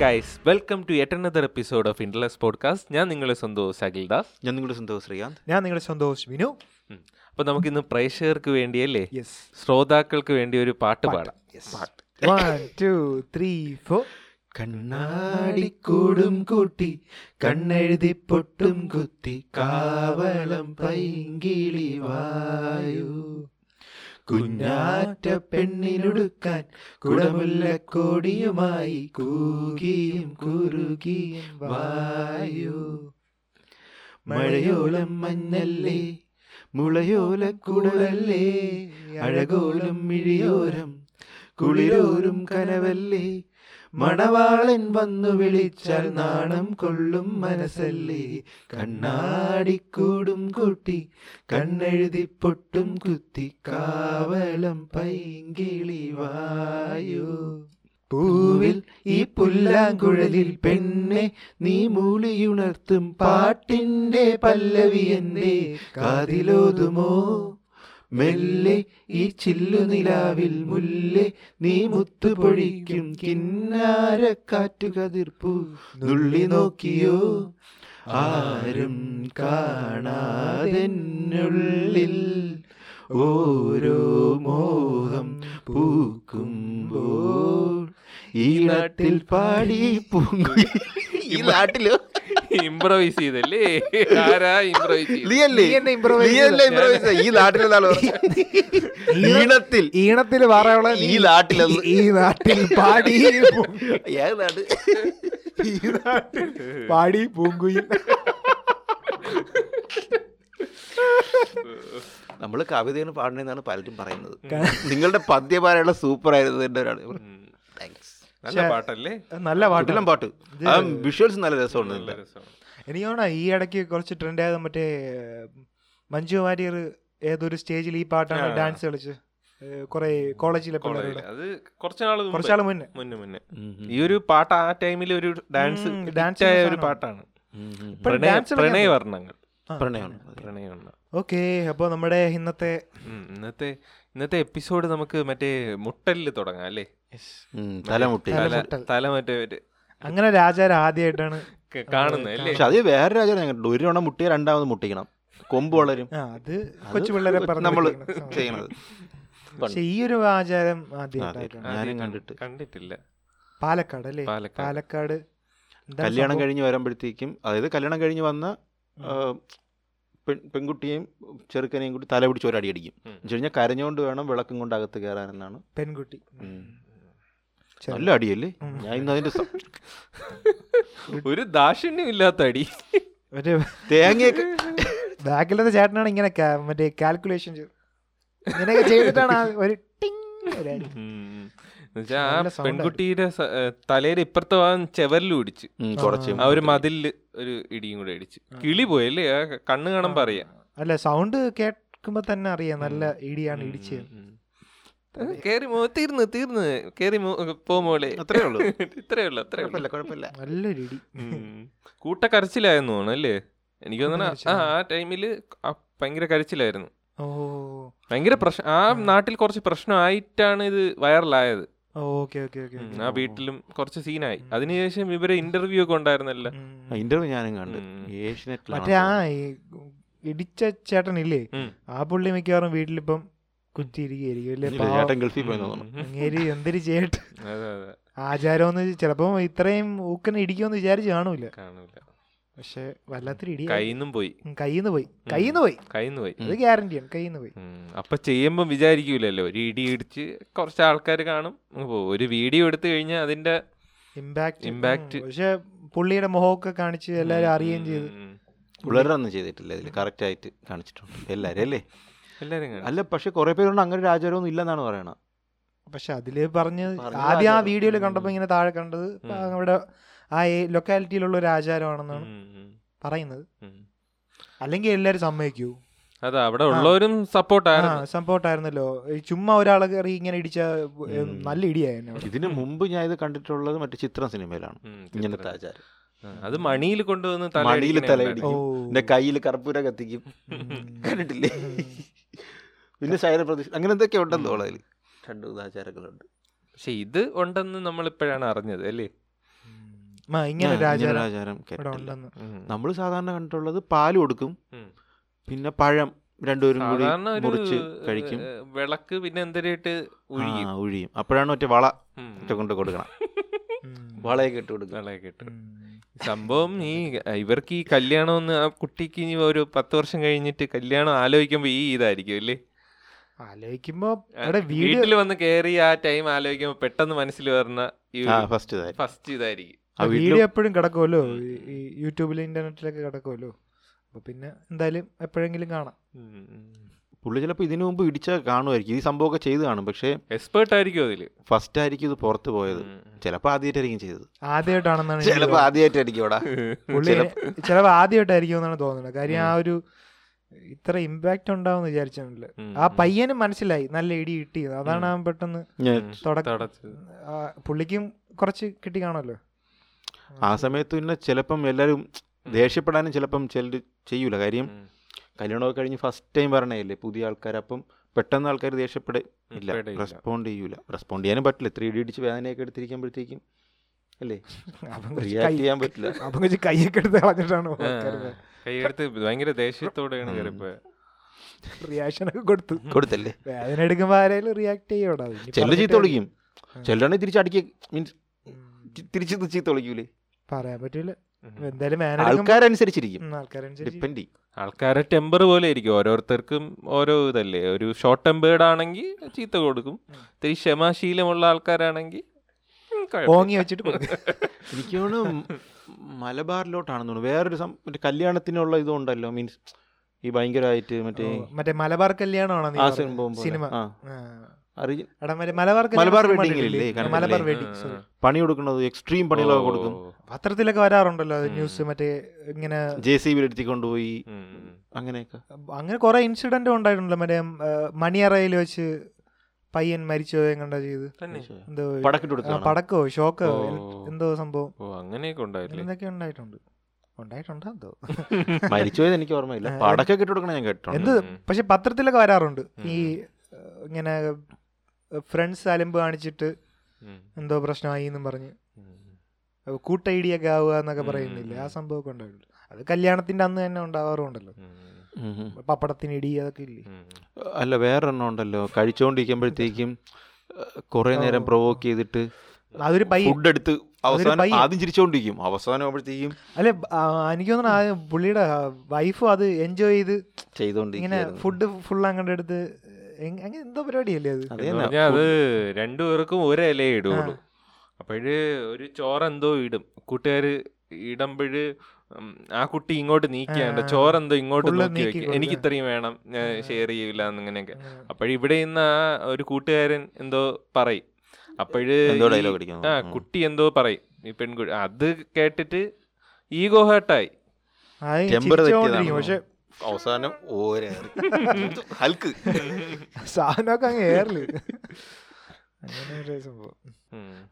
Guys welcome to yet another episode of ഇൻഡലസ് podcast ഞാൻ നിങ്ങളുടെ സന്തോഷ് അഖിൽദാസ് ഞാൻ നിങ്ങളുടെ സന്തോഷ് ശ്രീകാന്ത്. ഞാൻ നിങ്ങളുടെ സന്തോഷ് വിനു. അപ്പൊ നമുക്ക് ഇന്ന് പ്രേക്ഷകർക്ക് വേണ്ടിയല്ലേ? യെസ് ശ്രോതാക്കൾക്ക് വേണ്ടി ഒരു പാട്ട് പാടാം. വൺ ടു ത്രീ ഫോർ കണ്ണാടിക്കൂടും കൂട്ടി കണ്ണെഴുതി പൊട്ടും കുത്തി കാവളം പൈങ്കിളി വായു. കുഞ്ഞാറ്റ പെണ്ണിനൊടുക്കാൻ കുടമുല്ല കോടിയുമായി കൂകിയും കുറുകിയും വായു. മഴയോളം മഞ്ഞല്ലേ മുളയോല കുടലല്ലേ അഴകോലം മിഴിയോരം കുളിരോരും കനവല്ലേ മണവാളൻ വന്നു വിളിച്ചാൽ നാണം കൊള്ളും മനസ്സല്ലേ. കണ്ണാടിക്കൂടും കൂട്ടി കണ്ണെഴുതി പൊട്ടും കുത്തി കാവലം പൈങ്കിളി വായു. പൂവിൽ ഈ പുല്ലാങ്കുഴലിൽ പെണ്ണെ നീ മൂളിയുണർത്തും പാട്ടിന്റെ പല്ലവി എന്നെ കാതിലോതുമോ മെല്ലെ ഈ ചില്ലു നിലാവിൽ മുല്ലെ നീ മുത്തുപൊഴിക്കും കിന്നാര കാറ്റുകതിർപ്പു നുള്ളി നോക്കിയോ? ആരും കാണാതെന്നുള്ളിൽ ഓരോ മോഹം പൂക്കുമ്പോൾ ഈ നാട്ടിൽ പാടി പൂങ്കു ഈ നാട്ടിൽ? ഇംപ്രൈസ് ചെയ്തല്ലേ? ആരാ ഇംപ്രൈസ് ചെയ്തത്? ഈ നാട്ടിലെന്താണ് ഈണത്തിൽ. ഈണത്തിൽ പറയുള്ള ഈ നാട്ടിൽ ഈ നാട്ടിൽ പാടി പൂ- ഏത് ഈ നാട്ടിൽ പാടി പൂങ്കുയിൽ. നമ്മൾ കവിതയാണ് പാടണെന്നാണ് പലരും പറയുന്നത്. നിങ്ങളുടെ പദ്യപാരയുള്ള സൂപ്പർ ആയിരുന്നു എന്റെ ഒരാൾ നല്ല പാട്ടല്ലേ? നല്ല പാട്ട്. വിഷ്വൽസ് നല്ല രസമുണ്ട് എനിക്ക് ഈ ഇടയ്ക്ക് കുറച്ച് ട്രെൻഡ് ആയത് മറ്റേ മഞ്ജു വാര്യർ ഏതൊരു സ്റ്റേജിൽ ഈ പാട്ടാണ് ഡാൻസ് കളിച്ച് കുറെ കോളേജിലെ അത് മുന്നേ. മുന്നേ മുന്നേ. ഈ ഒരു പാട്ട് ആ ടൈമിൽ ഒരു ഡാൻസ് ഡാൻസ് ആയ ഒരു. പാട്ടാണ്. പ്രണയ ഓക്കെ അപ്പോൾ നമ്മുടെ ഇന്നത്തെ ഇന്നത്തെ ഇന്നത്തെ എപ്പിസോഡ് നമുക്ക് മറ്റേ മുട്ടലിൽ തുടങ്ങാം അല്ലേ? തലമുട്ടി അങ്ങനെ രാജാർ ആദ്യമായിട്ടാണ് കാണുന്നത് പക്ഷെ അത് വേറെ രാജാ ഒരു തവണ മുട്ടിയ രണ്ടാമത് മുട്ടിക്കണം. കൊമ്പ് വളരും. അത് കൊച്ചു പിള്ളേരെ പറഞ്ഞു നമ്മൾ ചെയ്യണത് പക്ഷെ ഈ ഒരു ആചാരം. ആദ്യമായിട്ടാണ് ആദ്യം കണ്ടിട്ട്. കണ്ടിട്ടില്ല. പാലക്കാട് അല്ലേ? പാലക്കാട്. കല്യാണം? കഴിഞ്ഞ് വരുമ്പോഴത്തേക്കും അതായത് കല്യാണം കഴിഞ്ഞ് വന്ന ആ, പെൺ പെൺകുട്ടിയെയും ചെറുക്കനെയും കൂടി തല പിടിച്ച് ഒരടി അടിക്കും. എന്ന് വെച്ച് കഴിഞ്ഞാൽ കരഞ്ഞുകൊണ്ട് വേണം വിളക്കും കൊണ്ട് അകത്ത് കയറാനെന്നാണ്. പെൺകുട്ടി. നല്ല അടിയല്ലേ. ഞാൻ ഇന്ന് അതിന്റെ ഒരു ദാക്ഷിണ്യം ഇല്ലാത്ത അടി. മറ്റേ തേങ്ങയൊക്കെ ബാക്കിലത്തെ ചേട്ടനാണ് ഇങ്ങനെ മറ്റേ കാൽക്കുലേഷൻ ഇങ്ങനെയൊക്കെ ചെയ്തിട്ടാണ് ഒരു ടിങ് പെൺകുട്ടിയുടെ തലയുടെ ഇപ്പുറത്തെ ഭാഗം ചെവരിലും ഇടിച്ച് ആ ഒരു മതിലിൽ ഒരു ഇടിയും കൂടെ ഇടിച്ച് കിളി പോയല്ലേ കണ്ണ് കാണുമ്പോ അറിയാം അല്ല സൗണ്ട് കേൾക്കുമ്പോ തന്നെ അറിയാം. നല്ല ഇടിയാണ് ഇടിച്ചത്. കേറി മോ തീർന്ന് തീർന്ന്. കേറി പോ മോളെ. അത്രേ ഉള്ളൂ. ഇത്രേ ഉള്ളു അത്രേ ഉള്ളു. കുഴപ്പമില്ല കുഴപ്പമില്ല. നല്ലൊരു കൂട്ട കരച്ചിലായിരുന്നു അല്ലേ? എനിക്ക് തോന്നണ ആ ആ ടൈമിൽ ഭയങ്കര കരച്ചിലായിരുന്നു. ഓ. ഭയങ്കര പ്രശ്നം ആ നാട്ടിൽ കുറച്ച് പ്രശ്നമായിട്ടാണ് ഇത് വൈറലായത്. ഓക്കെ ഓക്കെ ഓക്കെ ഉം, ആ വീട്ടിലും കുറച്ച് സീനായി. അതിനുശേഷം ഇവരെ ഇന്റർവ്യൂ ഒക്കെ ഉണ്ടായിരുന്നല്ലോ. ഇന്റർവ്യൂ ഞാനും കണ്ടു. മറ്റേ ആ ഇടിച്ച ചേട്ടനില്ലേ? ആ പുള്ളി മിക്കവാറും വീട്ടിലിപ്പം ചേട്ടൻ ഗൾഫിൽ ഉം. എന്തൊരു ചേട്ട്. അതെ അതെ ആചാരമെന്ന് ചിലപ്പോ ഇത്രയും ഊക്കനെ ഇടിക്കുമെന്ന് വിചാരിച്ച് കാണൂല. കാണൂല. പക്ഷെ വല്ലാത്തൊരു ഇടി കയ്യിന്നും പോയി. കയ്യിന്ന് പോയി. കയ്യിന്ന് പോയി. കയ്യിന്ന് പോയി. അത് ഗ്യാരണ്ടിയാണ് കയ്യിന്ന് പോയി. അപ്പൊ ചെയ്യുമ്പോ വിചാരിക്കൂലല്ലോ. ഒരു ഇടി ഇടിച്ച് കുറച്ച് ആൾക്കാർ കാണും ഒരു വീഡിയോ എടുത്തു കഴിഞ്ഞാൽ അതിന്റെ ഇമ്പാക്ട് ഇമ്പാക്ട് പക്ഷെ പുള്ളിയുടെ മുഖമൊക്കെ കാണിച്ച് എല്ലാരും അറിയുകയും ചെയ്തു. പിള്ളേരൊന്നും ചെയ്തിട്ടില്ല ഇതിൽ കറക്റ്റ് ആയിട്ട് കാണിച്ചിട്ടുണ്ട്. എല്ലാരും അല്ലേ. അല്ല പക്ഷെ കുറെ പേരുണ്ട് അങ്ങനെ ഒരു ആചാരമൊന്നും ഇല്ലെന്നാണ് പറയണത്. പക്ഷെ അതിൽ പറഞ്ഞ് ആദ്യം ആ. വീഡിയോയിൽ കണ്ടപ്പോ ഇങ്ങനെ താഴെ കണ്ടത്. അവിടെ ആ ലൊക്കാലിറ്റിയിലുള്ള ഒരു ആചാരമാണെന്നാണ് പറയുന്നത്. അല്ലെങ്കിൽ എല്ലാരും സമ്മതിക്കൂ. അതാ അവിടെ ഉള്ളവരും സപ്പോർട്ടായിരുന്നു. സംഭവമായിരുന്നല്ലോ ഈ ചുമ്മാ ഒരാളെ കയറി ഇങ്ങനെ ഇടിച്ച നല്ല ഇടിയായിരുന്നു ഇതിനു മുമ്പ് ഞാൻ ഇത് കണ്ടിട്ടുള്ളത് മറ്റു ചിത്രം സിനിമയിലാണ്. ഇങ്ങനത്തെ ആചാരം. അത് മണിയിൽ കൊണ്ടുവന്ന് മണിയിൽ തലയിടിക്കും. എന്റെ കയ്യിൽ കർപ്പൂര കത്തിക്കും. കണ്ടിട്ടില്ലേ. പിന്നെ ശൈല പ്രതീക്ഷ അങ്ങനെ എന്തൊക്കെ ഉണ്ടല്ലോ അതിൽ രണ്ട് ആചാരങ്ങളുണ്ട്. പക്ഷെ ഇത് ഉണ്ടെന്ന് നമ്മൾ ഇപ്പോഴാണ് അറിഞ്ഞത് അല്ലേ. ഇങ്ങനെ ആചാരം. നമ്മൾ സാധാരണ കണ്ടിട്ടുള്ളത് പാൽ കൊടുക്കും പിന്നെ പഴം രണ്ടുപേരും കൂടി മുറിച്ച് കഴിക്കും. വിളക്ക് പിന്നെ എന്തരായിട്ട് ഒഴിയും അപ്പോഴാണ് മറ്റേ വള ഒറ്റ മറ്റേ കൊണ്ട് കൊടുക്കണം. വളയൊക്കെ ഇട്ട് കൊടുക്കണം വളയൊക്കെ ഇട്ട്. സംഭവം ഈ ഇവർക്ക് ഈ കല്യാണം ഒന്ന് ആ കുട്ടിക്ക് ഇനി ഒരു പത്ത് വർഷം കഴിഞ്ഞിട്ട് കല്യാണം ആലോചിക്കുമ്പോ ഈ ഇതായിരിക്കും അല്ലേ? ആലോചിക്കുമ്പോ വീട്ടിൽ വന്ന് കേറി ആ ടൈം ആലോചിക്കുമ്പോ പെട്ടെന്ന് മനസ്സിൽ വരുന്ന ഫസ്റ്റ് ഫസ്റ്റ് ഇതായിരിക്കും. ആ വീഡിയോ എപ്പോഴും കിടക്കുമല്ലോ യൂട്യൂബിലും ഇന്റർനെറ്റിലൊക്കെ കിടക്കുമല്ലോ അപ്പൊ പിന്നെ എന്തായാലും എപ്പോഴെങ്കിലും കാണാം. പുള്ളി ചിലപ്പോൾ ഇതിനു മുമ്പ് ഇടിച്ച കാണുമായിരിക്കും ഈ സംഭവമൊക്കെ ചെയ്ത് കാണും. പക്ഷേ എക്സ്പേർട്ട് ആയിരിക്കും അതിൽ. ഫസ്റ്റ് ആയിരിക്കും ഇത് പുറത്ത് പോയത്. ചിലപ്പോൾ ആദ്യമായിട്ടായിരിക്കും ചെയ്തത്. ആദ്യമായിട്ടാണെന്നാണ് ചിലപ്പോൾ ആദ്യമായിട്ടായിരിക്കും ചിലപ്പോൾ ആദ്യമായിട്ടായിരിക്കും എന്നാണ് തോന്നുന്നത്. കാര്യം ആ ഒരു ഇത്ര ഇമ്പാക്ട് ഉണ്ടാവും വിചാരിച്ചില്ല ആ. പയ്യനും മനസ്സിലായി. നല്ല ഇടി കിട്ടി അതാണ് ആ പെട്ടെന്ന് പുള്ളിക്കും കുറച്ച് കിട്ടി കാണുമല്ലോ. ആ സമയത്ത് പിന്നെ ചിലപ്പം എല്ലാവരും ദേഷ്യപ്പെടാനും ചിലപ്പം ചിലർ ചെയ്യൂല. കാര്യം. കല്യാണമൊക്കെ കഴിഞ്ഞ് ഫസ്റ്റ് ടൈം പറഞ്ഞല്ലേ പുതിയ ആൾക്കാർ അപ്പം പെട്ടെന്ന് ആൾക്കാർ ദേഷ്യപ്പെടില്ല റെസ്പോണ്ട് ചെയ്യൂല. റെസ്പോണ്ട് ചെയ്യാനും പറ്റില്ല. ത്രീ ഡി അടിച്ച് വേദനയൊക്കെ എടുത്തിരിക്കുമ്പോഴത്തേക്കും അല്ലേ? റിയാക്ട് ചെയ്യാൻ പറ്റില്ല. കൈയൊക്കെ എടുത്ത് കളഞ്ഞിട്ടാണ് കൈയെടുത്ത് ഭയങ്കര ദേഷ്യത്തോടെയാണ് കയറിപ്പോയത് റിയാക്ഷൻ ഒക്കെ കൊടുത്തു. കൊടുത്തല്ലേ? വേദന എടുക്കുമ്പോ ആരെങ്കിലും റിയാക്ട് ചെയ്യോടാ? ചെല്ലു ചീത്ത വിളിക്കും. ചിലരാണെങ്കിൽ തിരിച്ച് മീൻസ് തിരിച്ച് ചീത്ത വിളിക്കൂലേ? പറയാൻ പറ്റൂല. എന്തായാലും ആൾക്കാരനുസരിച്ചിരിക്കും. ഡിപ്പെൻഡ് ചെയ്യും. ആൾക്കാരെ ടെമ്പർ പോലെ ആയിരിക്കും ഓരോരുത്തർക്കും ഓരോ ഇതല്ലേ. ഒരു ഷോർട്ട് ടെമ്പേർഡ് ആണെങ്കിൽ ചീത്ത കൊടുക്കും. ഇത്തിരി ക്ഷമാശീലമുള്ള ആൾക്കാരാണെങ്കിൽ ഓങ്ങി വെച്ചിട്ട് കൊടുക്കും. എനിക്ക് തോന്നുന്നു മലബാറിലോട്ടാണെന്ന് തോന്നുന്നു. വേറൊരു സം- മറ്റേ കല്യാണത്തിനുള്ള ഇതുണ്ടല്ലോ മീൻസ് ഈ ഭയങ്കരമായിട്ട് മറ്റേ മറ്റേ മലബാർ കല്യാണമാണോ. സിനിമ മലബാർ കല്യാണം മലബാർ വെഡിങ്. പണി കൊടുക്കുന്നത് എക്സ്ട്രീം പണികളൊക്കെ കൊടുക്കും. പത്രത്തിലൊക്കെ വരാറുണ്ടല്ലോ ന്യൂസ് മറ്റേ ഇങ്ങനെ ജെ സി ബി എടുത്തി കൊണ്ടുപോയി. ഉം, ഉം. അങ്ങനെയൊക്കെ. അങ്ങനെ കുറെ ഇൻസിഡന്റ് ഉണ്ടായിട്ടുണ്ടല്ലോ മറ്റേ മണിയറയിൽ വെച്ച് പയ്യൻ മരിച്ചോ എങ്ങനെ ചെയ്ത്? തന്നെ. എന്തോ പടക്കോ? ഷോക്കോ? എന്തോ സംഭവം. ഓ അങ്ങനെയൊക്കെ എന്തൊക്കെ ഉണ്ടായിട്ടുണ്ട്? ഉണ്ടായിട്ടുണ്ടോ എന്തോ മരിച്ചുപോയത് എനിക്ക് ഓർമ്മയില്ല. പടക്കൊക്കെ ഇട്ട് കൊടുക്കണം ഞാൻ കേട്ടോ എന്ത്. പക്ഷെ പത്രത്തിലൊക്കെ വരാറുണ്ട്. ഈ ഇങ്ങനെ ഫ്രണ്ട്സ് അലമ്പ് കാണിച്ചിട്ട് എന്തോ പ്രശ്നമായി എന്നും പറഞ്ഞ്. ഉം, കൂട്ടൈഡിയൊക്കെ ആവുക എന്നൊക്കെ പറയുന്നില്ലേ? ആ സംഭവം സംഭവമൊക്കെ ഉണ്ടായിട്ടുണ്ട്. അത് കല്യാണത്തിന്റെ അന്ന് തന്നെ ഉണ്ടാവാറുണ്ടല്ലോ. ഉം, പപ്പടത്തിന് ഇടി അതൊക്കെ ഇല്ലേ. അല്ല വേറൊരെണ്ണം ഉണ്ടല്ലോ. കഴിച്ചുകൊണ്ടിരിക്കുമ്പോഴത്തേക്കും കുറെ നേരം. പ്രൊവോക്ക് ചെയ്തിട്ട് അതൊരു ഫുഡ് എടുത്ത് അവസാനം. ആദ്യം ചിരിച്ചോണ്ടിരിക്കും. അവസാനം ആകുമ്പോഴത്തേക്കും അല്ലെ എനിക്ക് തോന്നുന്നു പുള്ളിയുടെ വൈഫും അത് എൻജോയ് ചെയ്ത് ഇങ്ങനെ ഫുഡ് ഫുൾ അങ്ങോട്ട് എടുത്ത് എന്തോ പരിപാടിയല്ലേ അത്? അത് രണ്ടുപേർക്കും ഒരേ ഇലയെ ഇടുള്ളൂ. അപ്പോഴ് ഒരു ചോറെന്തോ ഇടും. കൂട്ടുകാർ ഇടുമ്പോഴ് ആ കുട്ടി ഇങ്ങോട്ട് നീക്കിയാണ്ട് ചോറെന്തോ ഇങ്ങോട്ട് നോക്കി വെക്കും. എനിക്ക് ഇത്രയും വേണം ഞാൻ ഷെയർ ചെയ്യില്ല എന്നിങ്ങനെയൊക്കെ. അപ്പോഴിവിടെ ഇന്ന് ആ ഒരു കൂട്ടുകാരൻ എന്തോ പറയും. അപ്പോഴ് എന്തോ ഡയലോഗ് അടിക്കുന്നു. ആ കുട്ടി എന്തോ പറയും. ഈ പെൺകുട്ടി അത് കേട്ടിട്ട് ഈഗോ ഹേർട്ടായി. പക്ഷെ അവസാനം ഹൽക്ക്. സാധനമൊക്കെ അങ്ങ് ഏറൽ. അങ്ങനെ സംഭവം.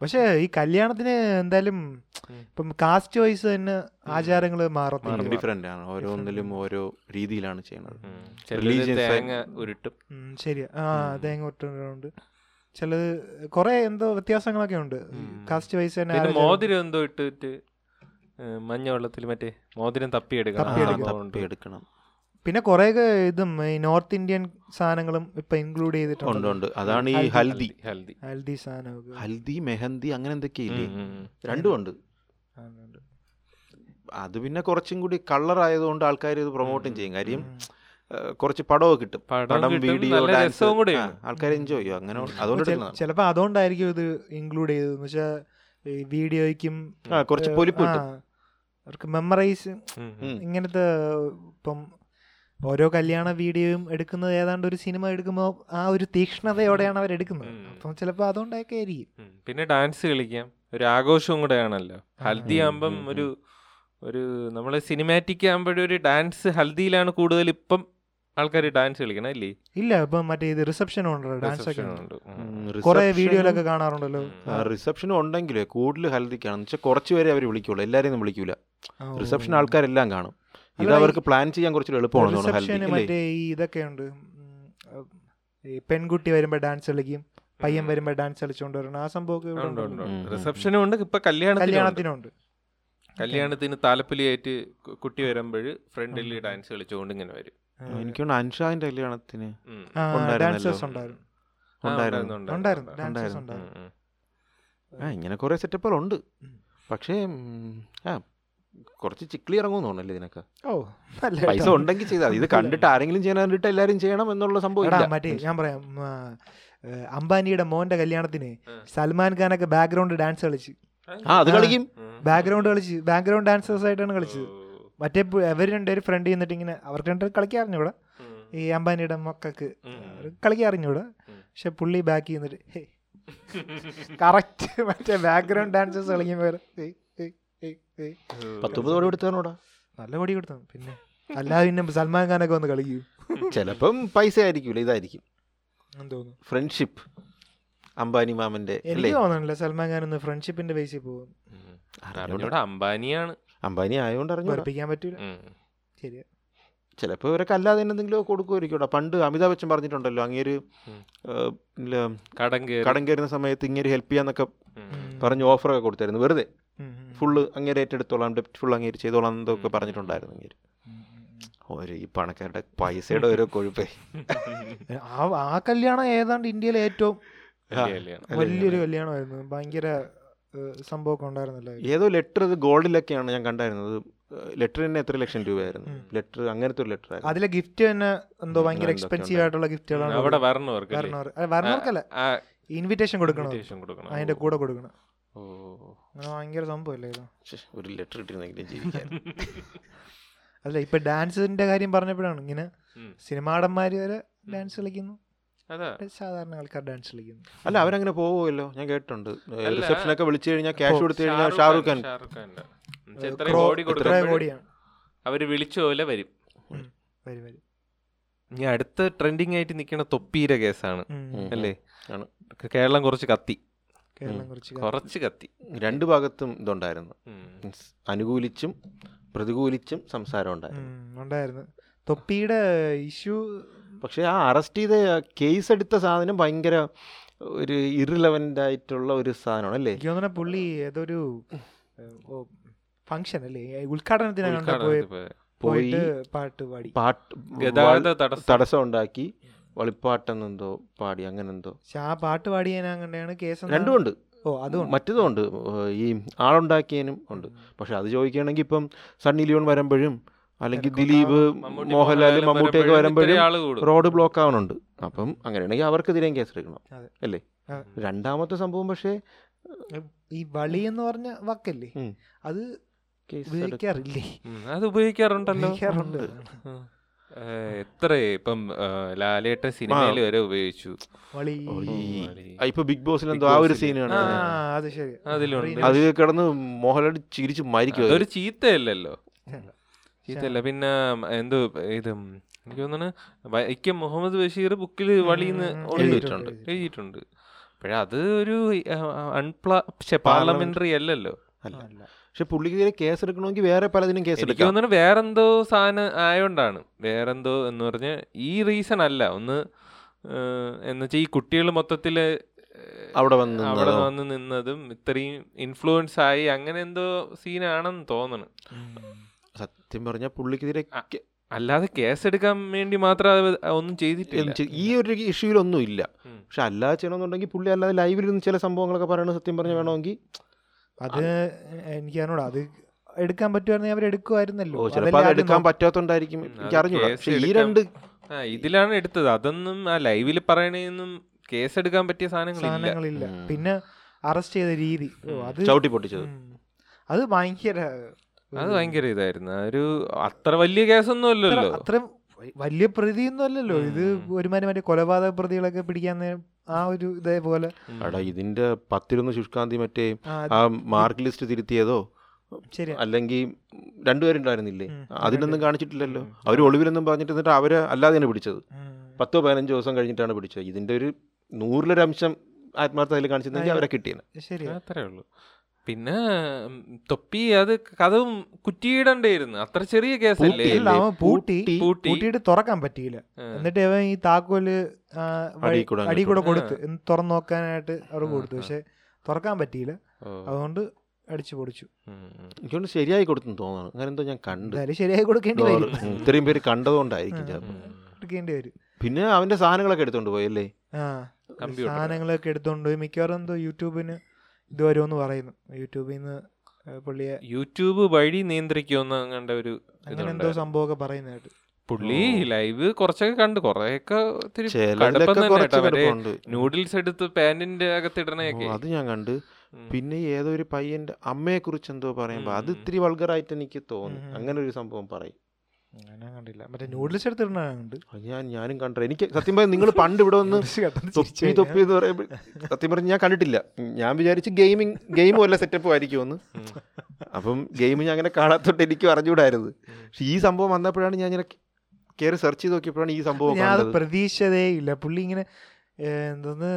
പക്ഷെ ഈ കല്യാണത്തിന് എന്തായാലും. ഇപ്പം കാസ്റ്റ് വൈസ് തന്നെ ആചാരങ്ങൾ മാറത്തില്ല ഡിഫറെന്റ് ആണ്. ഓരോന്നിലും ഓരോ രീതിയിലാണ് ചെയ്യുന്നത്. തേങ്ങ ഉരുട്ടും. ശരി ആ. തേങ്ങ ഒട്ടുണ്ട് ചിലത് കുറെ എന്തോ വ്യത്യാസങ്ങളൊക്കെ ഉണ്ട്. കാസ്റ്റ് വൈസ് തന്നെ മോതിരം എന്തോ ഇട്ടിട്ട് മഞ്ഞ വെള്ളത്തിൽ മറ്റേ മോതിരം തപ്പിയെടുക്കണം. തപ്പി തപ്പിയെടുക്കണം. പിന്നെ കുറെ ഇതും ഈ നോർത്ത് ഇന്ത്യൻ സാധനങ്ങളും ഇപ്പൊ ഇൻക്ലൂഡ് ചെയ്തിട്ടുണ്ട്. ഉണ്ട് അതാണ് ഈ ഹൽദി. ഹൽദി. ഹൽദി. ഹൽദി. സാധനമൊക്കെ. ഹൽദി മെഹന്തി അങ്ങനെ എന്തൊക്കെയില്ലേ. രണ്ടും ഉണ്ട്. അത് പിന്നെ കുറച്ചും കൂടി കളർ ആയതുകൊണ്ട് ആൾക്കാർ ഇത് പ്രൊമോട്ടും ചെയ്യും. കാര്യം കുറച്ച് പടമൊക്കെ കിട്ടും. പടം വീഡിയോ ഡാൻസും കൂടി ആൾക്കാർ എൻജോയ് ചെയ്യും. അങ്ങനെ അതുകൊണ്ട് ചിലപ്പോൾ അതുകൊണ്ടായിരിക്കും ഇത് ഇൻക്ലൂഡ് ചെയ്തത്. വെച്ചാൽ ഈ വീഡിയോയ്ക്കും കുറച്ച് പൊലിപ്പ് അവർക്ക് മെമ്മറൈസ്. ഇങ്ങനത്തെ ഇപ്പം ഓരോ കല്യാണ വീഡിയോയും എടുക്കുന്നത് ഏതാണ്ട് ഒരു സിനിമ എടുക്കുമ്പോൾ ആ ഒരു തീക്ഷ്ണതയോടെയാണ് അവർ എടുക്കുന്നത്. അപ്പം ചിലപ്പോൾ അതുകൊണ്ടൊക്കെ ആയിരിക്കും. പിന്നെ ഡാൻസ് കളിക്കാം. ഒരു ആഘോഷവും കൂടെ ആണല്ലോ. ഹൽദി ആകുമ്പം ഒരു ഒരു നമ്മൾ സിനിമാറ്റിക് ആകുമ്പോഴും ഒരു ഡാൻസ് ഹൽദിയിലാണ് കൂടുതൽ ഇപ്പം ആൾക്കാർ ഡാൻസ് കളിക്കണം അല്ലേ? ഇല്ല ഇപ്പൊ മറ്റേ ഇത് റിസപ്ഷൻ ഉണ്ടല്ലോ ഡാൻസ് ഒക്കെ കുറെ വീഡിയോയിലൊക്കെ കാണാറുണ്ടല്ലോ. റിസപ്ഷൻ ഉണ്ടെങ്കിലേ കൂടുതൽ ഹൽദിക്കാണ്. എന്ന് വെച്ചാൽ കുറച്ച് പേരെ അവർ വിളിക്കുള്ളൂ. എല്ലാവരെയും വിളിക്കൂല. റിസപ്ഷൻ ആൾക്കാരെല്ലാം കാണും. ഇത് അവർക്ക് പ്ലാൻ ചെയ്യാൻ കുറച്ച് എളുപ്പമാണ് മറ്റേ ഈ ഇതൊക്കെ ഉണ്ട്. ഈ പെൺകുട്ടി വരുമ്പോ ഡാൻസ് കളിക്കും പയ്യൻ വരുമ്പോ ഡാൻസ് കളിച്ചോണ്ട് വരണം. ആ സംഭവം റിസപ്ഷനും ഉണ്ട് ഇപ്പൊ കല്യാണത്തിനും ഉണ്ട്. കല്യാണത്തിനുണ്ട്. കല്യാണത്തിന് താലപ്പൊലിയായിട്ട് കുട്ടി വരുമ്പോൾ ഫ്രണ്ടിൽ ഡാൻസ് കളിച്ചുകൊണ്ട് ഇങ്ങനെ വരും. എനിക്ക് അൻഷാന്റെ കല്യാണത്തിന്. ഡാൻസേഴ്സ് ഉണ്ടായിരുന്നു. ഇങ്ങനെ കുറെ സെറ്റപ്പുകൾ ഉണ്ട് പക്ഷേ ആ കുറച്ച് ചിക്ലി ഇറങ്ങും തോന്നല്ലേ ഇതിനൊക്കെ ഓ നല്ല പൈസ. ഉണ്ടെങ്കിൽ ചെയ്താൽ ഇത് കണ്ടിട്ട് ആരെങ്കിലും ചെയ്യാൻ കണ്ടിട്ട് എല്ലാവരും ചെയ്യണം എന്നുള്ള സംഭവം മറ്റേ ഞാൻ പറയാം അംബാനിയുടെ മോന്റെ കല്യാണത്തിന്. സൽമാൻ ഖാനൊക്കെ ബാക്ക്ഗ്രൗണ്ട് ഡാൻസ് കളിച്ച് ആ അത് കളിക്കും. ബാക്ക്ഗ്രൗണ്ട് കളിച്ച് ബാക്ക്ഗ്രൗണ്ട് ഡാൻസേഴ്സ് ആയിട്ടാണ് കളിച്ചത്. മറ്റേ ഇവർ രണ്ടുപേരും ഫ്രണ്ട് ചെയ്യുന്നിട്ട് ഇങ്ങനെ അവർക്ക് രണ്ടുപേർ കളിക്കാറിഞ്ഞു ഇവിടെ ഈ അംബാനിയുടെ മക്കൾക്ക് കളിക്കാറിഞ്ഞു കളിക്കാറിഞ്ഞൂടെ ഉം. പക്ഷെ പുള്ളി ബാക്ക് ചെയ്യുന്നിട്ട് കറക്റ്റ് മറ്റേ ബാക്ക്ഗ്രൗണ്ട് ഡാൻസേഴ്സ് കളിക്കുമ്പോൾ. പത്ത് മുപ്പത് കോടി കൊടുത്താണോടാ നല്ല പടി കൊടുത്തു പിന്നെ അല്ലാതെ പിന്നെ സൽമാൻ ഖാനൊക്കെ വന്ന് കളിക്കൂ. ചിലപ്പം പൈസ ആയിരിക്കൂല ഇതായിരിക്കും. ഫ്രണ്ട്ഷിപ്പ്. അംബാനി മാമന്റെ എനിക്ക് സൽമാൻ ഖാൻ ഒന്ന് ഫ്രണ്ട്ഷിപ്പിന്റെ ബേസിൽ പോകും. അംബാനിയാണ്. അംബാനി ആയതുകൊണ്ട് അറിഞ്ഞു പഠിപ്പിക്കാൻ പറ്റൂല. ചിലപ്പോ ശരിയാ. ചിലപ്പോൾ ഇവരൊക്കെ അല്ലാതെ എന്തെങ്കിലും കൊടുക്കുമായിരിക്കും പണ്ട് അമിതാഭ് ബച്ചൻ പറഞ്ഞിട്ടുണ്ടല്ലോ അങ്ങേര് ഒരു കടം കടം കയറുന്ന സമയത്ത് ഇങ്ങനെ ഹെൽപ്പ് ചെയ്യാന്നൊക്കെ. പറഞ്ഞ് ഓഫറൊക്കെ കൊടുത്തായിരുന്നു. വെറുതെ. ഫുള്ള് അങ്ങേര് ഏറ്റെടുത്തോളാം ഡെപ്റ്റ് ഫുൾ അങ്ങേര് ചെയ്തോളാം എന്നൊക്കെ പറഞ്ഞിട്ടുണ്ടായിരുന്നു അങ്ങേര്. ഒരു ഈ പണക്കാരുടെ പൈസയുടെ ഓരോ കൊഴുപ്പേ. ആ ആ കല്യാണം ഏതാണ്ട് ഇന്ത്യയിലെ ഏറ്റവും വലിയ വലിയൊരു കല്യാണമായിരുന്നു. ഭയങ്കര സംഭവമൊക്കെ ഉണ്ടായിരുന്നല്ലോ ഏതോ ലെറ്റർ ഇത് ഗോൾഡിലൊക്കെയാണ് ഞാൻ കണ്ടായിരുന്നത്. ലെറ്റർ തന്നെ എത്ര ലക്ഷം രൂപയായിരുന്നു. ലെറ്റർ അങ്ങനത്തെ ഒരു ലെറ്റർ അതിലെ ഗിഫ്റ്റ് തന്നെ എന്തോ ഭയങ്കര എക്സ്പെൻസീവ് ആയിട്ടുള്ള ഗിഫ്റ്റുകളാണ് അവിടെ വരണവർക്ക് വരണവർക്കല്ല ഇൻവിറ്റേഷൻ കൊടുക്കണം. അതിന്റെ കൂടെ കൊടുക്കണം. ഭയങ്കര സംഭവമല്ലേ ഇത് ഒരു ലെറ്റർ കിട്ടിയിരുന്നെങ്കിലും ജീവിക്കാൻ. അല്ല ഇപ്പൊ ഡാൻസിന്റെ കാര്യം പറഞ്ഞപ്പോഴാണ് ഇങ്ങനെ. സിനിമാടന്മാര് വരെ ഡാൻസ് കളിക്കുന്നു. സാധാരണ ആൾക്കാർ ഡാൻസ് കളിക്കുന്നു. അല്ല അവരങ്ങനെ പോവുമല്ലോ. ഞാൻ കേട്ടിട്ടുണ്ട്. റിസപ്ഷനൊക്കെ വിളിച്ചു കഴിഞ്ഞാൽ ക്യാഷ് കൊടുത്തു കഴിഞ്ഞാൽ ഷാറുഖ് ഖാൻ കോടിയാണ്. അവർ വിളിച്ചു പോലെ വരും. വരും വരും. ഇനി അടുത്ത ട്രെൻഡിങ് ആയിട്ട് നിൽക്കുന്ന തൊപ്പീരെ കേസാണ്. അല്ലേ? കേരളം കുറച്ച് കത്തി. കേരളം കുറച്ച്. കുറച്ച് കത്തി. രണ്ട് ഭാഗത്തും ഇതുണ്ടായിരുന്നു. മീൻസ് അനുകൂലിച്ചും പ്രതികൂലിച്ചും സംസാരം ഉണ്ടായിരുന്നു. ഉണ്ടായിരുന്നു. തൊപ്പിയുടെ ഇഷ്യൂ പക്ഷെ ആ അറസ്റ്റ് ചെയ്ത കേസ് എടുത്ത സാധനം ഭയങ്കര ഒരു ഇറിലവന്റ് ആയിട്ടുള്ള ഒരു സാധനമാണ് അല്ലേ? എനിക്ക് തോന്നുന്ന പുള്ളി ഏതൊരു ഫങ്ഷൻ അല്ലേ? ഉദ്ഘാടനത്തിനാണ് പോയി പോയിട്ട് പാട്ട് പാടി. പാട്ട് ഗതാഗത തടസ്സം. ഉണ്ടാക്കി. വളിപ്പാട്ടെന്നെന്തോ പാടി അങ്ങനെന്തോ. പക്ഷെ ആ പാട്ട് പാടി കേസ് രണ്ടും ഉണ്ട് ഓ അതും മറ്റതും ഉണ്ട് ഈ ആളുണ്ടാക്കിയതിനും ഉണ്ട്. പക്ഷെ അത് ചോദിക്കുകയാണെങ്കിൽ ഇപ്പം സണ്ണി ലിയോൺ വരുമ്പോഴും അല്ലെങ്കിൽ. ദിലീപ് മോഹൻലാൽ മോഹൻലാലും മമ്മൂട്ടിയൊക്കെ വരുമ്പോഴും. റോഡ് ബ്ലോക്ക് ആവുന്നുണ്ട് അപ്പം അങ്ങനെയാണെങ്കിൽ അവർക്കെതിരെയും കേസ് എടുക്കണം അല്ലേ? രണ്ടാമത്തെ സംഭവം പക്ഷേ ഈ വളി എന്ന് പറഞ്ഞ വാക്കല്ലേ? അത് ഉപയോഗിക്കാറില്ലേ? അത് ഉപയോഗിക്കാറുണ്ടല്ലോ. ഉപയോഗിക്കാറുണ്ട്. എത്ര ഇപ്പം ലാലേട്ട ലാലേട്ടൻ സിനിമയിൽ വരെ ഉപയോഗിച്ചു? ഇപ്പൊ ബിഗ് ബോസിൽ എന്തോ ആ ഒരു സീനാണ് ആ അത് കിടന്ന് മോഹൻലാൽ ചിരിച്ച് മരിക്കും ഒരു ചീത്തയല്ലല്ലോ. ചീത്തയല്ല. പിന്നെ എന്തോ ഇത് എനിക്ക് തോന്നുന്നു വൈക്കം മുഹമ്മദ് ബഷീർ ബുക്കിൽ വളിന്ന് എഴുതിയിട്ടുണ്ട്. എഴുതിയിട്ടുണ്ട്. പക്ഷെ അത് ഒരു അൺപ്ലാ പാർലമെന്ററി അല്ലല്ലോ. അല്ല. അല്ല. പക്ഷെ പുള്ളിക്കെതിരെ കേസ് എടുക്കണമെങ്കിൽ വേറെ പലതിനും കേസ് എടുക്കാം. തോന്നുന്നു വേറെന്തോ സാധനം ആയോണ്ടാണ്. വേറെന്തോ എന്ന് പറഞ്ഞ ഈ റീസൺ അല്ല. ഒന്ന് എന്നുവെച്ചാൽ ഈ കുട്ടികൾ മൊത്തത്തിൽ അവിടെ വന്ന് അവിടെ വന്ന് നിന്നതും ഇത്രയും ഇൻഫ്ലുവൻസ് ആയി അങ്ങനെ എന്തോ സീനാണെന്ന് തോന്നണം. സത്യം പറഞ്ഞാൽ പുള്ളിക്കെതിരെ അല്ലാതെ കേസ് എടുക്കാൻ വേണ്ടി മാത്രം ഒന്നും ചെയ്തിട്ടില്ല. ഈ ഒരു ഇഷ്യൂലൊന്നും ഇല്ല. പക്ഷെ അല്ലാതെ ചെയ്യണമെന്നുണ്ടെങ്കിൽ പുള്ളി അല്ലാതെ ലൈവിൽ നിന്ന് ചില സംഭവങ്ങളൊക്കെ പറയണത് സത്യം പറഞ്ഞ വേണമെങ്കിൽ അത് എനിക്ക് അറിഞ്ഞൂടാ അത് എടുക്കാൻ പറ്റുമായിരുന്നെങ്കിൽ അവർ എടുക്കുമായിരുന്നല്ലോ എടുക്കാൻ പറ്റാത്തോണ്ടായിരിക്കും. എനിക്ക് അറിഞ്ഞൂടാ പക്ഷെ ഈ രണ്ട് ആ ഇതിലാണ് എടുത്തത്. അതൊന്നും ആ ലൈവിൽ പറയണേന്നും കേസ് എടുക്കാൻ പറ്റിയ സാധനങ്ങളില്ല. പിന്നെ അറസ്റ്റ് ചെയ്ത രീതി. അത് ചവിട്ടി പൊട്ടിച്ചത്. അത് ഭയങ്കര അത് ഭയങ്കര ഇതായിരുന്നു. ഒരു അത്ര വലിയ കേസൊന്നും അല്ലല്ലോ. അത്ര വലിയ പ്രതിയൊന്നും അല്ലല്ലോ. ഇത്. ഒരുമാതിരി മറ്റേ കൊലപാതക പ്രതികളൊക്കെ പിടിക്കാൻ നേ- ആ ഒരു ഇതേപോലെ. എടാ ഇതിന്റെ പത്തിലൊന്ന് ശുഷ്കാന്തി മറ്റേ ആ, മാർക്ക് ലിസ്റ്റ് തിരുത്തിയതോ? ശരി അല്ലെങ്കിൽ രണ്ടുപേരുണ്ടായിരുന്നില്ലേ. അതിനൊന്നും കാണിച്ചിട്ടില്ലല്ലോ. അവർ ഒളിവിലൊന്നും പറഞ്ഞിട്ട് എന്നിട്ട് അവരെ അല്ലാതെയാണ് പിടിച്ചത്. പത്തോ പതിനഞ്ചോ ദിവസം കഴിഞ്ഞിട്ടാണ് പിടിച്ചത്. ഇതിന്റെ ഒരു നൂറിലൊരംശം ആത്മാർത്ഥതയിൽ കാണിച്ചിരുന്നെങ്കിൽ അവരെ കിട്ടിയത് ശരി അത്രേ ഉള്ളൂ. പിന്നെ തൊപ്പി അത് കഥവും കുറ്റിയിടണ്ടായിരുന്നു. അത്ര ചെറിയ കേസല്ലേ. അവൻ പൂട്ടി. പൂട്ടി. പൂട്ടിയിട്ട് തുറക്കാൻ പറ്റിയില്ല. എന്നിട്ട് അവൻ ഈ താക്കോൽ അടി കൂടെ കൊടുത്ത്. തുറന്നു നോക്കാനായിട്ട് അവർ കൊടുത്തു. പക്ഷെ തുറക്കാൻ പറ്റിയില്ല. അതുകൊണ്ട് അടിച്ചു പൊടിച്ചു. എനിക്കൊണ്ട് ശരിയായി കൊടുത്തെന്ന് തോന്നുന്നു അങ്ങനെ എന്തോ ഞാൻ കണ്ടു. ശരിയായി കൊടുക്കേണ്ടി വരും. ഇത്രയും പേര് കണ്ടതുകൊണ്ടായിരിക്കും. കൊടുക്കേണ്ടി വരും. പിന്നെ അവന്റെ സാധനങ്ങളൊക്കെ എടുത്തോണ്ട് പോയല്ലേ. സാധനങ്ങളൊക്കെ എടുത്തോണ്ട് പോയി. മിക്കവാറും എന്തോ യൂട്യൂബിന് ഇത് വരുമെന്ന് പറയുന്നു. യൂട്യൂബിൽ നിന്ന് പുള്ളിയെ യൂട്യൂബ് വഴി നിയന്ത്രിക്കുമെന്ന് കണ്ട ഒരു അങ്ങനെ എന്തോ. സംഭവമൊക്കെ പറയുന്നതായിട്ട്. പുള്ളി ലൈവ് കുറച്ചൊക്കെ കണ്ട് കുറെയൊക്കെ നൂഡിൽസ് എടുത്ത് പാന്റിന്റെ അകത്തിടണയൊക്കെ. ഓ, അത് ഞാൻ കണ്ട്. പിന്നെ ഏതോ ഒരു പയ്യന്റെ അമ്മയെ കുറിച്ച് എന്തോ പറയുമ്പോ അത്. ഇത്തിരി വൾഗറായിട്ട് എനിക്ക് തോന്നി. അങ്ങനെ ഒരു സംഭവം പറയും. കണ്ടില്ല. മറ്റേ നൂഡിൽസ് എടുത്തിട്ടുണ്ട് ഞാൻ ഞാനും കണ്ടു. എനിക്ക് സത്യം പറഞ്ഞാൽ നിങ്ങൾ പണ്ട് ഇവിടെ വന്ന് തൊപ്പി തൊപ്പി എന്ന് പറയുമ്പോൾ സത്യം പറഞ്ഞ് ഞാൻ കണ്ടിട്ടില്ല. ഞാൻ വിചാരിച്ചു ഗെയിമിങ് ഗെയിം വല്ല സെറ്റപ്പ് ആയിരിക്കും എന്ന്. അപ്പം ഗെയിം ഞാൻ അങ്ങനെ കാണാത്തോട്ട് എനിക്ക് അറിഞ്ഞുകൂടായിരുന്നു. പക്ഷെ ഈ സംഭവം വന്നപ്പോഴാണ് ഞാൻ ഇങ്ങനെ കയറി സെർച്ച് ചെയ്ത് നോക്കിയപ്പോഴാണ് ഈ സംഭവം ഞാൻ പ്രതീക്ഷതേ ഇല്ല. പുള്ളി ഇങ്ങനെ എന്തോന്ന്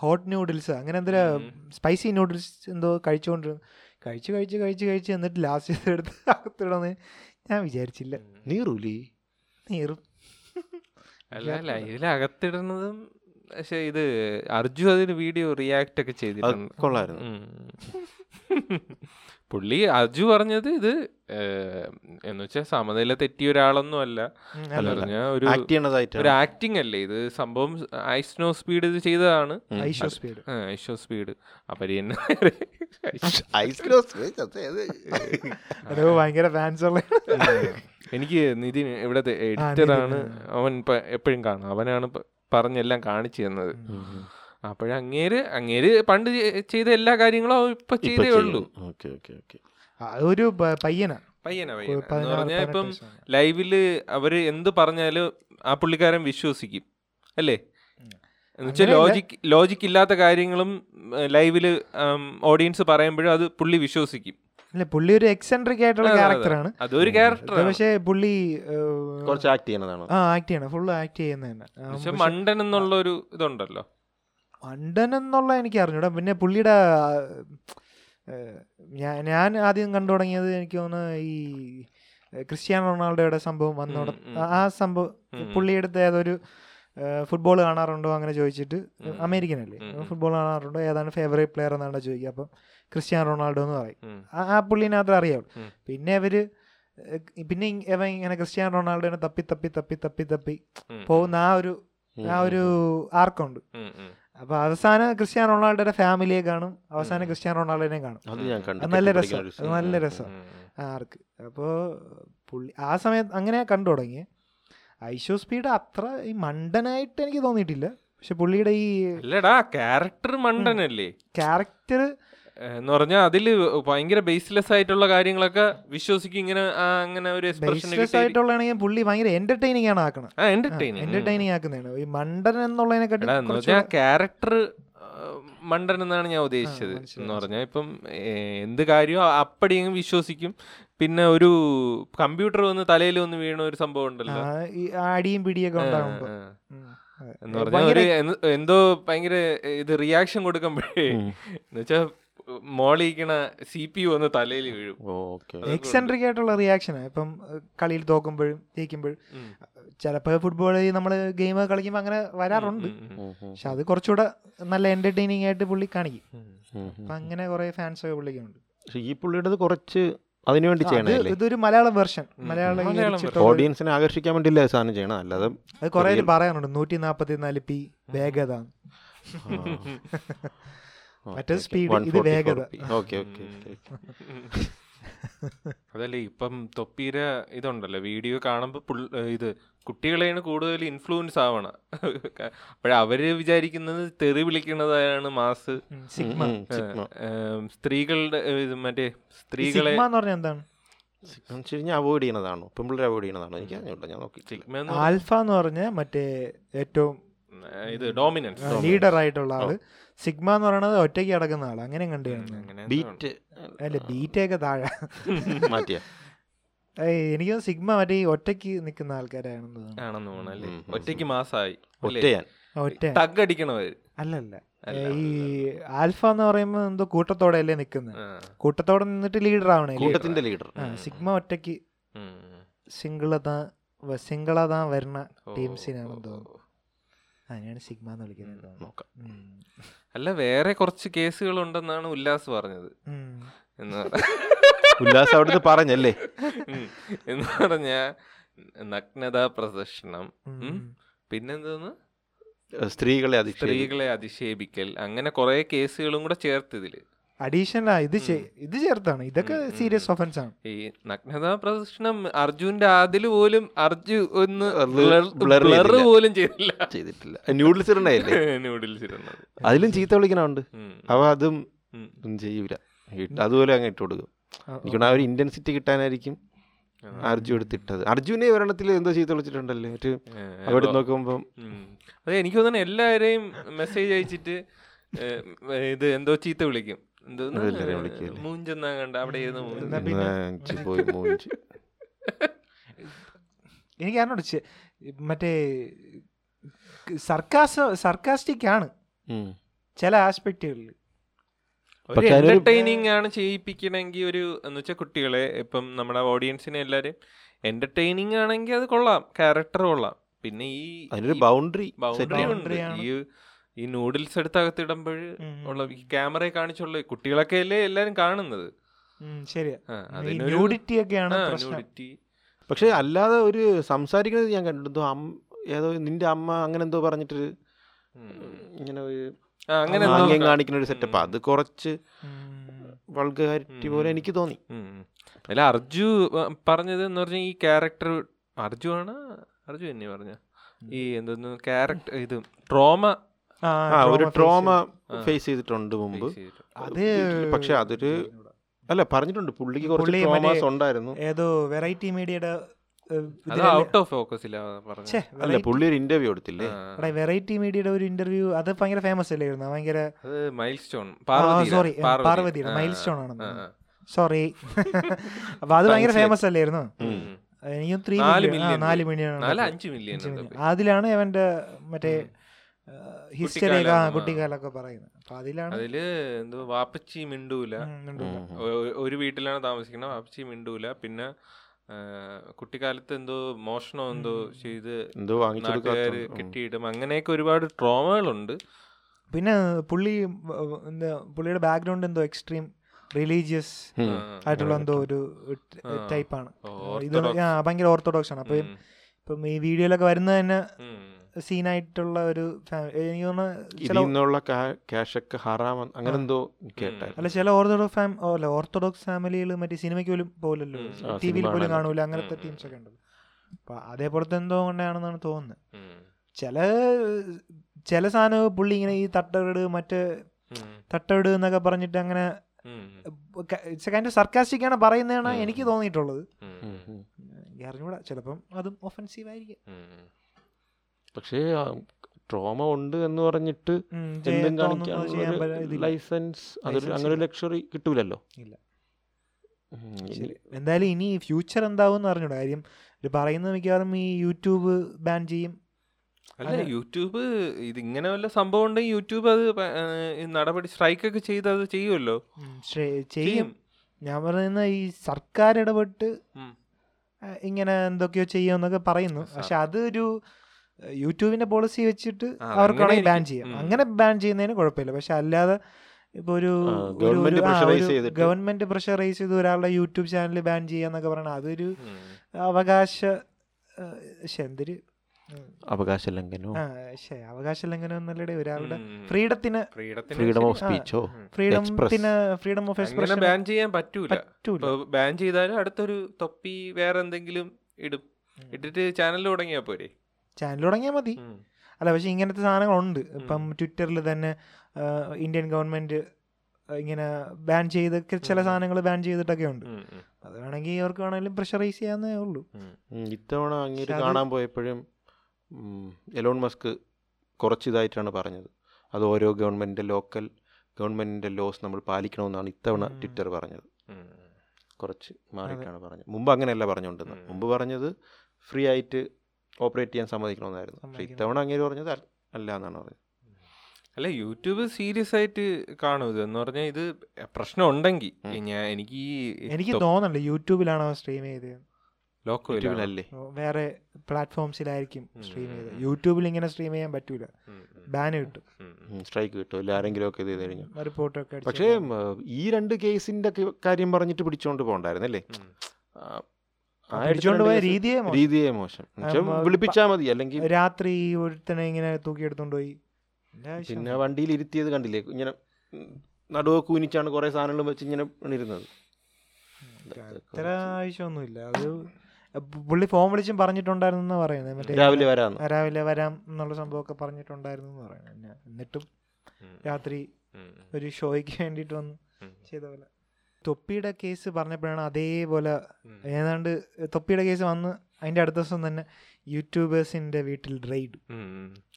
ഹോട്ട് നൂഡിൽസ് അങ്ങനെ എന്തോ സ്പൈസി നൂഡിൽസ് എന്തോ കഴിച്ചുകൊണ്ടിരുന്നു. കഴിച്ച് കഴിച്ച് കഴിച്ച് കഴിച്ച് എന്നിട്ട് ലാസ്റ്റ് എടുത്ത് അകത്തിടന്ന് ഞാൻ വിചാരിച്ചില്ല. നീറൂലി? നീറും. അല്ല അല്ല ഇതിലകത്തിടുന്നതും പക്ഷെ ഇത് അർജു അതിന് വീഡിയോ റിയാക്ട് ഒക്കെ ചെയ്തിട്ടുണ്ട്. കൊള്ളായിരുന്നു. പുള്ളി അജു പറഞ്ഞത് ഇത് ഏഹ്, എന്ന് വെച്ചാൽ സമനില തെറ്റിയ ഒരാളൊന്നും അല്ല. ഒരു ഒരു ആക്ടിങ് അല്ലേ ഇത്? സംഭവം ഐസ്നോ സ്പീഡ് ഇത് ചെയ്തതാണ്. IShowSpeed. IShowSpeed. അപ്പൊ ഭയങ്കര ഫാൻസ് ഉള്ള എനിക്ക് നിതിൻ ഇവിടെ എഡിറ്ററാണ് ആണ്. അവൻ എപ്പോഴും കാണും. അവനാണ് പറഞ്ഞെല്ലാം കാണിച്ചു തന്നത്. അപ്പോഴങ്ങേര് അങ്ങേര് പണ്ട് ചെയ്ത എല്ലാ കാര്യങ്ങളും ഇപ്പൊ ചെയ്തേ ഉള്ളൂ. Okay okay okay. ഒരു പയ്യനാ. പയ്യനാ പയ്യന. പയ്യന പറഞ്ഞാൽ ഇപ്പം ലൈവിൽ അവർ എന്ത് പറഞ്ഞാലും ആ പുള്ളിക്കാരൻ വിശ്വസിക്കും. അല്ലേ? എന്നുവെച്ചാൽ. ലോജിക് ലോജിക് ഇല്ലാത്ത കാര്യങ്ങളും ലൈവിൽ ഓഡിയൻസ് പറയുമ്പോഴും അത് പുള്ളി വിശ്വസിക്കും. അല്ല പുള്ളി ഒരു എക്സെൻട്രിക് ആയിട്ടുള്ള. ക്യാരക്ടറാണ് അതൊരു ക്യാരക്ടർ പക്ഷേ പുള്ളി കുറച്ച് ആക്ട് ചെയ്യുന്നതാണ്. ആ ആക്ട് ചെയ്യണം. ഫുള്ള് ആക്ട് ചെയ്യുന്നതാണ് പക്ഷെ മണ്ടൻ എന്നുള്ള ഒരു ഇതുണ്ടല്ലോ. മണ്ടൻ എന്നുള്ള എനിക്ക് അറിഞ്ഞൂടാ. പിന്നെ പുള്ളിയുടെ ഞാൻ ഞാൻ ആദ്യം കണ്ടു തുടങ്ങിയത് എനിക്ക് തോന്നുന്നു ഈ ക്രിസ്ത്യാനോ റൊണാൾഡോയുടെ സംഭവം വന്നോടെ ആ- സംഭവം. പുള്ളിയെടുത്ത് ഏതൊരു ഫുട്ബോൾ കാണാറുണ്ടോ അങ്ങനെ ചോദിച്ചിട്ട് അമേരിക്കൻ അല്ലേ. ഫുട്ബോൾ കാണാറുണ്ടോ? ഏതാണ് ഫേവറേറ്റ് പ്ലെയർ എന്നാണ് ചോദിക്കുക. അപ്പം ക്രിസ്ത്യാനോ റൊണാൾഡോ എന്ന് പറയും. ആ- ആ പുള്ളിനകത്ത് അറിയാം പിന്നെ ഇവർ പിന്നെ ഇവൻ ഇങ്ങനെ ക്രിസ്ത്യാനോ റൊണാൾഡോനെ തപ്പി തപ്പി തപ്പി തപ്പി തപ്പി. പോകുന്ന ആ ഒരു ആ ഒരു ആർക്കുണ്ട്. അപ്പൊ അവസാന ക്രിസ്ത്യാനോ റൊണാൾഡോയുടെ ഫാമിലിയെ കാണും. അവസാന ക്രിസ്ത്യാനോ റൊണാൾഡോനെ കാണും. നല്ല രസം. നല്ല രസം. ആർക്ക്? അപ്പോ പുള്ളി ആ സമയത്ത് അങ്ങനെ കണ്ടു തുടങ്ങി. ഐശോ സ്പീഡ് അത്ര ഈ മണ്ടനായിട്ട് എനിക്ക് തോന്നിയിട്ടില്ല. പക്ഷെ പുള്ളിയുടെ ഈ അല്ലടാ ക്യാരക്ടർ മണ്ടനല്ലേ? ക്യാരക്ടർ എന്ന് പറഞ്ഞാൽ അതിൽ ഭയങ്കര ബേസ്ലെസ് ആയിട്ടുള്ള കാര്യങ്ങളൊക്കെ വിശ്വസിക്കും. ഇങ്ങനെ അങ്ങനെ ഒരു എക്സ്പ്രഷൻ ബേസ്ലെസ് ആയിട്ടുള്ളതാണെങ്കിൽ പുള്ളി ഭയങ്കര എന്റർടൈനിങ് ആണ് ആക്കുന്നത് എന്റർടൈനിങ് എന്റർടൈനിങ് ആക്കുന്നതാണ്. ഈ മണ്ടൻ എന്നുള്ളതിനെക്കാട്ടി ക്യാരക്ടർ മണ്ടൻ എന്നാണ് ഞാൻ ഉദ്ദേശിച്ചത്. എന്ന് പറഞ്ഞാൽ ഇപ്പം എന്ത് കാര്യവും അപ്പടി വിശ്വസിക്കും. പിന്നെ ഒരു കമ്പ്യൂട്ടർ വന്ന് തലയിൽ വന്ന് വീണ ഒരു സംഭവം ഉണ്ടല്ലോ. അടിയും പിടിയൊക്കെ. എന്ന് പറഞ്ഞാൽ ഒരു എന്തോ ഭയങ്കര ഇത് റിയാക്ഷൻ കൊടുക്കുമ്പോഴേ. എന്ന് വെച്ചാൽ മോളിക്കണ സി പി യു ഒന്ന് തലയിൽ വീഴും. ഓക്കെ. എക്സെൻട്രിക് ആയിട്ടുള്ള റിയാക്ഷനാണ് ഇപ്പം കളിയിൽ തോക്കുമ്പോഴും ജയിക്കുമ്പോഴും. ചിലപ്പോൾ ഫുട്ബോൾ നമ്മൾ ഗെയിം കളിക്കുമ്പോൾ അങ്ങനെ വരാറുണ്ട്. പക്ഷെ അത് കുറച്ചുകൂടെ നല്ല എന്റർടൈനിങ് ആയിട്ട് പുള്ളി കാണിക്കും. അപ്പൊ അങ്ങനെ കുറെ ഫാൻസ് ഒക്കെ പുള്ളിക്കുണ്ട്. പക്ഷെ ഈ പുള്ളിയുടെ കുറച്ച് അതിനുവേണ്ടി ഇതൊരു മലയാളം വെർഷൻ മലയാളം മലയാളം ഓഡിയൻസിനെ ആകർഷിക്കാൻ വേണ്ടിയില്ല സാധനം ചെയ്യണം അല്ലാതെ അത് കുറെ പറയാനുണ്ട്. നൂറ്റി നാപ്പത്തി നാല് പി വേഗത മറ്റേത് സ്പീഡ് ഇത് വേഗത. ഓക്കെ ഓക്കെ അതല്ലേ ഇപ്പം തൊപ്പീര ഇതുണ്ടല്ലോ വീഡിയോ കാണുമ്പോൾ പുൾ- ഇത് കുട്ടികളെയാണ് കൂടുതൽ ഇൻഫ്ലുവൻസ് ആവണം. ആവണ അപ്പോഴവര് വിചാരിക്കുന്നത് തെറി വിളിക്കുന്നതാണ് മാസ്. സ്ത്രീകളുടെ മറ്റേ സ്ത്രീകളെ സിഗ്മ എന്ന് പറഞ്ഞാൽ എന്താണ്? അവോയ്ഡ് ചെയ്യണതാണോ? പെമ്പിള്ളേരെ അവോയ്ഡ് ചെയ്യണതാണോ? എനിക്ക് ഞാൻ നോക്കി ആൽഫ എന്ന് പറഞ്ഞ മറ്റേ ഏറ്റവും ഇത് ഡോമിനൻസ് ലീഡർ ആയിട്ടുള്ള ആൾ. സിഗ്മ എന്ന് പറയുന്നത് ഒറ്റയ്ക്ക് കിടക്കുന്ന ആൾ. അങ്ങനെ കണ്ടു ബീറ്റ് അല്ല ബീറ്റൊക്കെ താഴെ. മാറ്റിയ? എനിക്ക് സിഗ്മ മറ്റേ ഈ ഒറ്റയ്ക്ക് നിൽക്കുന്ന ആൾക്കാരാണെന്ന് തോന്നുന്നു. ആണെന്ന് ഒറ്റയ്ക്ക് ഒറ്റ ടഗ് അടിക്കണവര്. അല്ലല്ല. ഈ ആൽഫ എന്ന് പറയുമ്പോൾ എന്തോ കൂട്ടത്തോടെ അല്ലേ നിൽക്കുന്നത് കൂട്ടത്തോടെ നിന്നിട്ട് ലീഡർ ആവണേ കൂട്ടത്തിന്റെ ലീഡർ സിഗ്മ ഒറ്റയ്ക്ക്. സിംഗിളതാ സിംഗിളതാ വരുന്ന ഓ, ടീംസിനാണെന്ന് തോന്നുന്നു. അതിനാണ് സിഗ്മ എന്ന് വിളിക്കുന്നത് നോക്കാം. അല്ല വേറെ കുറച്ച് കേസുകൾ ഉണ്ടെന്നാണ് ഉല്ലാസ് പറഞ്ഞത്. എന്ന് ഉല്ലാസ് അവിടുന്ന് പറഞ്ഞല്ലേ. എന്ന് പറഞ്ഞ നഗ്നതാ പ്രദർശനം. പിന്നെന്തോന്ന്? സ്ത്രീകളെ സ്ത്രീകളെ അധിക്ഷേപിക്കൽ അങ്ങനെ കുറെ കേസുകളും കൂടെ ചേർത്ത് ഇതിൽ. അഡീഷണൽ ഇത് ഇത് ചേർത്താണ് ഇതൊക്കെ സീരിയസ്. ഒഫൻസ് ആണ് ഈ നഗ്നതാ പ്രദർശനം അർജുന്റെ അതിൽ പോലും അർജു ഒന്ന്. പോലും ചെയ്തില്ല. ചെയ്തിട്ടില്ല. ന്യൂഡിൽസ് ഇരുന്നത് അതിലും ചീത്ത വിളിക്കണുണ്ട്. അവ അതും ഒന്നും ചെയ്യൂല. അതുപോലെ അങ്ങ് ഇട്ട് കൊടുക്കും. ആ, ആ. ഒരു ഇന്റൻസിറ്റി കിട്ടാനായിരിക്കും. അർജു എടുത്തിട്ടത്. അർജുനെ വരണത്തിൽ എന്തോ ചീത്ത വിളിച്ചിട്ടുണ്ടല്ലേ? ഒരു അവിടെ നോക്കുമ്പോ. അതെ എനിക്ക് തോന്നുന്നു എല്ലാരെയും മെസ്സേജ് അയച്ചിട്ട് ഇത് എന്തോ ചീത്ത വിളിക്കും? മൂഞ്ചെന്നാ കണ്ട അവിടെ പോയി മൂഞ്ചി. എനിക്ക് അറിഞ്ഞോട് മറ്റേ സർക്കാസ് സർക്കാസ്റ്റിക് ആണ്. ചില ആസ്പെക്റ്റുകളിൽ ഒരു എന്റർടൈനിങ് ആണ് ചെയ്യിപ്പിക്കണമെങ്കിൽ ഒരു എന്ന് വെച്ചാൽ കുട്ടികളെ ഇപ്പം നമ്മുടെ ഓഡിയൻസിനെ എല്ലാരും എന്റർടൈനിങ് ആണെങ്കിൽ അത് കൊള്ളാം ക്യാരക്ടർ കൊള്ളാം. പിന്നെ ഈ ബൗണ്ടറി ബൗണ്ടറി ഉണ്ട്. ആണ്. ഈ ഈ നൂഡിൽസ് എടുത്ത് അകത്തിടുമ്പോൾ ഉള്ള ഈ ക്യാമറയെ കാണിച്ചുള്ള കുട്ടികളൊക്കെ അല്ലേ എല്ലാരും കാണുന്നത്? ശരിയാ. അതിനൊരു ന്യൂഡിറ്റി ഒക്കെയാണ്. പക്ഷെ അല്ലാതെ ഒരു സംസാരിക്കുന്നത് ഞാൻ കണ്ടു എന്തോ അം- ഏതോ നിന്റെ അമ്മ അങ്ങനെ എന്തോ പറഞ്ഞിട്ട് ഇങ്ങനെ ഒരു അങ്ങനെ എന്തോ കാണിക്കുന്ന ഒരു സെറ്റപ്പ് അത് കുറച്ച് വൾഗാരിറ്റി പോലെ എനിക്ക് തോന്നി. അല്ല അർജു പറഞ്ഞത് എന്ന് പറഞ്ഞാൽ ഈ ക്യാരക്ടർ അർജു ആണ്? അർജു തന്നെ പറഞ്ഞ. ഈ എന്തെന്ന് ക്യാരക്ടർ ഇത് ട്രോമ ഒരു ട്രോമ ഫേസ് ചെയ്തിട്ടുണ്ട് മുമ്പ്. അത് പക്ഷെ അതൊരു അല്ല പറഞ്ഞിട്ടുണ്ട്. പുള്ളിക്ക് കുറച്ച് ട്രോമാസ് ഉണ്ടായിരുന്നു. ഏതോ വെറൈറ്റി മീഡിയയുടെ ഔട്ട് ഓഫ് പറഞ്ഞത്. അല്ല പുള്ളി ഒരു ഇന്റർവ്യൂ എടുത്തില്ലേ. വെറൈറ്റി മീഡിയയുടെ ഒരു ഇന്റർവ്യൂ അത് ഭയങ്കര ഫേമസ് അല്ലായിരുന്നു? ഭയങ്കര മൈൽ സ്റ്റോൺ സോറി പാർവതിയുടെ മൈൽ സ്റ്റോൺ ആണെന്ന്. സോറി അപ്പൊ അത് ഭയങ്കര ഫേമസ് അല്ലായിരുന്നു. എനിക്കും ത്രീ നാല് മില്യൺ അതിലാണ് അവന്റെ മറ്റേ ഹിസ്റ്ററി. കുട്ടിക്കാലൊക്കെ പറയുന്നത്. അപ്പൊ അതിലാണ് അതിൽ എന്തോ വാപ്പച്ചി മിണ്ടൂല. ഒരു വീട്ടിലാണ് താമസിക്കുന്നത് വാപ്പച്ചി മിണ്ടൂല. പിന്നെ കുട്ടിക്കാലത്ത് എന്തോ മോഷണം എന്തോ ചെയ്ത് എന്തോ നാട്ടുകാര് കെട്ടിയിടും അങ്ങനെയൊക്കെ ഒരുപാട് ട്രോമകളുണ്ട്. പിന്നെ പുള്ളി എന്താ പുള്ളിയുടെ ബാക്ക്ഗ്രൗണ്ട് എന്തോ എക്സ്ട്രീം റിലീജിയസ് ആയിട്ടുള്ള എന്തോ ഒരു ടൈപ്പാണ് ഇത് ഭയങ്കര ഓർത്തഡോക്സ് ആണ്. അപ്പൊ ഇപ്പം ഈ വീഡിയോയിലൊക്കെ വരുന്നത് തന്നെ. സീനായിട്ടുള്ള ഒരു എനിക്ക് തോന്നുന്നു ഒക്കെ അങ്ങനെ എന്തോ അല്ല ചില ഓർത്തഡോക്സ് ഫാം അല്ല ഓർത്തഡോക്സ് ഫാമിലികൾ മറ്റേ സിനിമയ്ക്ക് പോലും പോലല്ലോ. ടി വിയിൽ പോലും. കാണൂല. അങ്ങനത്തെ ടീംസ്. ഒക്കെ ഉണ്ടല്ലോ അപ്പൊ അതേപോലത്തെ എന്തോ കൊണ്ടാണെന്നാണ് തോന്നുന്നത്. ചില ചില സാധനം പുള്ളി ഇങ്ങനെ ഈ തട്ടവിട് മറ്റ് തട്ടവിട് എന്നൊക്കെ പറഞ്ഞിട്ട് അങ്ങനെ സർക്കാസ്റ്റിക്കാണ് കൈൻഡ് സർക്കാസ്റ്റിക് ആണ് പറയുന്നതാണ്. എനിക്ക് തോന്നിയിട്ടുള്ളത്. അറിഞ്ഞൂടാ. ചിലപ്പം അതും ഒഫൻസീവ് ആയിരിക്കും. പക്ഷേ ട്രോമ ഉണ്ട് എന്ന് പറഞ്ഞിട്ട് എന്തും കാണിക്കാൻ. ലൈസൻസ് അതൊരു License അങ്ങനെ ഒരു ലക്ഷറി കിട്ടൂലല്ലോ. ഇല്ല. എന്തായാലും ഇനി ഫ്യൂച്ചർ എന്താവും അറിഞ്ഞൂടാ. കാര്യം പറയുന്നത് മിക്കവാറും ഈ യൂട്യൂബ് ബാൻ ചെയ്യും. അല്ല യൂട്യൂബ് ഇത് ഇങ്ങനെ വല്ല സംഭവം ഉണ്ടെങ്കിൽ യൂട്യൂബ് അത് നടപടി സ്ട്രൈക്ക് ഒക്കെ ചെയ്ത് അത് ചെയ്യുമല്ലോ ചെയ്യും. ഞാൻ പറയുന്ന ഈ സർക്കാർ ഇടപെട്ട് ഇങ്ങനെ എന്തൊക്കെയോ ചെയ്യുമെന്നൊക്കെ പറയുന്നു. പക്ഷെ അതൊരു യൂട്യൂബിന്റെ പോളിസി വെച്ചിട്ട് അവർക്ക് അവർക്കാണെങ്കിൽ ബാൻ ചെയ്യാം. അങ്ങനെ ബാൻ ചെയ്യുന്നതിന് കുഴപ്പമില്ല. പക്ഷെ അല്ലാതെ ഇപ്പൊ ഒരു ഗവൺമെന്റ് പ്രഷറൈസ് ചെയ്ത് ഒരാളുടെ യൂട്യൂബ് ചാനൽ ബാൻ ചെയ്യാന്നൊക്കെ പറയണ അതൊരു അവകാശ എന്തൊരു അവകാശ ലംഘനോ? ആ, അവകാശ ലംഘനം എന്നല്ലേ ഒരാളുടെ ഫ്രീഡത്തിന് ഫ്രീഡത്തിന് ഫ്രീഡം ഓഫ് സ്പീച്ചോ ഫ്രീഡത്തിന് ഫ്രീഡം ഓഫ് എക്സ്പ്രഷൻ ബാൻ ചെയ്യാൻ പറ്റൂല. ബാൻ ചെയ്താലും അടുത്തൊരു തൊപ്പി വേറെ എന്തെങ്കിലും ഇടും. ഇട്ടിട്ട് ചാനൽ തുടങ്ങിയാ പോരെ? ചാനൽ തുടങ്ങിയാൽ മതി. അല്ല പക്ഷെ ഇങ്ങനത്തെ സാധനങ്ങളുണ്ട്. ഇപ്പം ട്വിറ്ററിൽ തന്നെ ഇന്ത്യൻ ഗവൺമെന്റ് ഇങ്ങനെ ബാൻ ചെയ്ത് ചില. സാധനങ്ങൾ ബാൻ ചെയ്തിട്ടൊക്കെ ഉണ്ട്. അത് വേണമെങ്കിൽ അവർക്ക് വേണമെങ്കിലും പ്രഷറൈസ് ചെയ്യാന്നേ ഉള്ളൂ. ഇത്തവണ അങ്ങനെ കാണാൻ പോയപ്പോഴും എലോൺ മസ്ക് കുറച്ചിതായിട്ടാണ് പറഞ്ഞത്. അത് ഓരോ ഗവൺമെന്റിന്റെ ലോക്കൽ ഗവൺമെന്റിന്റെ ലോസ് നമ്മൾ പാലിക്കണമെന്നാണ് ഇത്തവണ ട്വിറ്റർ പറഞ്ഞത്. കുറച്ച് മാറിയിട്ടാണ് പറഞ്ഞത്. മുമ്പ് അങ്ങനെയല്ല പറഞ്ഞുകൊണ്ടിരുന്നത്. മുമ്പ് പറഞ്ഞത് ഫ്രീ ആയിട്ട് ഓപ്പറേറ്റ് ചെയ്യാൻ സമ്മതിക്കണമെന്നായിരുന്നു. പക്ഷേ. ഇത്തവണ അങ്ങേര് പറഞ്ഞത് അല്ല- എന്നാണ് പറഞ്ഞത്. അല്ല യൂട്യൂബ് സീരിയസ് ആയിട്ട് കാണും. ഇത് എന്ന് പറഞ്ഞാൽ ഇത് പ്രശ്നം ഉണ്ടെങ്കിൽ ഞാൻ എനിക്ക് എനിക്ക് തോന്നുന്നുണ്ട് യൂട്യൂബിലാണോ സ്ട്രീം ചെയ്തത്? ലോക്കോ യൂട്യൂബിലല്ലേ? വേറെ പ്ലാറ്റ്ഫോംസിലായിരിക്കും സ്ട്രീം ചെയ്തത്. യൂട്യൂബിൽ ഇങ്ങനെ സ്ട്രീം ചെയ്യാൻ പറ്റൂല. ബാൻ കിട്ടും സ്ട്രൈക്ക് കിട്ടും. ഇല്ല ആരെങ്കിലും ഒക്കെ ഇത് ചെയ്ത് കഴിഞ്ഞാൽ. റിപ്പോർട്ടൊക്കെ പക്ഷേ ഈ രണ്ട് കേസിന്റെ കാര്യം പറഞ്ഞിട്ട് പിടിച്ചോണ്ട് പോകണ്ടായിരുന്നല്ലേ രീതിയെ മോശം. വിളിപ്പിച്ചാ മതി. അല്ലെങ്കിൽ രാത്രി ഒരുത്തനെ ഇങ്ങനെ തൂക്കിയെടുത്തോണ്ട് പോയി. പിന്നെ വണ്ടിയിൽ ഇരുത്തിയത് കണ്ടില്ലേ? ഇങ്ങനെ നടുവ് കൂനിച്ചാണ് കുറെ സാധനങ്ങൾ വെച്ച് ഇങ്ങനെ ഇരുന്നത് അത്ര ആവശ്യമൊന്നുമില്ല. അത് പുള്ളി ഫോൺ വിളിച്ചും പറഞ്ഞിട്ടുണ്ടായിരുന്നു എന്ന് പറയുന്നത് മറ്റേ രാവിലെ വരാം രാവിലെ വരാം എന്നുള്ള സംഭവമൊക്കെ പറഞ്ഞിട്ടുണ്ടായിരുന്നു എന്ന് പറയുന്നത് എന്നിട്ടും രാത്രി ഒരു ഷോയ്ക്ക് വേണ്ടിയിട്ട് വന്ന് ചെയ്ത പോലെ. തൊപ്പിയുടെ കേസ് പറഞ്ഞപ്പോഴാണ് അതേപോലെ ഏതാണ്ട് തൊപ്പിയുടെ കേസ് വന്ന് അതിന്റെ അടുത്ത ദിവസം തന്നെ യൂട്യൂബേഴ്സിന്റെ വീട്ടിൽ റെയ്ഡ്.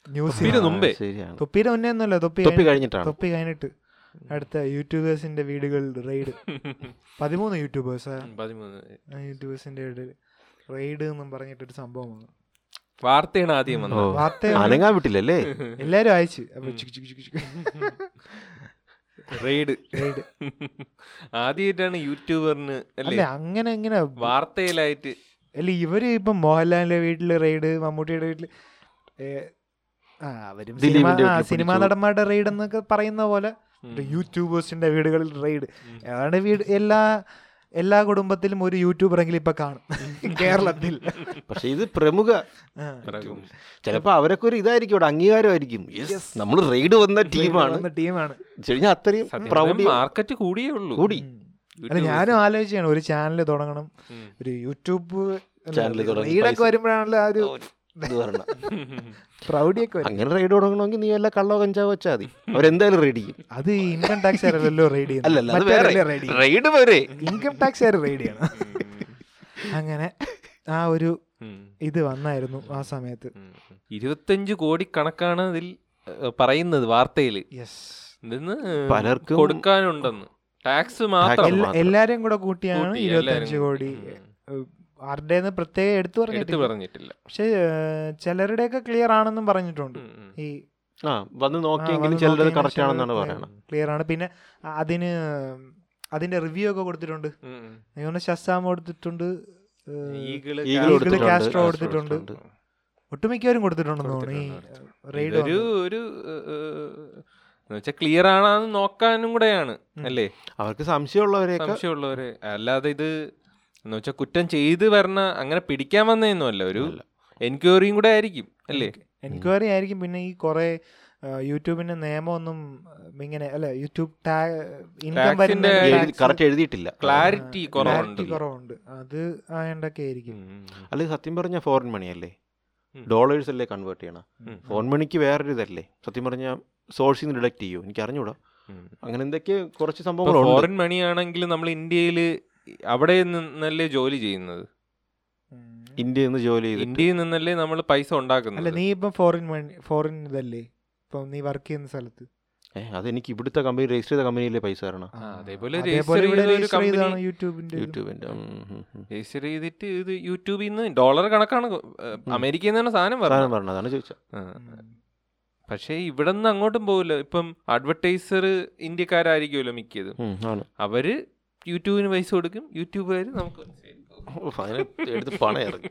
ന്യൂസ് തൊപ്പിയുടെ മുന്നേ ഒന്നുമല്ല തൊപ്പി തൊപ്പി കഴിഞ്ഞിട്ടാണ്. തൊപ്പി കഴിഞ്ഞിട്ട് അടുത്ത യൂട്യൂബേഴ്സിന്റെ വീടുകളിൽ റെയ്ഡ്. പതിമൂന്ന് യൂട്യൂബേഴ്സ്? യൂട്യൂബേഴ്സിന്റെ വീട്ടിൽ റെയ്ഡ് എന്നും പറഞ്ഞിട്ടൊരു സംഭവം വന്നു വാർത്തയാണ് ആദ്യം അനങ്ങാൻ വിട്ടില്ലല്ലേ എല്ലാരും അയച്ചു. റെയ്ഡ്. റെയ്ഡ്. ആദ്യമായിട്ടാണ് യൂട്യൂബറിന് അല്ല അല്ലേ അങ്ങനെ എങ്ങനെ വാർത്തയിലായിട്ട് അല്ല ഇവർ ഇപ്പൊ മോഹൻലാലിന്റെ വീട്ടിൽ റെയ്ഡ് മമ്മൂട്ടിയുടെ വീട്ടിൽ അവരും സിനിമ സിനിമാ നടന്മാരുടെ റെയ്ഡ് എന്നൊക്കെ പറയുന്ന പോലെ യൂട്യൂബേഴ്സിന്റെ വീടുകളിൽ റെയ്ഡ്. അവരുടെ വീട് എല്ലാ എല്ലാ കുടുംബത്തിലും ഒരു യൂട്യൂബറെങ്കിലും ഇപ്പൊ കാണും. കേരളത്തിൽ. പക്ഷെ ഇത് പ്രമുഖ. ചിലപ്പോ അവരൊക്കെ ഒരു ഇതായിരിക്കും ഇവിടെ അംഗീകാരമായിരിക്കും. നമ്മൾ റെയ്ഡ് വന്ന ടീമാണ്. വന്ന ടീമാണ്. അത്രയും മാർക്കറ്റ് കൂടിയേ ഉള്ളൂ. കൂടി. അല്ല ഞാനും ആലോചിച്ചാണ് ഒരു ചാനൽ തുടങ്ങണം ഒരു യൂട്യൂബ് ചാനൽ തുടങ്ങി റെയ്ഡൊക്കെ വരുമ്പോഴാണല്ലോ ആ ഒരു അങ്ങനെ റെയ്ഡ് തുടങ്ങണമെങ്കിൽ നീ വല്ല കള്ളോ കഞ്ചാവോ വെച്ചാൽ മതി. അവരെന്തായാലും റെയ്ഡ് ചെയ്യും. അത് ഇൻകം ടാക്സ് ആരല്ലോ റെയ്ഡ് അല്ലല്ല അത് വേറെ. റെയ്ഡ് റെയ്ഡ് വരെ ഇൻകം ടാക്സ് ആര് റെയ്ഡ് ചെയ്യണം. അങ്ങനെ ആ ഒരു ഇത് വന്നായിരുന്നു ആ സമയത്ത്. ഇരുപത്തഞ്ച് കോടി കണക്കാണ് ഇതിൽ പറയുന്നത് ഇതിന്ന് പലർക്കും കൊടുക്കാനുണ്ടെന്ന്. ടാക്സ് മാത്രം. എല്ലാരും കൂടെ കൂട്ടിയാണ് കൂട്ടി ഇരുപത്തഞ്ച് കോടി. ആരുടേന്ന് പ്രത്യേകം എടുത്തു എടുത്തു പറഞ്ഞിട്ടില്ല. പറഞ്ഞിട്ടില്ല പക്ഷെ ചിലരുടെയൊക്കെ ക്ലിയർ ആണെന്നും പറഞ്ഞിട്ടുണ്ട്. ഈ ആ വന്ന് നോക്കിയെങ്കിലും ചിലരത് കറക്റ്റ് ആണെന്നാണ് പറയുന്നത് ക്ലിയർ ആണ്. പിന്നെ അതിന് അതിന്റെ റിവ്യൂ ഒക്കെ കൊടുത്തിട്ടുണ്ട്. തോന്നുന്നു ഷസാം കൊടുത്തിട്ടുണ്ട് കാസ്ട്രോ കൊടുത്തിട്ടുണ്ട്. ഒട്ടുമിക്കവരും കൊടുത്തിട്ടുണ്ടെന്ന് തോന്നുന്നു. റെയ്ഡ് ഒരു ക്ലിയർ ആണെന്ന് നോക്കാനും കൂടെയാണ് അല്ലേ? അവർക്ക് സംശയമുള്ളവരെ സംശയമുള്ളവരെ. അല്ലാതെ ഇത് എന്ന് വെച്ചാൽ കുറ്റം ചെയ്ത് വരണ അങ്ങനെ പിടിക്കാൻ വന്നതൊന്നുമല്ല ഒരു എൻക്വയറിയും കൂടെ ആയിരിക്കും അല്ലേ? എൻക്വയറി ആയിരിക്കും പിന്നെ ഈ കുറെ യൂട്യൂബിന്റെ നിയമമൊന്നും ഇങ്ങനെ അല്ല യൂട്യൂബ് ഇൻകം കറക്റ്റ് എഴുതിയിട്ടില്ല. ക്ലാരിറ്റി കുറവുണ്ട്. കുറവുണ്ട്. അത് ആയതൊക്കെ ആയിരിക്കും. അല്ലെങ്കിൽ സത്യം പറഞ്ഞ ഫോറിൻ മണി അല്ലേ. ഡോളേഴ്സ് അല്ലേ കൺവേർട്ട് ചെയ്യണം? ഫോൺ മണിക്ക് വേറൊരു ഇതല്ലേ? സത്യം പറഞ്ഞാൽ സോഴ്സിൽ നിന്ന് ഡിഡക്ട് ചെയ്യൂ. എനിക്ക് അറിഞ്ഞൂടാ അങ്ങനെ എന്തൊക്കെ കുറച്ച് സംഭവം ഫോറിൻ മണി ആണെങ്കിൽ നമ്മൾ ഇന്ത്യയിൽ അവിടെ നിന്നല്ലേ ജോലി ചെയ്യുന്നത്? ഇന്ത്യയിൽ നിന്ന് ജോലി ചെയ്യുന്നത് ഇന്ത്യയിൽ നിന്നല്ലേ നമ്മൾ പൈസ ഉണ്ടാക്കുന്നത്? അല്ല നീ ഇപ്പം ഫോറിൻ ഫോറിൻ ഇതല്ലേ? ഇപ്പം നീ വർക്ക് ചെയ്യുന്ന സ്ഥലത്ത്. അതെനിക്ക് ഇവിടുത്തെ കമ്പനി രജിസ്റ്റർ ചെയ്ത കമ്പനിയിലെ പൈസ തരണം. ആ, അതേപോലെ യൂട്യൂബിന്റെ. രജിസ്റ്റർ ചെയ്തിട്ട് ഇത് യൂട്യൂബിൽ നിന്ന് ഡോളർ കണക്കാണ് അമേരിക്കയിൽ നിന്ന് സാധനം സാധനം പറഞ്ഞത് അതാണ് ചോദിച്ചത്. പക്ഷേ ഇവിടെ നിന്ന് അങ്ങോട്ടും പോകില്ല ഇപ്പം അഡ്വർടൈസർ ഇന്ത്യക്കാരായിരിക്കുമല്ലോ മിക്കതും. അവർ യൂട്യൂബിന് പൈസ കൊടുക്കും യൂട്യൂബുകാർ നമുക്ക് അതിനെ എടുത്ത് പണം ഇറങ്ങി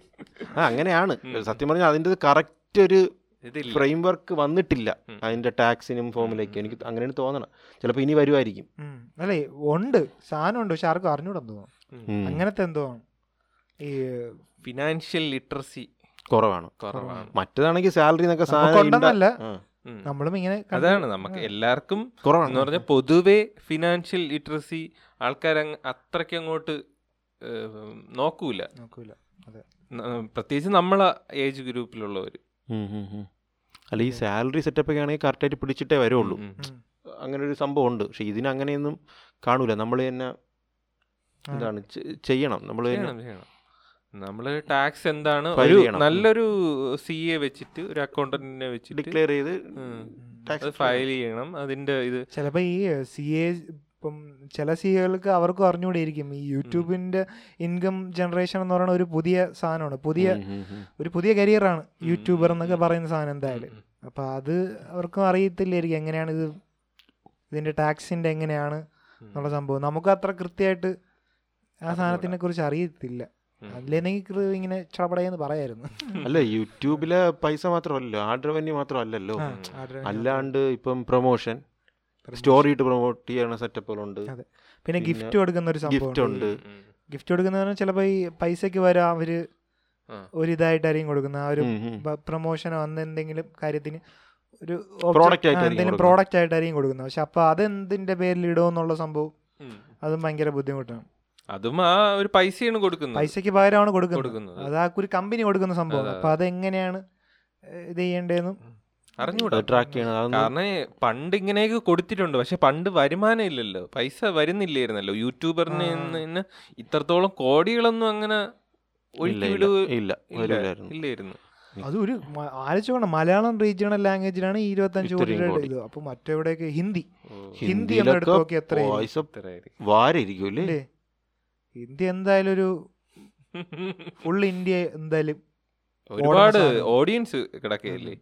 ആ അങ്ങനെയാണ്. സത്യം പറഞ്ഞാൽ അതിന്റെ കറക്റ്റ് ഒരു ഫ്രെയിം വർക്ക് വന്നിട്ടില്ല. അതിന്റെ ടാക്സിനും ഫോമിലേക്കും എനിക്ക് അങ്ങനെയാണ് തോന്നണം ചിലപ്പോൾ ഇനി വരുമായിരിക്കും. അല്ലേ ഉണ്ട്. സാധനം ഉണ്ട് പക്ഷെ ആർക്കും അറിഞ്ഞൂടെന്ന് തോന്നുന്നു അങ്ങനത്തെ എന്തോ ആണ്. ഈ ഫിനാൻഷ്യൽ ലിറ്ററസി കുറവാണ്. കുറവാണ്. മറ്റേതാണെങ്കിൽ സാലറി എന്നൊക്കെ സാധനം നമ്മളും ഇങ്ങനെ അതാണ് നമുക്ക് എല്ലാവർക്കും എന്ന് പറഞ്ഞാൽ പൊതുവെ ഫിനാൻഷ്യൽ ലിറ്ററസി ആൾക്കാർ അത്രയ്ക്ക് അങ്ങോട്ട് നോക്കൂല. നോക്കൂല. അതെ. പ്രത്യേകിച്ച് നമ്മളെ ഏജ് ഗ്രൂപ്പിലുള്ളവർ. അല്ല ഈ സാലറി സെറ്റപ്പ് ഒക്കെ ആണെങ്കിൽ കറക്റ്റായിട്ട് പിടിച്ചിട്ടേ വരുള്ളൂ. അങ്ങനെ ഒരു സംഭവം ഉണ്ട് പക്ഷെ ഇതിന് അങ്ങനെയൊന്നും കാണൂല. നമ്മൾ തന്നെ ഇതാണ് എന്താണ് ചെയ്യണം. നമ്മൾ ചെയ്യണം. നമ്മൾ ടാക്സ് എന്താണ് ഒരു നല്ലൊരു സി എ വെച്ചിട്ട് ഒരു അക്കൗണ്ടന്റിനെ വെച്ചിട്ട് ഡിക്ലെയർ ചെയ്ത് ഫയൽ ചെയ്യണം അതിന്റെ ഇത് ചിലപ്പോ ഈ സി എ ഇപ്പം ചില സി എകൾക്ക് അവർക്കും അറിഞ്ഞുകൂടിയിരിക്കും ഈ യൂട്യൂബിന്റെ ഇൻകം ജനറേഷൻ എന്ന് പറയുന്ന ഒരു പുതിയ സാധനമാണ് പുതിയ. ഒരു പുതിയ കരിയറാണ് യൂട്യൂബർ എന്നൊക്കെ പറയുന്ന സാധനം എന്തായാലും. അപ്പൊ അത് അവർക്കും അറിയത്തില്ലായിരിക്കും എങ്ങനെയാണ് ഇത് ഇതിന്റെ ടാക്സിന്റെ എങ്ങനെയാണ്. എന്നുള്ള സംഭവം നമുക്ക് അത്ര കൃത്യമായിട്ട് ആ. സാധനത്തിനെ കുറിച്ച് അറിയത്തില്ല. അതിലെനിക്ക് ഇങ്ങനെ ചടപടയെന്ന് പറയായിരുന്നു. അല്ല യൂട്യൂബിലെ പൈസ മാത്രമല്ലല്ലോ ആഡ് റവന്യൂ മാത്രമല്ലല്ലോ അല്ലാണ്ട് ഇപ്പം പ്രൊമോഷൻ സ്റ്റോറി ഇട്ട് പ്രൊമോട്ട് ചെയ്യണ സെറ്റപ്പുകളുണ്ട്. പിന്നെ ഗിഫ്റ്റ് കൊടുക്കുന്ന ഒരു ഗിഫ്റ്റ് സംഭവം ഉണ്ട്. ഗിഫ്റ്റ് കൊടുക്കുന്ന ചിലപ്പോ ഈ പൈസക്ക് വരാം അവർ. ഒരു ഇതായിട്ടായിരിക്കും കൊടുക്കുന്നത്. ആ ഒരു. പ്രൊമോഷനോ അന്ന് എന്തെങ്കിലും കാര്യത്തിന് ഒരു പ്രോഡക്റ്റ് ആയിട്ടായിരിക്കും എന്തെങ്കിലും കൊടുക്കുന്നത്. പ്രോഡക്റ്റ് ആയിട്ടായിരിക്കും കൊടുക്കുന്നത്. പക്ഷെ അപ്പൊ അതെന്തിന്റെ പേരിൽ ഇടുമെന്നുള്ള സംഭവം. അതും ഭയങ്കര ബുദ്ധിമുട്ടാണ്. അതും ആ ഒരു പൈസയാണ് കൊടുക്കുന്നത്. പൈസയ്ക്ക് പകരമാണ് കൊടുക്കുന്നത്. കൊടുക്കുന്നത്. അത് ആ ഒരു കമ്പനി കൊടുക്കുന്ന സംഭവം അതെ, അപ്പൊ അതെങ്ങനെയാണ് ഇത് ചെയ്യേണ്ടതെന്നും? അറിഞ്ഞൂടാ. ട്രാക്ക് ചെയ്യണം. കാരണം പണ്ട് ഇങ്ങനെയൊക്കെ കൊടുത്തിട്ടുണ്ട്. പക്ഷെ പണ്ട് വരുമാനം ഇല്ലല്ലോ. പൈസ വരുന്നില്ലായിരുന്നല്ലോ. യൂട്യൂബറിന്. ഇത്രത്തോളം കോടികളൊന്നും അങ്ങനെ ഇല്ലായിരുന്നു. അത് ഒരു മ- മലയാളം റീജിയണൽ ലാംഗ്വേജിലാണ് ഈ ഇരുപത്തഞ്ച് കോടിയുടെ കോടി. ഇത്. അപ്പൊ മറ്റെവിടെയൊക്കെ? ഹിന്ദി. ഹിന്ദി എത്രയായിരിക്കും? വാരിയിരിക്കും അല്ലേ? ഹിന്ദി എന്തായാലും ഒരു ഫുൾ ഇന്ത്യ എന്തായാലും ഒരുപാട് ഓഡിയൻസ് കിടക്കുകയല്ലേ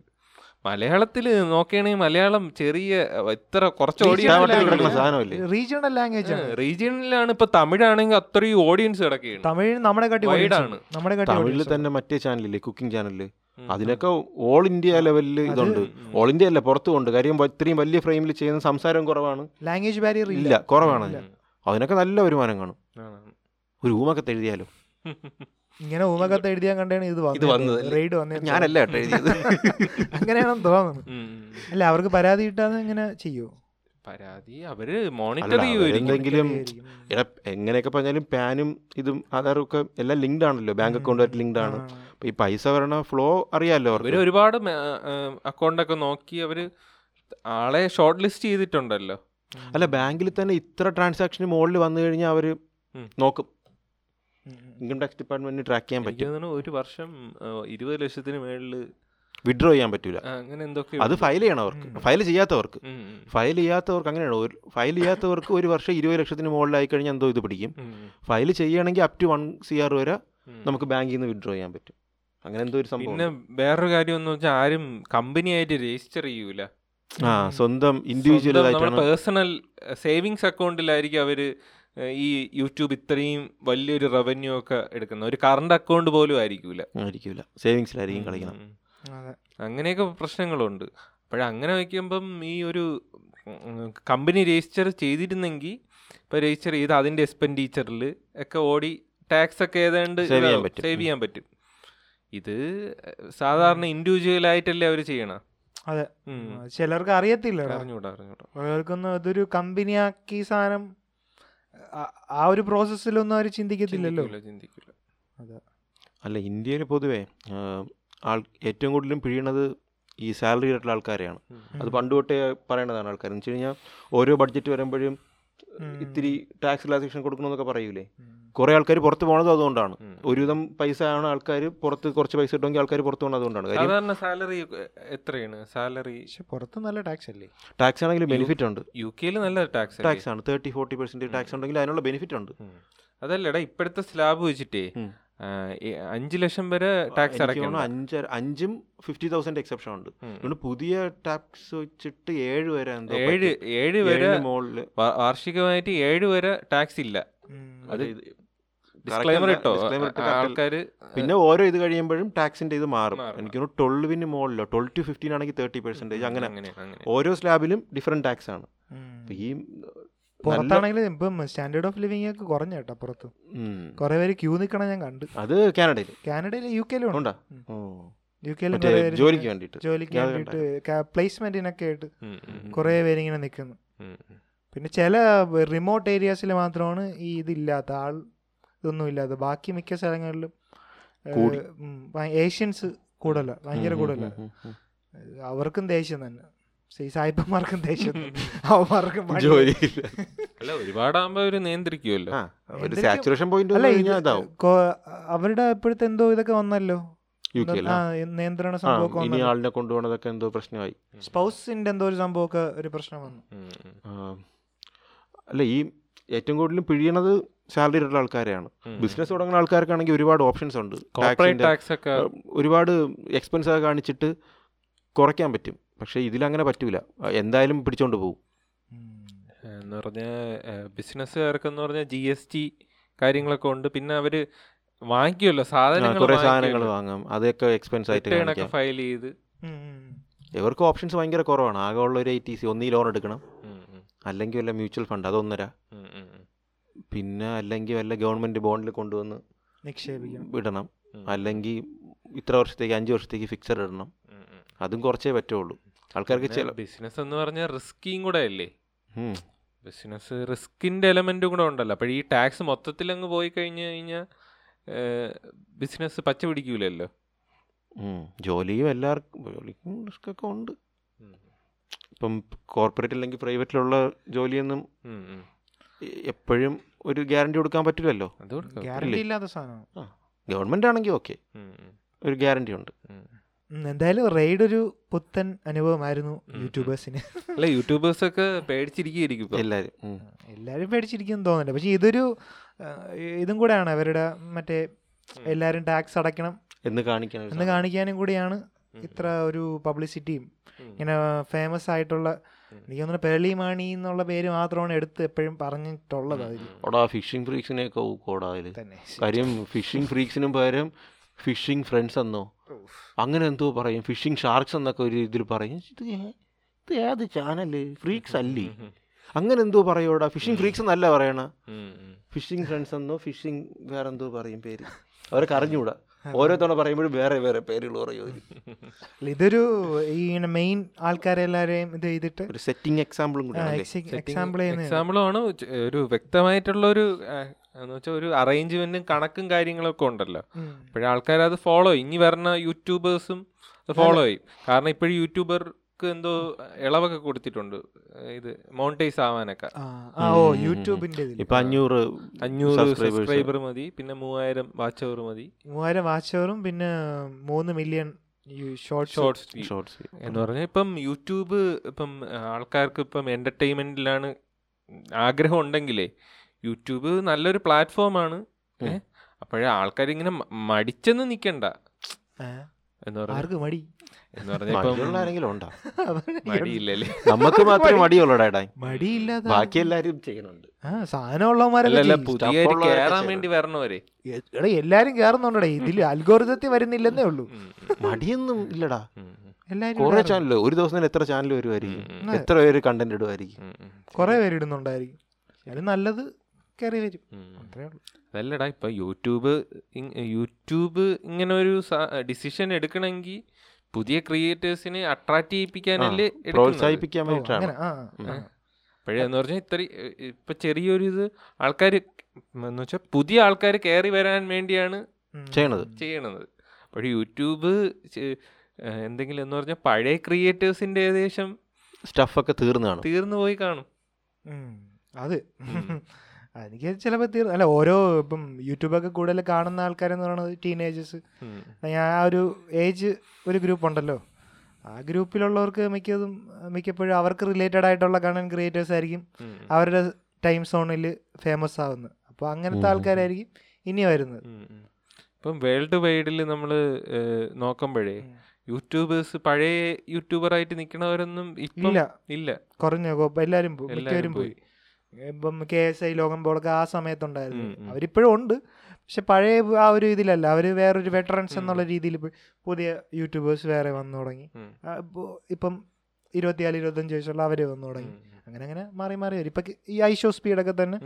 മലയാളത്തിൽ നോക്കുകയാണെങ്കിൽ മലയാളം ചെറിയ ഇത്ര കുറച്ച് ഓഡിയൻസ് റീജിയണൽ ലാംഗ്വേജ് ആണ്. റീജിയണലാണ് ഇപ്പൊ തമിഴാണെങ്കിൽ അത്രയും ഓഡിയൻസ് കിടക്കുകയാണ്. തമിഴ് തമിഴിൽ തന്നെ മറ്റേ ചാനലില്ലേ കുക്കിംഗ് ചാനലിൽ അതിനൊക്കെ ഓൾ ഇന്ത്യ ലെവലിൽ ഇതുണ്ട്. ഓൾ ഇന്ത്യ അല്ല പുറത്തുമുണ്ട് കാര്യം ഇത്രയും വലിയ ഫ്രെയിമിൽ ചെയ്യുന്ന സംസാരം കുറവാണ്. ലാംഗ്വേജ് ബാരിയർ ഇല്ല. കുറവാണ്. അതിനൊക്കെ നല്ല വരുമാനം കാണും. ഒരു ഊമക്കത്ത് എഴുതിയാലോ? ഇങ്ങനെ ഊമക്കത്ത് എഴുതിയാൻ കണ്ടാണ് ഇത് ഇത് വന്നത്. റെയ്ഡ് വന്നത് ഞാനല്ല കേട്ടോ എഴുതിയത്. അങ്ങനെയാണെന്ന് തോന്നുന്നു. അല്ല അവർക്ക് പരാതി കിട്ടാതെ ഇങ്ങനെ ചെയ്യോ? പരാതി അവർ മോണിറ്റർ ചെയ്യുമായിരിക്കും എങ്ങനെയൊക്കെ പറഞ്ഞാലും പാനും ഇതും ആധാറും ഒക്കെ എല്ലാം ലിങ്ക്ഡ് ആണല്ലോ. ബാങ്ക് അക്കൗണ്ടായിട്ട് ലിങ്ക്ഡ് ആണ്. ഈ പൈസ വരണ ഫ്ലോ അറിയാലോ അവർ ഒരുപാട് അക്കൗണ്ടൊക്കെ നോക്കി അവർ ആളെ ഷോർട്ട് ലിസ്റ്റ് ചെയ്തിട്ടുണ്ടല്ലോ. അല്ല ബാങ്കിൽ തന്നെ ഇത്ര ട്രാൻസാക്ഷന് മുകളിൽ വന്നു കഴിഞ്ഞാൽ അവർ നോക്കും. ഇൻകം ടാക്സ് ഡിപ്പാർട്ട്മെന്റിന് ട്രാക്ക് ചെയ്യാൻ പറ്റും. ഒരു വർഷം ഇരുപത് ലക്ഷത്തിന് മേളിൽ വിഡ്രോ ചെയ്യാൻ പറ്റൂല. അങ്ങനെ എന്തൊക്കെ അത് ഫയൽ ചെയ്യണം അവർക്ക്. ഫയൽ ചെയ്യാത്തവർക്ക്. ഫയൽ ചെയ്യാത്തവർക്ക് അങ്ങനെയാണ്. ഒരു ഫയൽ ചെയ്യാത്തവർക്ക് ഒരു വർഷം ഇരുപത് ലക്ഷത്തിന് മുകളിലായി കഴിഞ്ഞാൽ എന്തോ ഇത് പിടിക്കും. ഫയൽ ചെയ്യണമെങ്കിൽ up to one C R വരെ നമുക്ക് ബാങ്കിൽ നിന്ന് വിഡ്രോ ചെയ്യാൻ പറ്റും. അങ്ങനെ എന്തോ ഒരു സംഭവം പിന്നെ വേറൊരു കാര്യം എന്ന് വെച്ചാൽ ആരും കമ്പനി ആയിട്ട് രജിസ്റ്റർ ചെയ്യൂല. ആ സ്വന്തം ഇൻഡിവിജ്വൽ പേഴ്സണൽ സേവിങ്സ് അക്കൗണ്ടിലായിരിക്കും അവർ ഈ യൂട്യൂബ് ഇത്രയും വലിയൊരു റവന്യൂ ഒക്കെ എടുക്കുന്ന ഒരു കറണ്ട് അക്കൗണ്ട് പോലും ആയിരിക്കൂല. ആയിരിക്കില്ല സേവിങ്സിലായിരിക്കും കളിക്കണം അതെ. അങ്ങനെയൊക്കെ പ്രശ്നങ്ങളുണ്ട്. അപ്പോഴങ്ങനെ വയ്ക്കുമ്പം ഈ ഒരു കമ്പനി രജിസ്റ്റർ ചെയ്തിരുന്നെങ്കിൽ ഇപ്പോൾ രജിസ്റ്റർ ചെയ്ത് അതിന്റെ എക്സ്പെൻഡിച്ചറിൽ ഒക്കെ ഓടി ടാക്സ് ഒക്കെ ഏതാണ്ട്. സേവ് ചെയ്യാൻ പറ്റും. ഇത് സാധാരണ ഇൻഡിവിജ്വൽ ആയിട്ടല്ലേ അവർ ചെയ്യണം? അതെ. ചിലർക്ക് അറിയത്തില്ല അറിഞ്ഞൂടാ അറിഞ്ഞൂടാ. അവർക്കൊന്നും ഇതൊരു കമ്പനിയാക്കി സാധനം ആ- ഒരു പ്രോസസ്സിലൊന്നും അവർ ചിന്തിക്കത്തില്ലല്ലോ? ചിന്തിക്കില്ല ചിന്തിക്കൂല. അതെ. അല്ല ഇന്ത്യയിൽ പൊതുവേ ആൾ ഏറ്റവും കൂടുതലും പിഴിയണത് ഈ സാലറി ആയിട്ടുള്ള ആൾക്കാരെയാണ്. അത് പണ്ട് തൊട്ടേ പറയേണ്ടതാണ് ആൾക്കാർ. എന്ന് വെച്ച് കഴിഞ്ഞാൽ ഓരോ ബഡ്ജറ്റ് വരുമ്പോഴും ഇത്തിരി ടാക്സ് റിലാക്സേഷൻ കൊടുക്കണമെന്നൊക്കെ പറയൂലേ. കുറേ ആൾക്കാർ പുറത്ത് പോണത് അതുകൊണ്ടാണ്. ഒരുവിധം പൈസ ആണ് ആൾക്കാർ പുറത്ത് കുറച്ച് പൈസ കിട്ടുമെങ്കിൽ ആൾക്കാർ പുറത്ത് പോകുന്നത് അതുകൊണ്ടാണ്. സാധാരണ സാലറി എത്രയാണ്? സാലറി പുറത്ത് നല്ല ടാക്സ് അല്ലേ? ടാക്സ് ആണെങ്കിൽ ബെനിഫിറ്റ് ഉണ്ട്. യു കെയിൽ നല്ല ടാക്സ് ടാക്സ് ആണ്. തേർട്ടി ഫോർട്ടി പെർസെന്റ് ടാക്സ് ഉണ്ടെങ്കിൽ അതിനുള്ള ബെനിഫിറ്റ് ഉണ്ട്. അതല്ലടാ ഇപ്പോഴത്തെ സ്ലാബ് വെച്ചിട്ടേ. അഞ്ച് ലക്ഷം വരെ ടാക്സ് അടയ്ക്കണം അഞ്ച് അഞ്ചും ഫിഫ്റ്റി തൗസൻഡ് എക്സെപ്ഷൻ ഉണ്ട്. അതുകൊണ്ട് പുതിയ ടാക്സ് വെച്ചിട്ട് ഏഴ് വരെ എന്തോ ഏഴ് ഏഴ് വരെ വാർഷികമായിട്ട് ഏഴ് വരെ ടാക്സ് ഇല്ല. അത് ഇട്ടോ? ആൾക്കാർ ഇട്ട് correct പിന്നെ ഓരോ ഇത് കഴിയുമ്പോഴും ടാക്സിന്റെ ഇത് മാറും. എനിക്ക് ട്വൽവിന് മുകളിലോ ട്വൽവ് ടു ഫിഫ്റ്റീൻ ആണെങ്കിൽ തേർട്ടി പെർസെന്റേജ് അങ്ങനെ ഓരോ സ്ലാബിലും ഡിഫറെന്റ് ടാക്സ് ആണ്. ഈ പുറത്താണെങ്കിൽ ഇപ്പം സ്റ്റാൻഡേർഡ് ഓഫ് ലിവിംഗ് ഒക്കെ കുറഞ്ഞ കേട്ടോ പുറത്ത്. കുറെ പേര് ക്യൂ നിൽക്കണ ഞാൻ കണ്ട്. അത് കാനഡയിൽ കാനഡയിൽ യു കെയിലും ഉണ്ട്. ഓ. യു കെയിലും ജോലിക്ക് വേണ്ടിയിട്ട്. ജോലിക്ക് വേണ്ടിയിട്ട് പ്ലേസ്മെന്റിനൊക്കെ ആയിട്ട് കുറെ പേര് ഇങ്ങനെ നിൽക്കുന്നു. പിന്നെ ചില റിമോട്ട് ഏരിയാസിൽ മാത്രമാണ് ഈ ഇതില്ലാത്ത ആൾ ഇതൊന്നും ഇല്ലാത്ത ബാക്കി മിക്ക സ്ഥലങ്ങളിലും ഏഷ്യൻസ് കൂടല ഭയങ്കര കൂടല. അവർക്കും ദേഷ്യം തന്നെ. ഈ സായിപ്പന്മാർക്കും ദേഷ്യം അവന്മാർക്കും. ജോലിയില്ല അല്ല ഒരുപാടാകുമ്പോ ഒരു നിയന്ത്രിക്കുമല്ലോ ഒരു സാച്ചുറേഷൻ പോയിന്റ് അവരുടെ ഇപ്പോഴത്തെ എന്തോ ഇതൊക്കെ വന്നല്ലോ. നിയന്ത്രണ സംഭവം ആളിനെ കൊണ്ടുപോകണതൊക്കെ എന്തോ പ്രശ്നമായി. സ്പൗസിന്റെ എന്തോ ഒരു സംഭവമൊക്കെ ഒരു പ്രശ്നം വന്നു. അല്ല ഈ ഏറ്റവും കൂടുതലും പിഴിയണത് സാലറി ഉള്ള ആൾക്കാരെയാണ്. ബിസിനസ് തുടങ്ങുന്ന ആൾക്കാർക്കാണെങ്കിൽ ഒരുപാട് ഓപ്ഷൻസ് ഉണ്ട്. ടാക്സ് ഒക്കെ ഒരുപാട് എക്സ്പെൻസ് ഒക്കെ കാണിച്ചിട്ട് കുറയ്ക്കാൻ പറ്റും. പക്ഷേ ഇതിലങ്ങനെ പറ്റൂല. എന്തായാലും പിടിച്ചോണ്ട് പോകും. എന്ന് പറഞ്ഞാൽ ബിസിനസ്സുകാർക്കെന്ന് പറഞ്ഞാൽ ജി എസ് ടി കാര്യങ്ങളൊക്കെ ഉണ്ട്. പിന്നെ അവർ വാങ്ങിക്കുമല്ലോ സാധനങ്ങൾ സാധനങ്ങൾ വാങ്ങാം. അതൊക്കെ എക്സ്പെൻസ് ആയിട്ട് ഫയൽ ചെയ്ത്. ഇവർക്ക് ഓപ്ഷൻസ് ഭയങ്കര കുറവാണ്. ആകെ ഉള്ള ഒരു ഐ ടി സി ഒന്നീ ലോൺ എടുക്കണം അല്ലെങ്കിൽ വല്ല മ്യൂച്വൽ ഫണ്ട് അതൊന്നര. പിന്നെ അല്ലെങ്കിൽ വല്ല ഗവൺമെന്റ് ബോണ്ടിൽ കൊണ്ടുവന്ന് നിക്ഷേപിക്കണം. ഇടണം അല്ലെങ്കിൽ ഇത്ര വർഷത്തേക്ക് അഞ്ച് വർഷത്തേക്ക് ഫിക്സഡ് ഇടണം. അതും കുറച്ചേ പറ്റുള്ളൂ. ആൾക്കാർക്ക് ചില ബിസിനസ് എന്ന് പറഞ്ഞാൽ റിസ്കിയും കൂടെ അല്ലേ? ബിസിനസ് റിസ്കിന്റെ എലമെന്റും കൂടെ ഉണ്ടല്ലോ. അപ്പോൾ ഈ ടാക്സ് മൊത്തത്തിൽ അങ്ങ് പോയി കഴിഞ്ഞ് കഴിഞ്ഞാൽ ബിസിനസ് പച്ച പിടിക്കൂലല്ലോ. ജോലിയും എല്ലാവർക്കും ജോലിക്കും റിസ്ക് ഒക്കെ ഉണ്ട്. ഇപ്പം കോർപ്പറേറ്റ് അല്ലെങ്കിൽ പ്രൈവറ്റിലുള്ള ജോലിയൊന്നും എപ്പോഴും ഒരു ഗ്യാരണ്ടി കൊടുക്കാൻ പറ്റില്ലല്ലോ? ഗ്യാരണ്ടി ഇല്ലാത്ത സാധനമാണ്. ഗവൺമെന്റ് ആണെങ്കിൽ ഓക്കെ. ഒരു ഗ്യാരണ്ടി ഉണ്ട്. എന്തായാലും റെയ്ഡ് ഒരു പുത്തൻ അനുഭവമായിരുന്നു. യൂട്യൂബേഴ്സിന്. അല്ല യൂട്യൂബേഴ്സ് ഒക്കെ പേടിച്ചിരിക്കും ഇപ്പൊ എല്ലാവരും. എല്ലാവരും പേടിച്ചിരിക്കും തോന്നുന്നില്ല. പക്ഷെ ഇതൊരു ഇതും കൂടെയാണ് അവരുടെ മറ്റേ എല്ലാവരും ടാക്സ് അടയ്ക്കണം എന്ന് എന്ന് കാണിക്കാനും കൂടിയാണ് ഇത്ര ഒരു പബ്ലിസിറ്റിയും. ഇങ്ങനെ ഫേമസ് ആയിട്ടുള്ള എനിക്ക് തോന്നുന്നു പേളി മാണി എന്നുള്ള പേര് മാത്രമാണ് എടുത്ത് എപ്പോഴും പറഞ്ഞിട്ടുള്ളത് അതിൽ ഓടാ ഫിഷിംഗ് ഊക്കോടാ അതിൽ തന്നെ. കാര്യം ഫിഷിംഗ് ഫ്രീക്സിനും പകരം ഫിഷിംഗ് ഫ്രണ്ട്സ് എന്നോ? അങ്ങനെ എന്തോ പറയും. ഫിഷിംഗ് ഷാർക്സ് എന്നൊക്കെ ഒരു ഇതിൽ പറയും. ഇത് ഇത് ഏത് ചാനൽ ഫ്രീക്സ് അല്ലേ? അങ്ങനെ എന്തോ പറയൂടാ ഫിഷിംഗ് ഫ്രീക്സ് എന്നല്ല പറയണ. ഫിഷിംഗ് ഫ്രണ്ട്സ് എന്നോ? ഫിഷിംഗ് വേറെന്തോ പറയും പേര്. അവരൊക്കെ അറിഞ്ഞൂടാ ഓരോ തവണ പറയുമ്പോഴും വേറെ വേറെ പേരുകൾ പറയും അവർ. അല്ല, ഇതൊരു ഈ മെയിൻ ആൾക്കാരെല്ലാരെയും ഇത് ചെയ്തിട്ട് ഒരു സെറ്റിംഗ് എക്സാമ്പിളും എക്സാമ്പിൾ ചെയ്യുന്ന എക്സാമ്പിളുമാണ് ഒരു വ്യക്തമായിട്ടുള്ള ഒരു എന്ന് വെച്ചാൽ ഒരു അറേഞ്ച്മെന്റും കണക്കും കാര്യങ്ങളൊക്കെ ഉണ്ടല്ലോ. ഇപ്പോഴും ആൾക്കാർ അത് ഫോളോ ഇനി വരുന്ന യൂട്യൂബേഴ്സും അത് ഫോളോ ചെയ്യും. കാരണം ഇപ്പോഴും യൂട്യൂബർക്ക് എന്തോ ഇളവൊക്കെ കൊടുത്തിട്ടുണ്ട്. ഇത് മോണിറ്റൈസ് ആവാനൊക്കെ. യൂട്യൂബിന്റെ ഇപ്പൊ അഞ്ഞൂറ് അഞ്ഞൂറ് സബ്സ്ക്രൈബർ മതി പിന്നെ മൂവായിരം വാച്ച് അവർ മതി. മൂവായിരം വാച്ച് അവറും പിന്നെ മൂന്ന് മില്യൺ ഷോർട്ട് ഷോർട്സ് ഷോർട്സ് എന്ന് പറഞ്ഞാൽ ഇപ്പം യൂട്യൂബ് ഇപ്പം ആൾക്കാർക്ക് ഇപ്പം എന്റർടൈൻമെന്റിലാണ് ആഗ്രഹം ഉണ്ടെങ്കിലേ യൂട്യൂബ് നല്ലൊരു പ്ലാറ്റ്ഫോമാണ്. ആണ് അപ്പോഴേ ആൾക്കാർ ഇങ്ങനെ മടിച്ചെന്ന് നിക്കണ്ട. എന്ന് പറഞ്ഞു ആർക്ക് മടി? എന്ന് പറഞ്ഞാൽ നമുക്ക് മാത്രമേ മടിയുള്ളൂടാ മടിയില്ല മടിയില്ലാതെ. ബാക്കി എല്ലാരും ചെയ്യുന്നുണ്ട്. ആ സാധനമുള്ളവന്മാരല്ല അല്ലല്ല പുതിയ കേറാൻ വേണ്ടി വരണവരെ. എടാ എല്ലാരും കേറുന്നുണ്ടേ ഇതിൽ അൽഗോറിതത്തിൽ വരുന്നില്ലെന്നേ ഉള്ളൂ. മടിയൊന്നും ഇല്ലടാ. കുറെ. ചാനൽ ഒരു ദിവസം എത്ര ചാനൽ വരുമായിരിക്കും. എത്ര പേര് കണ്ടന്റ് ഇടുമായിരിക്കും. കുറെ പേര് ഇടുന്നുണ്ടായിരിക്കും. അത് നല്ലത് കയറി വരും. ഉം. അത്രേ ഉള്ളൂ. അതല്ലടാ ഇപ്പൊ യൂട്യൂബ് യൂട്യൂബ് ഇങ്ങനെ ഒരു ഡിസിഷൻ എടുക്കണമെങ്കിൽ പുതിയ ക്രിയേറ്റേഴ്സിനെ അട്രാക്ട് ചെയ്യിപ്പിക്കാനല്ലേ എടുക്കുന്നത്. പ്രോത്സാഹിപ്പിക്കാൻ വേണ്ടിയിട്ടാണ്. അപ്പോഴേ എന്ന് പറഞ്ഞാൽ ഇത്ര ഇപ്പൊ ചെറിയൊരു ഇത് ആൾക്കാർ എന്ന് വെച്ചാൽ പുതിയ ആൾക്കാർ കയറി വരാൻ വേണ്ടിയാണ് ചെയ്യണത്. ചെയ്യണത്. അപ്പോൾ യൂട്യൂബ് എന്തെങ്കിലും എന്ന് പറഞ്ഞാൽ പഴയ ക്രിയേറ്റേഴ്സിന്റെ ഏകദേശം സ്റ്റഫൊക്കെ തീർന്നു കാണും തീർന്നു പോയി കാണും. അതെ. എനിക്ക് ചിലപ്പോൾ തീർ അല്ല ഓരോ ഇപ്പം യൂട്യൂബൊക്കെ കൂടുതൽ കാണുന്ന ആൾക്കാരെന്ന് പറയുന്നത് ടീനേജേഴ്സ് ഞാൻ ആ ഒരു ഏജ് ഒരു ഗ്രൂപ്പ് ഉണ്ടല്ലോ. ആ ഗ്രൂപ്പിലുള്ളവർക്ക് മിക്കതും മിക്കപ്പോഴും അവർക്ക് റിലേറ്റഡ് ആയിട്ടുള്ള കണ്ടന്റ് ക്രിയേറ്റേഴ്സ് ആയിരിക്കും അവരുടെ ടൈം സോണിൽ ഫേമസ് ആവുന്നത്. അപ്പോൾ അങ്ങനത്തെ. ആൾക്കാരായിരിക്കും ഇനി വരുന്നത്. ഇപ്പം വേൾഡ് വൈഡിൽ നമ്മൾ നോക്കുമ്പോഴേ യൂട്യൂബേഴ്സ് പഴയ യൂട്യൂബറായിട്ട് നിൽക്കണവരൊന്നും ഇപ്പം ഇല്ല. ഇല്ല. കുറഞ്ഞ. എല്ലാവരും പോയി. എല്ലാവരും പോയി. ഇപ്പം കെ എസ് ഐ ലോകം പോലൊക്കെ ആ സമയത്തുണ്ടായിരുന്നു. അവരിപ്പോഴും ഉണ്ട്. പക്ഷെ പഴയ ആ ഒരു ഇതിലല്ല. അവർ വേറൊരു വെറ്ററൻസ് എന്നുള്ള രീതിയിൽ പുതിയ യൂട്യൂബേഴ്സ് വേറെ വന്നു തുടങ്ങി. ഇപ്പൊ ഇരുപത്തിനാല് ഇരുപത്തഞ്ച് വയസ്സുള്ള അവർ വന്നു തുടങ്ങി. അങ്ങനെ അങ്ങനെ മാറി മാറി വരും. ഇപ്പൊ ഈ ഐഷോ സ്പീഡൊക്കെ തന്നെ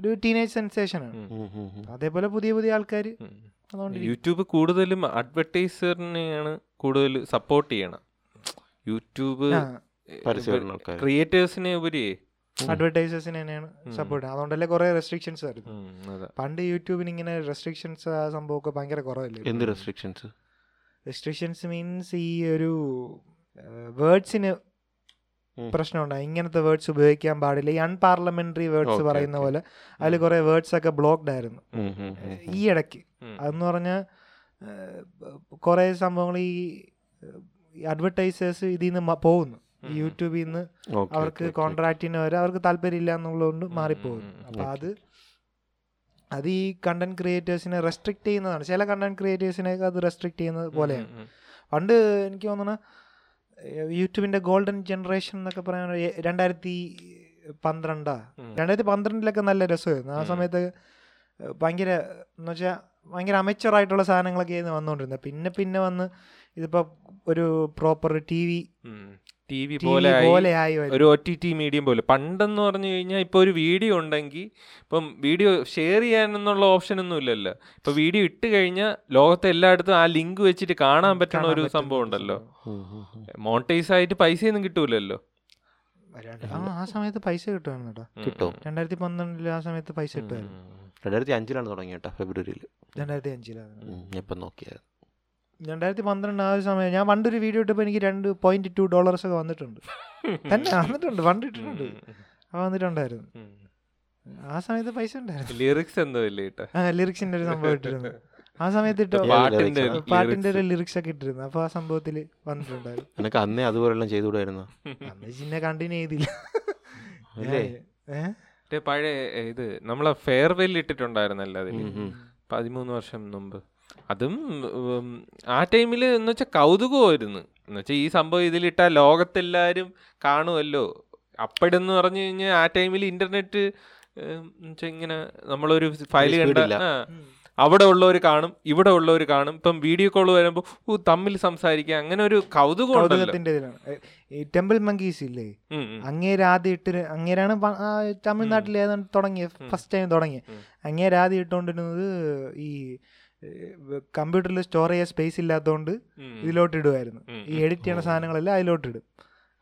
ഒരു ടീനേജ് സെൻസേഷനാണ്. അതേപോലെ പുതിയ പുതിയ ആൾക്കാർ യൂട്യൂബ് കൂടുതലും അഡ്വർടൈസറിനെയാണ് കൂടുതൽ സപ്പോർട്ട് ചെയ്യണം. യൂട്യൂബ്. ക്രിയേറ്റേഴ്സിനെ ഉപരി അഡ്വർടൈസേഴ്സിന് തന്നെയാണ്. സപ്പോർട്ട് അതുകൊണ്ടല്ലേ കുറെ റെസ്ട്രിക്ഷൻസ് ആയിരുന്നു അതെ. പണ്ട് യൂട്യൂബിന് ഇങ്ങനെ റെസ്ട്രിക്ഷൻസ് ആ സംഭവമൊക്കെ ഭയങ്കര കുറവല്ലേ? എന്ത് റെസ്ട്രിക്ഷൻസ് റെസ്ട്രിക്ഷൻസ് മീൻസ് ഈ ഒരു വേർഡ്സിന്. പ്രശ്നമുണ്ടായി. ഇങ്ങനത്തെ വേർഡ്സ് ഉപയോഗിക്കാൻ പാടില്ല. ഈ അൺപാർലമെന്ററി വേർഡ്സ് പറയുന്ന പോലെ അതിൽ കുറെ വേർഡ്സ് ഒക്കെ ബ്ലോക്ക്ഡ് ആയിരുന്നു. ഈ ഇടയ്ക്ക്. അതെന്ന് പറഞ്ഞാൽ കുറേ സംഭവങ്ങൾ ഈ അഡ്വർടൈസേഴ്സ് ഇതിൽ നിന്ന് പോകുന്നു. യൂട്യൂബിൽ നിന്ന് അവർക്ക് കോൺട്രാക്റ്റിന് വരെ അവർക്ക് താല്പര്യമില്ല എന്നുള്ളതുകൊണ്ട് മാറിപ്പോകുന്നു. ഉം, ഉം, അപ്പം അത് അത് ഈ കണ്ടന്റ് ക്രിയേറ്റേഴ്സിനെ റെസ്ട്രിക്ട് ചെയ്യുന്നതാണ്. ചില കണ്ടന്റ് ക്രിയേറ്റേഴ്സിനെയൊക്കെ അത് റെസ്ട്രിക്ട് ചെയ്യുന്നത് പോലെയാണ്. പണ്ട് എനിക്ക് തോന്നുന്നു യൂട്യൂബിന്റെ ഗോൾഡൻ ജനറേഷൻ എന്നൊക്കെ പറയാൻ രണ്ടായിരത്തി പന്ത്രണ്ടാ. രണ്ടായിരത്തി പന്ത്രണ്ടിലൊക്കെ നല്ല രസമായിരുന്നു. ആ സമയത്ത് ഭയങ്കര എന്ന് വെച്ചാൽ ഭയങ്കര അമച്ചറായിട്ടുള്ള ആയിട്ടുള്ള സാധനങ്ങളൊക്കെ ആയിരുന്നു വന്നുകൊണ്ടിരുന്നത് പിന്നെ പിന്നെ വന്ന് ഇതിപ്പോ ഒരു proper T V T V പോലെ. ഒരു ഒ ടി ടി മീഡിയം പോലെ പണ്ടെന്ന് പറഞ്ഞു കഴിഞ്ഞാൽ ഇപ്പോൾ ഒരു വീഡിയോ ഉണ്ടെങ്കിൽ ഇപ്പം വീഡിയോ ഷെയർ ചെയ്യാനെന്നുള്ള ഓപ്ഷൻ ഒന്നും ഇല്ലല്ലോ ഇപ്പൊ വീഡിയോ ഇട്ട് കഴിഞ്ഞാൽ ലോകത്തെ എല്ലായിടത്തും ആ ലിങ്ക് വെച്ചിട്ട് കാണാൻ പറ്റുന്ന ഒരു സംഭവം ഉണ്ടല്ലോ. മോണിറ്റൈസ് ആയിട്ട് പൈസയൊന്നും കിട്ടൂലല്ലോ. ആ സമയത്ത് പൈസ കിട്ടുമായിരുന്നു കേട്ടോ കിട്ടോ? രണ്ടായിരത്തി പന്ത്രണ്ടിൽ ആ സമയത്ത് പൈസ കിട്ടുമായിരുന്നു. രണ്ടായിരത്തി അഞ്ചിലാണ് തുടങ്ങിയ കേട്ടോ ഫെബ്രുവരിയിൽ രണ്ടായിരത്തി അഞ്ചിലാണ് ഇപ്പം നോക്കിയത് രണ്ടായിരത്തി പന്ത്രണ്ട് ആ ഒരു സമയം ഞാൻ പണ്ടൊരു വീഡിയോ ഇട്ടപ്പോൾ എനിക്ക് രണ്ട് പോയിന്റ് ടു ഡോളേഴ്സ് ഒക്കെ വന്നിട്ടുണ്ട്. തന്നെ വന്നിട്ടുണ്ട് പണ്ട് ഇട്ടിട്ടുണ്ട് അപ്പോൾ വന്നിട്ടുണ്ടായിരുന്നു ആ സമയത്ത് പൈസ ഉണ്ടായിരുന്നു. ലിറിക്സ് എന്തോ ഇല്ലേ ആ ലിറിക്സിന്റെ ഒരു സംഭവം ഇട്ടിരുന്നു. ആ സമയത്ത് ഇട്ടോ പാട്ടിന്റെ ഒരു. ലിറിക്സ് ഒക്കെ ഇട്ടിരുന്നു. അപ്പൊ ആ സംഭവത്തിൽ വന്നിട്ടുണ്ടായിരുന്നു. എനിക്ക് അന്നേ അതുപോലെല്ലാം ചെയ്തുകൂടായിരുന്നു? അന്ന് ചിന്നെ കണ്ടിന്യൂ ചെയ്തില്ല. പഴയ ഇത് നമ്മളെ ഫെയർവെൽ ഇട്ടിട്ടുണ്ടായിരുന്നല്ലോ അതിൽ. പതിമൂന്ന് വർഷം മുമ്പ്. അതും ആ ടൈമിൽ എന്ന് വെച്ചാൽ കൗതുകമായിരുന്നു. എന്ന് വെച്ചാൽ ഈ സംഭവം ഇതിലിട്ടാൽ ലോകത്തെല്ലാവരും കാണുമല്ലോ അപ്പടെന്ന് പറഞ്ഞു കഴിഞ്ഞാൽ ആ ടൈമിൽ ഇന്റർനെറ്റ് ഇങ്ങനെ നമ്മളൊരു ഫയൽ കണ്ട അവിടെ ഉള്ളവർ കാണും ഇവിടെ ഉള്ളവർ കാണും. ഇപ്പം വീഡിയോ കോൾ വരുമ്പോൾ ഓ തമ്മിൽ സംസാരിക്കുക അങ്ങനെ ഒരു കൗതുകം ടെമ്പിൾ മങ്കീസ് ഇല്ലേ. അങ്ങേര് ആദ്യം ഇട്ട് അങ്ങേരാണ് തമിഴ്നാട്ടിൽ ഏതാണ്ട് തുടങ്ങിയത് ഫസ്റ്റ് ടൈം തുടങ്ങിയത്. അങ്ങേര് ആദ്യം ഇട്ടുകൊണ്ടിരുന്നത് ഈ കമ്പ്യൂട്ടറിൽ സ്റ്റോർ ചെയ്യാൻ സ്പേസ് ഇല്ലാത്തതുകൊണ്ട്. ഇതിലോട്ട് ഇടുമായിരുന്നു ഈ എഡിറ്റ് ചെയ്യണ സാധനങ്ങളെല്ലാം അതിലോട്ട് ഇടും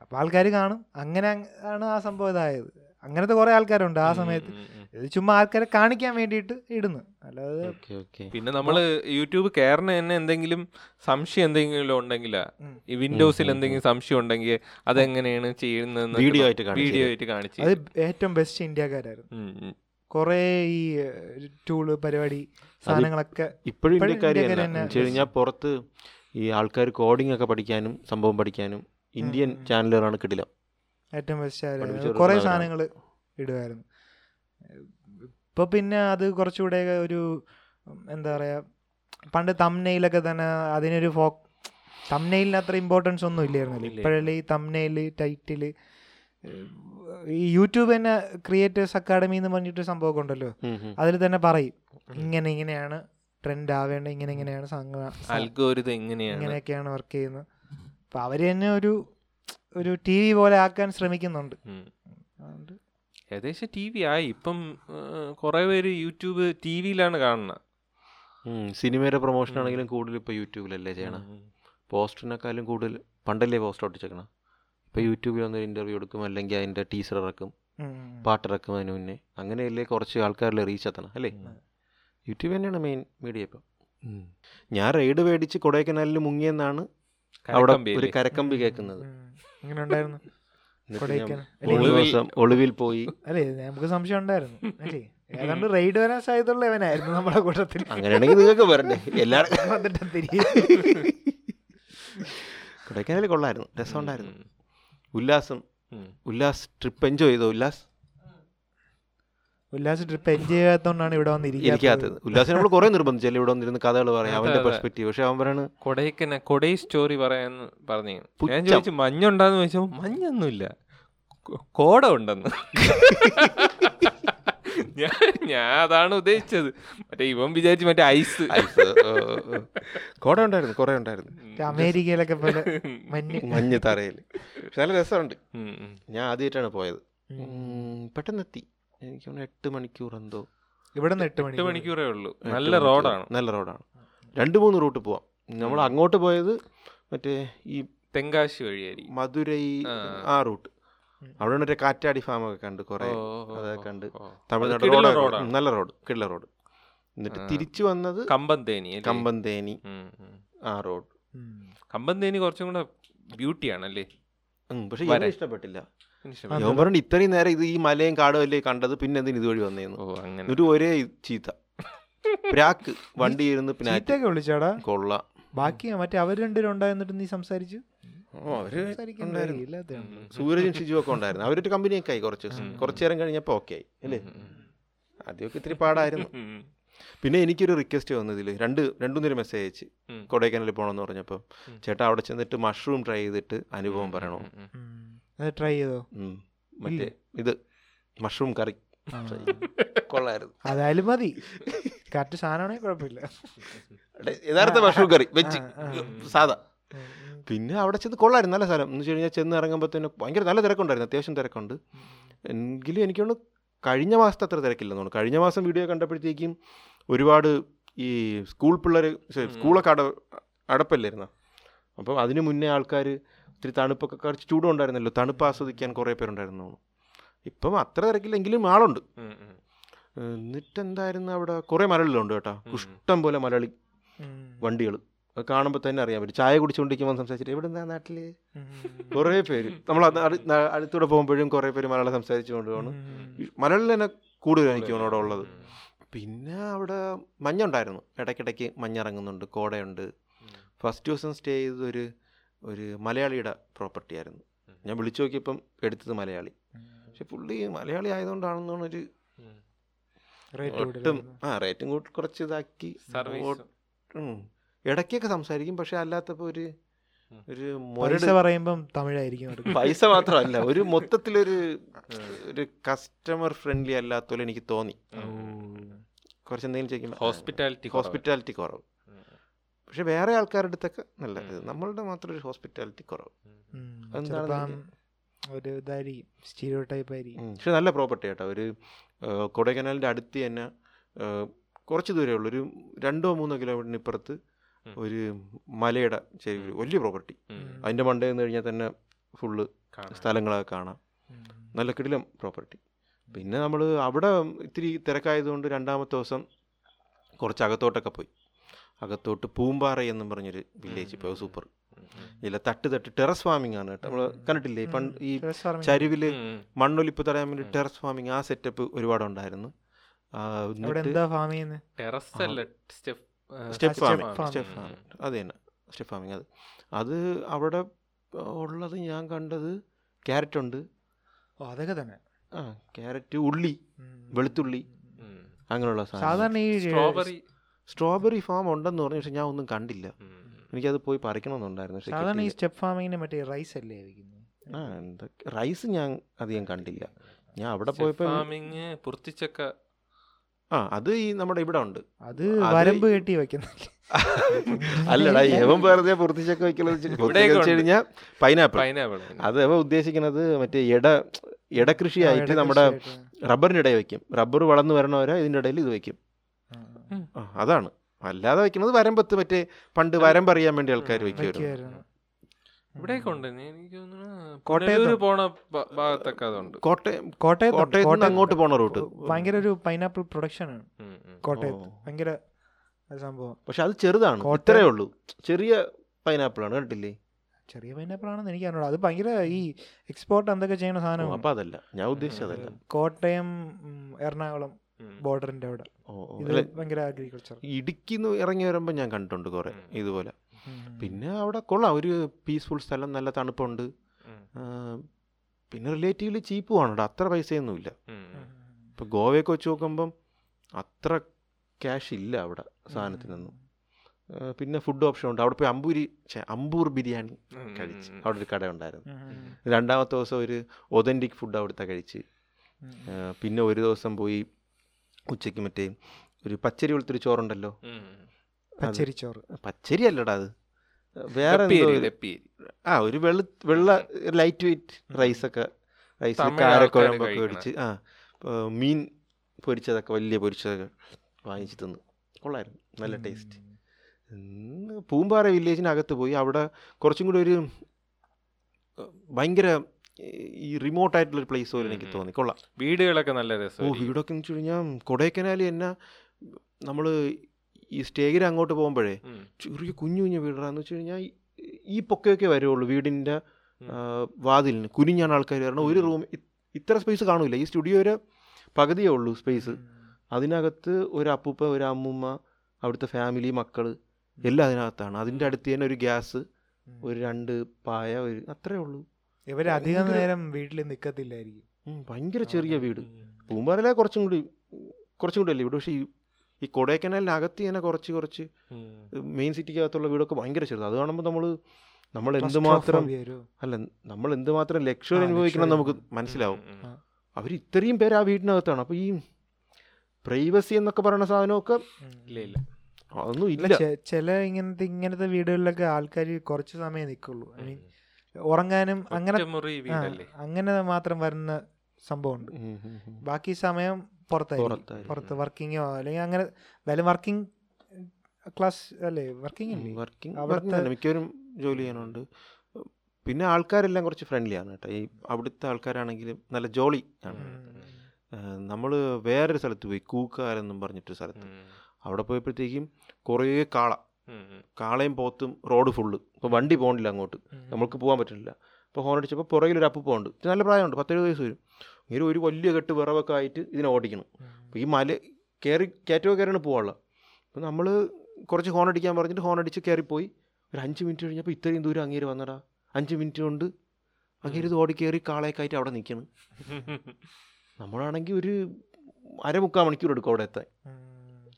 അപ്പോൾ ആൾക്കാർ കാണും. അങ്ങനെ ആണ് ആ സംഭവം ഇതായത്. അങ്ങനത്തെ കുറേ ആൾക്കാരുണ്ട് ആ സമയത്ത്. ഇത് ചുമ്മാ ആൾക്കാരെ കാണിക്കാൻ വേണ്ടിയിട്ട് ഇടുന്നു. അല്ലാതെ ഓക്കെ ഓക്കെ. പിന്നെ നമ്മൾ യൂട്യൂബ് കയറിന് തന്നെ എന്തെങ്കിലും സംശയം എന്തെങ്കിലും ഉണ്ടെങ്കിലാ? ഈ വിൻഡോസിൽ എന്തെങ്കിലും സംശയം ഉണ്ടെങ്കിൽ അതെങ്ങനെയാണ് ചെയ്യുന്നത് വീഡിയോ ആയിട്ട് കാണിച്ചു വീഡിയോ ആയിട്ട് കാണിച്ചു അത് ഏറ്റവും ബെസ്റ്റ് ഇന്ത്യക്കാരായിരുന്നു. കൊറേ ഈ ടൂൾ പരിപാടി സാധനങ്ങളൊക്കെ ഇപ്പോഴും പുറത്ത് ഈ ആൾക്കാർ കോഡിംഗ് ഒക്കെ പഠിക്കാനും സംഭവം പഠിക്കാനും ഇന്ത്യൻ ചാനലുകളാണ് കിടിലം. ഏറ്റവും ബെസ്റ്റ് കുറേ സാധനങ്ങൾ ഇടുമായിരുന്നു ഇപ്പൊ പിന്നെ അത് കുറച്ചുകൂടെ ഒരു എന്താ പറയാ പണ്ട് തംനെയിലൊക്കെ തന്നെ അതിനൊരു ഫോ തംനെയിലിന് അത്ര ഇമ്പോർട്ടൻസ് ഒന്നും ഇല്ലായിരുന്നു ഇപ്പോഴല്ലേ ഈ തംനെയിൽ ടൈറ്റിൽ ഈ യൂട്യൂബ് തന്നെ ക്രിയേറ്റേഴ്സ് അക്കാഡമി എന്ന് പറഞ്ഞിട്ട് സംഭവമൊക്കെ ഉണ്ടല്ലോ. അതിൽ തന്നെ പറയും ഇങ്ങനെ ഇങ്ങനെയാണ് ട്രെൻഡ് ആവേണ്ടത് ഇങ്ങനെ ഇങ്ങനെയാണ് സംഗ- അൽഗോരിതം എങ്ങനെയാണ്? ഇങ്ങനെയൊക്കെയാണ് വർക്ക് ചെയ്യുന്നത്. അപ്പൊ അവർ തന്നെ ഒരു ഒരു ടി വി പോലെ ആക്കാൻ ശ്രമിക്കുന്നുണ്ട്. അതുകൊണ്ട് ഏകദേശം ടി വി ആയി. ഇപ്പം കുറെ പേര് യൂട്യൂബ് ടി വിയിലാണ് കാണുന്നത് സിനിമയുടെ പ്രൊമോഷൻ ആണെങ്കിലും കൂടുതൽ ഇപ്പൊ യൂട്യൂബിലല്ലേ ചെയ്യണം? പോസ്റ്ററിനെക്കാളും കൂടുതൽ പണ്ടല്ലേ പോസ്റ്റർ ഒട്ടിച്ചേക്കണം? ഇപ്പോൾ യൂട്യൂബിൽ വന്ന് ഇന്റർവ്യൂ എടുക്കും അല്ലെങ്കിൽ അതിന്റെ ടീച്ചർ ഇറക്കും പാട്ട് പാട്ടിറക്കും അതിന് മുന്നേ. അങ്ങനെയല്ലേ കുറച്ച് ആൾക്കാരിൽ റീച്ച് എത്തണം അല്ലേ? യൂട്യൂബ് തന്നെയാണ് മെയിൻ മീഡിയ ഇപ്പം. ഞാൻ റൈഡ് മേടിച്ച് കൊടൈക്കനാലിൽ മുങ്ങിയെന്നാണ് അവിടെ ഒരു? കരക്കമ്പി കേൾക്കുന്നത്. ഒളിവിൽ- പോയി. അല്ലേ നമുക്ക് സംശയം ഉണ്ടായിരുന്നു അല്ലേ? ഏതാണ്ട് റൈഡ് വരാൻ സാധ്യതയുള്ള ഇവനായിരുന്നു നമ്മുടെ കൂട്ടത്തിൽ അങ്ങനെയാണെങ്കിൽ നിങ്ങൾക്ക് വരണ്ടേ? എല്ലാവർക്കും വന്നിട്ട് തിരികെ കൊടൈക്കനാലിൽ കൊള്ളായിരുന്നു രസമുണ്ടായിരുന്നു. ഉല്ലാസം ഉല്ലാസ് ട്രിപ്പ് എൻജോയ് ചെയ്തോ ഉല്ലാസ്? ഉല്ലാസ് ട്രിപ്പ് എൻജോയ് ചെയ്യാത്തോണ്ടാണ് ഇവിടെ വന്നിരിക്കുന്നത് വന്നിരിക്കാത്തത് ഉല്ലാസിനെ നമ്മൾ കുറെ നിർബന്ധിച്ചല്ലേ ഇവിടെ വന്നിരുന്ന് കഥകൾ പറയാം അവന്റെ. പെർസ്പെക്റ്റീവ് പക്ഷെ അവൻ പറയാണ് കൊടൈക്കന കൊടൈ സ്റ്റോറി പറയാന്ന് പറഞ്ഞു. ഞാൻ ചോദിച്ചു മഞ്ഞുണ്ടാന്ന് ചോദിച്ചപ്പോ മഞ്ഞൊന്നുമില്ല. കോട ഉണ്ടെന്ന്. ഞാൻ ഞാൻ അതാണ് ഉദ്ദേശിച്ചത്. മറ്റേ ഇവൻ വിചാരിച്ചു മറ്റേ ഐസ്. ഐസ്. കോട ഉണ്ടായിരുന്നു കുറെ ഉണ്ടായിരുന്നു. അമേരിക്കയിലൊക്കെ പോലെ മഞ്ഞ്. മഞ്ഞ് തറയിൽ. നല്ല രസമുണ്ട്. ഞാൻ ആദ്യമായിട്ടാണ് പോയത്. ഉം. ഉം, പെട്ടെന്ന് എത്തി എനിക്ക് എട്ട് മണിക്കൂർ എന്തോ. ഇവിടെ എട്ട് മണിക്കൂറേ ഉള്ളൂ. നല്ല റോഡാണ്. നല്ല റോഡാണ്. രണ്ട് മൂന്ന് റൂട്ട് പോവാം. നമ്മൾ അങ്ങോട്ട് പോയത് മറ്റേ ഈ തെങ്കാശി വഴിയായിരിക്കും. മധുരൈ. ആ റൂട്ട്. അവിടെ മറ്റേ കാറ്റാടി ഫാം ഒക്കെ കണ്ട് കുറെ അതൊക്കെ കണ്ട് തമിഴ്നാട് റോഡ് നല്ല റോഡ് കിള്ള റോഡ്. എന്നിട്ട് തിരിച്ചു വന്നത് കമ്പന്തേനി? കമ്പന്തേനി. ആ റോഡ്. കമ്പന്തേനി കുറച്ചും കൂടെ ബ്യൂട്ടിയാണല്ലേ? പക്ഷെ. ഇഷ്ടപ്പെട്ടില്ല. ഞാൻ പറഞ്ഞു ഇത്രയും നേരം ഇത് ഈ മലയും കാടും അല്ലേ കണ്ടത് പിന്നെ എന്തിനു ഇതുവഴി വന്നേന്ന്? എന്നിട്ട് ഒരേ ചീത്ത. പ്രാക്ക് വണ്ടി ഇരുന്ന് പിന്നെ കൊള്ള. ബാക്കി മറ്റേ അവർ രണ്ടുപേരും ഉണ്ടായിരുന്നിട്ട് നീ സംസാരിച്ചു? സൂരജും ഷിജു ഒക്കെ ഉണ്ടായിരുന്നു. അവരൊരു കമ്പനിയൊക്കെ ആയി കുറച്ച് ദിവസം. കുറച്ച് നേരം കഴിഞ്ഞപ്പോൾ ഓക്കെ ആയി അല്ലേ. ആദ്യമൊക്കെ ഇത്തിരി പാടായിരുന്നു. പിന്നെ എനിക്കൊരു റിക്വസ്റ്റ് വന്നതിൽ രണ്ട് രണ്ടുമൂന്നൊരു മെസ്സേജ് അയച്ച്. കൊടൈക്കനാലിൽ പോകണമെന്ന് പറഞ്ഞപ്പോൾ. ചേട്ടാ അവിടെ ചെന്നിട്ട് മഷ്റൂം ട്രൈ ചെയ്തിട്ട് അനുഭവം പറയണോ? ട്രൈ ചെയ്തോ. മറ്റേ ഇത് മഷ്റൂം കറി. കൊള്ളായിരുന്നു. അതായാലും മതി. കറക്റ്റ് സാധനമാണെങ്കിൽ കുഴപ്പമില്ല. യഥാർത്ഥ മഷ്റൂം കറി വെജ്. സാധാ. പിന്നെ അവിടെ ചെന്ന് കൊള്ളായിരുന്നു നല്ല സ്ഥലം. എന്ന് വെച്ച് കഴിഞ്ഞാൽ ചെന്ന് ഇറങ്ങുമ്പോഴത്തേന് ഭയങ്കര നല്ല തിരക്കുണ്ടായിരുന്നു അത്യാവശ്യം തിരക്കുണ്ട്. എങ്കിലും എനിക്കൊന്ന് കഴിഞ്ഞ മാസത്തെ അത്ര തിരക്കില്ലെന്ന് തോന്നുന്നു. കഴിഞ്ഞ മാസം വീഡിയോ കണ്ടപ്പോഴത്തേക്കും ഒരുപാട് ഈ സ്കൂൾ പിള്ളേർ സ്കൂളൊക്കെ അട അടപ്പല്ലായിരുന്നു? അപ്പം അതിന് മുന്നേ ആൾക്കാർ ഇത്തിരി തണുപ്പൊക്കെ കുറച്ച് ചൂടും ഉണ്ടായിരുന്നല്ലോ തണുപ്പ് ആസ്വദിക്കാൻ കുറേ പേരുണ്ടായിരുന്നു തോന്നുന്നു. ഇപ്പം അത്ര തിരക്കില്ലെങ്കിലും ആളുണ്ട്. എന്നിട്ടെന്തായിരുന്നു ഉം. എന്നിട്ട് എന്തായിരുന്നു അവിടെ? കുറേ മലയാളികളുണ്ട് കേട്ടോ. ഇഷ്ടം പോലെ മലയാളി വണ്ടികൾ കാണുമ്പോൾ തന്നെ അറിയാൻ പറ്റും. ചായ കുടിച്ചുകൊണ്ടിരിക്കുമ്പോൾ സംസാരിച്ചിട്ട് എവിടെ നിന്നാ നാട്ടിൽ കുറെ പേര്. നമ്മൾ അടുത്തൂടെ പോകുമ്പോഴും കുറേ പേര് മലയാളം സംസാരിച്ചു കൊണ്ടുപോകണം ഉം. മലയാളം തന്നെ കൂടുതൽ എനിക്ക് അവിടെ ഉള്ളത്. പിന്നെ അവിടെ മഞ്ഞുണ്ടായിരുന്നു. ഇടയ്ക്കിടയ്ക്ക് മഞ്ഞിറങ്ങുന്നുണ്ട് കോടയുണ്ട്. ഫസ്റ്റ് ദിവസം സ്റ്റേ ചെയ്തത് ഒരു ഒരു മലയാളിയുടെ പ്രോപ്പർട്ടി ആയിരുന്നു. ഞാൻ വിളിച്ചു നോക്കിയപ്പം എടുത്തത് മലയാളി. പക്ഷെ പുള്ളി മലയാളി ആയതുകൊണ്ടാണെന്നാണ് ഒരു റേറ്റ് ഒട്ടും ആ റേറ്റും കൂട്ടി കുറച്ച് ഇതാക്കി. ഇടയ്ക്കൊക്കെ സംസാരിക്കും പക്ഷെ അല്ലാത്തപ്പോൾ ഒരു ഒരു മൊരട് പറയുമ്പം തമിഴായിരിക്കും പൈസ മാത്രമല്ല ഒരു മൊത്തത്തിലൊരു ഒരു കസ്റ്റമർ ഫ്രണ്ട്ലി അല്ലാത്ത പോലെ എനിക്ക് തോന്നി. കുറച്ച് എന്തെങ്കിലും ചോദിക്കുമ്പോൾ ഹോസ്പിറ്റാലിറ്റി ഹോസ്പിറ്റാലിറ്റി കുറവ്. പക്ഷെ വേറെ ആൾക്കാരുടെ അടുത്തൊക്കെ നല്ല നമ്മളുടെ മാത്രം ഒരു ഹോസ്പിറ്റാലിറ്റി കുറവ്. ഒരു ഇതായിരിക്കും സ്റ്റീരിയോ ടൈപ്പ് ആയിരിക്കും. പക്ഷെ നല്ല പ്രോപ്പർട്ടി കേട്ടോ ഒരു കൊടൈക്കനാലിന്റെ അടുത്ത് തന്നെ കുറച്ച് ദൂരമേ ഉള്ളൂ. ഒരു രണ്ടോ മൂന്നോ കിലോമീറ്ററിന് ഇപ്പുറത്ത്. ഒരു മലയുടെ ചെറിയ വലിയ പ്രോപ്പർട്ടി. അതിന്റെ മണ്ടേ നിന്ന് കഴിഞ്ഞാൽ തന്നെ ഫുള്ള് സ്ഥലങ്ങളൊക്കെ കാണാം. നല്ല കിടിലം പ്രോപ്പർട്ടി. പിന്നെ നമ്മൾ അവിടെ ഇത്തിരി തിരക്കായതുകൊണ്ട് രണ്ടാമത്തെ ദിവസം കുറച്ച് അകത്തോട്ടൊക്കെ പോയി. അകത്തോട്ട് പൂമ്പാറ എന്നും പറഞ്ഞൊരു വില്ലേജ് ഇപ്പോൾ സൂപ്പർ ഇല്ല തട്ട് തട്ട് ടെറസ് ഫാമിംഗ് ആണ് കേട്ടോ. നമ്മൾ കണ്ടിട്ടില്ലേ? പണ്ട് ഈ ചരിവിൽ മണ്ണൊലിപ്പ് തടയാൻ വേണ്ടി ടെറസ് ഫാമിംഗ് ആ സെറ്റപ്പ് ഒരുപാടുണ്ടായിരുന്നു. ഉണ്ടായിരുന്നു അവിടെ എന്താ ഫാം ചെയ്യുന്നത് ടെറസ് അല്ല step step step farming. Step farming. അത് തന്നെ. Step farming. അത് അത് അവിടെ ഉള്ളത് ഞാൻ കണ്ടത് ക്യാരറ്റ് ഉണ്ട്. അതൊക്കെ തന്നെ. ആ ക്യാരറ്റ് ഉള്ളി. വെളുത്തുള്ളി. അങ്ങനെയുള്ള സാധനം സാധാരണ ഈ സ്ട്രോബെറി സ്ട്രോബെറി ഫാം ഉണ്ടെന്ന് പറഞ്ഞു പക്ഷെ ഞാൻ ഒന്നും കണ്ടില്ല. എനിക്കത് പോയി പറിക്കണമെന്നുണ്ടായിരുന്നു പക്ഷെ സാധാരണ ഈ സ്റ്റെപ്പ് ഫാമിങ്ങിന് മറ്റേ റൈസ് അല്ലേ ആ എന്തൊക്കെ റൈസ് ഞാൻ അധികം കണ്ടില്ല. ഞാൻ അവിടെ പോയപ്പോൾ ഫാമിങ് പുറത്തിച്ചക്ക ആ അത് ഈ നമ്മുടെ ഇവിടെ ഉണ്ട്. അത് വരമ്പ് കെട്ടി വെക്കുന്നില്ല അല്ലടാ യവൻ വെറുതെ പൊറത്തിച്ചൊക്കെ വെക്കുന്നത്. കഴിഞ്ഞാൽ പൈനാപ്പിൾ. പൈനാപ്പിൾ. അത് അവ ഉദ്ദേശിക്കുന്നത് മറ്റേ ഇട ഇടകൃഷിയായിട്ട് നമ്മുടെ റബ്ബറിന്റെ ഇടയിൽ വെക്കും. റബ്ബർ വളർന്നു വരണവരെ ഇതിന്റെ ഇടയിൽ ഇത് വെക്കും. ആ. അതാണ്. അല്ലാതെ വെക്കുന്നത് വരമ്പത്ത് മറ്റേ പണ്ട് വരമ്പറിയാൻ വേണ്ടി ആൾക്കാർ വെക്കുമായിരുന്നു ഇവിടെയൊക്കെ ഉണ്ട്. എനിക്ക് തോന്നുന്നു കോട്ടയത്ത് പോണ ഭാഗത്തൊക്കെ അതുണ്ട്. കോട്ടയം കോട്ടയത്ത് അങ്ങോട്ട് പോണ റൂട്ട്. ഭയങ്കര ഒരു പൈനാപ്പിൾ പ്രൊഡക്ഷൻ ആണ്. കോട്ടയത്ത്. ഭയങ്കര ഒരു സംഭവം. പക്ഷെ അത് ചെറുതാണ്. ഇത്രയേ ഉള്ളൂ. ചെറിയ പൈനാപ്പിൾ ആണ് കണ്ടില്ലേ ചെറിയ പൈനാപ്പിൾ ആണെന്ന് എനിക്ക് അറിഞ്ഞൂടാ. അത് ഭയങ്കര ഈ എക്സ്പോർട്ട് എന്തൊക്കെ ചെയ്യുന്ന സാധനം സാധനമാണ് അപ്പൊ അതല്ല. ഞാൻ ഉദ്ദേശിച്ചതല്ല കോട്ടയം എറണാകുളം ബോർഡറിന്റെ അവിടെ. ഭയങ്കര അഗ്രികൾച്ചർ ഇടുക്കിന്ന് ഇറങ്ങി വരുമ്പോൾ ഞാൻ കണ്ടിട്ടുണ്ട് കുറെ ഇതുപോലെ. പിന്നെ അവിടെ കൊള്ളാം. ഒരു പീസ്ഫുൾ സ്ഥലം നല്ല തണുപ്പുണ്ട്. പിന്നെ റിലേറ്റീവ്ലി ചീപ്പുമാണ് അത്ര പൈസയൊന്നുമില്ല. ഇപ്പം. ഇപ്പോൾ ഗോവയൊക്കെ വെച്ച് നോക്കുമ്പം അത്ര ക്യാഷ് ഇല്ല അവിടെ സാധനത്തിനൊന്നും. പിന്നെ ഫുഡ് ഓപ്ഷൻ ഉണ്ട്. അവിടെ പോയി അമ്പൂരി അമ്പൂർ ബിരിയാണി കഴിച്ച്. അവിടെ ഒരു കട ഉണ്ടായിരുന്നു. രണ്ടാമത്തെ ദിവസം ഒരു ഒതന്റിക് ഫുഡ് അവിടുത്തെ കഴിച്ച്. പിന്നെ ഒരു ദിവസം പോയി ഉച്ചയ്ക്ക് മറ്റേ ഒരു പച്ചരി വെളുത്തൊരു ചോറുണ്ടല്ലോ. പച്ചരിച്ചോറ്. പച്ചരി അല്ലടാ അത് വേറെ. ആ ഒരു വെള്ള വെള്ള ലൈറ്റ് വെയിറ്റ് റൈസൊക്കെ റൈസ് കാരക്കുഴമ്പൊക്കെ മേടിച്ച് ആ മീൻ പൊരിച്ചതൊക്കെ വലിയ പൊരിച്ചതൊക്കെ വാങ്ങിച്ച് തിന്ന്. കൊള്ളായിരുന്നു നല്ല ടേസ്റ്റ് ഇന്ന് പൂമ്പാറ വില്ലേജിനകത്ത് പോയി അവിടെ കുറച്ചും കൂടി ഒരു ഭയങ്കര ഈ റിമോട്ട് ആയിട്ടുള്ള ഒരു പ്ലേസ് പോലെ എനിക്ക്. തോന്നി. കൊള്ളാം. വീടുകളൊക്കെ നല്ല ഓ രസം വീടൊക്കെ എന്ന് വെച്ച് കഴിഞ്ഞാൽ കൊടൈക്കനാൽ തന്നെ നമ്മൾ ഈ സ്റ്റേജിൽ അങ്ങോട്ട് പോകുമ്പോഴേ ചെറിയ കുഞ്ഞു കുഞ്ഞു വീടാന്ന് വെച്ച് കഴിഞ്ഞാൽ ഈ- പൊക്കയൊക്കെ വരുള്ളൂ വീടിന്റെ വാതിലിന്. കുനിഞ്ഞാണ് ആൾക്കാർ കാരണം ഒരു റൂം ഇത്ര സ്പേസ് കാണൂല. ഈ സ്റ്റുഡിയോ ഒരു പകുതിയേ ഉള്ളൂ സ്പേസ്. അതിനകത്ത് ഒരു അപ്പൂപ്പ ഒരു അമ്മൂമ്മ അവിടുത്തെ ഫാമിലി മക്കൾ എല്ലാം അതിനകത്താണ്. അതിന്റെ അടുത്ത് തന്നെ ഒരു ഗ്യാസ് ഒരു രണ്ട് പായ ഒരു അത്രേ ഉള്ളൂ. ഇവരധികം അധികം നേരം വീട്ടിൽ നിൽക്കത്തില്ലായിരിക്കും ഭയങ്കര ചെറിയ വീട്. പൂമ്പാറയിലെ കുറച്ചും കൂടി കുറച്ചും കൂടി അല്ലേ? വീട് പക്ഷേ ഈ കൊടൈക്കനാലിനകത്ത് തന്നെ കുറച്ച് കുറച്ച് മെയിൻ സിറ്റിക്കകത്തുള്ള വീടൊക്കെ ഭയങ്കര ചെറുത് അത് കാണുമ്പോൾ നമ്മൾ നമ്മൾ എന്തുമാത്രം അല്ല നമ്മൾ എന്തുമാത്രം ലക്ഷ്യം അനുഭവിക്കണം നമുക്ക് മനസ്സിലാവും. അവർ ഇത്രയും പേര് ആ വീടിനകത്താണ്. അപ്പോൾ ഈ പ്രൈവസി എന്നൊക്കെ പറയുന്ന സാധനമൊക്കെ ഇല്ല ഇല്ല. അതൊന്നും ഇല്ല ചില ഇങ്ങനത്തെ ഇങ്ങനത്തെ വീടുകളിലൊക്കെ ആൾക്കാർ കുറച്ച് സമയം നിൽക്കുള്ളൂ ഐ മീൻ ഉറങ്ങാനും അങ്ങനെ അങ്ങനെ മാത്രം വരുന്ന സംഭവമുണ്ട്. ബാക്കി സമയം പുറത്തായിരിക്കും. പുറത്ത് വർക്കിങ്ങോ അല്ലെങ്കിൽ അങ്ങനെ എന്തായാലും വർക്കിംഗ് ക്ലാസ് അല്ലേ? വർക്കിംഗ് അല്ലേ വർക്കിംഗ് അവിടുത്തെ- മിക്കവരും ജോലി ചെയ്യാനുണ്ട്. പിന്നെ ആൾക്കാരെല്ലാം കുറച്ച് ഫ്രണ്ട്ലി ആണ് കേട്ടോ. ഈ അവിടുത്തെ ആൾക്കാരാണെങ്കിലും നല്ല ജോളി ആണ് നമ്മൾ വേറൊരു സ്ഥലത്ത് പോയി കൂക്കാരെന്നും പറഞ്ഞിട്ട് സ്ഥലത്ത്. അവിടെ പോയപ്പോഴത്തേക്കും കുറേ കാള. കാളയും പോത്തും റോഡ് ഫുള്ള് ഇപ്പോൾ വണ്ടി പോകണില്ല അങ്ങോട്ട്. നമ്മൾക്ക് പോകാൻ പറ്റില്ല അപ്പോൾ ഹോൺ അടിച്ചപ്പോൾ പുറകിലൊരു അപ്പ് പോകുന്നുണ്ട് ഇത് നല്ല പ്രായമുണ്ട്. പത്തെഴുപത് വയസ്സ് വരും. ഇങ്ങനെ ഒരു വലിയ കെട്ട് വിറവൊക്കെ ആയിട്ട് ഇതിനെ ഓടിക്കണം. അപ്പോൾ ഈ മല കയറി കയറ്റോ കയറിയാണ് പോകാനുള്ളത് അപ്പോൾ നമ്മൾ കുറച്ച് ഹോൺ അടിക്കാൻ പറഞ്ഞിട്ട് ഹോൺ അടിച്ച് കയറിപ്പോയി ഒരു അഞ്ച് മിനിറ്റ് കഴിഞ്ഞപ്പോൾ ഇത്രയും ദൂരം അങ്ങേര് വന്നടാ. അഞ്ച് മിനിറ്റ് കൊണ്ട് അങ്ങേര് ഇത് ഓടി കയറി കാളയൊക്കെ ആയിട്ട് അവിടെ നിൽക്കണം നമ്മളാണെങ്കിൽ ഒരു അരമുക്കാൽ മണിക്കൂർ എടുക്കും അവിടെ എത്താൻ.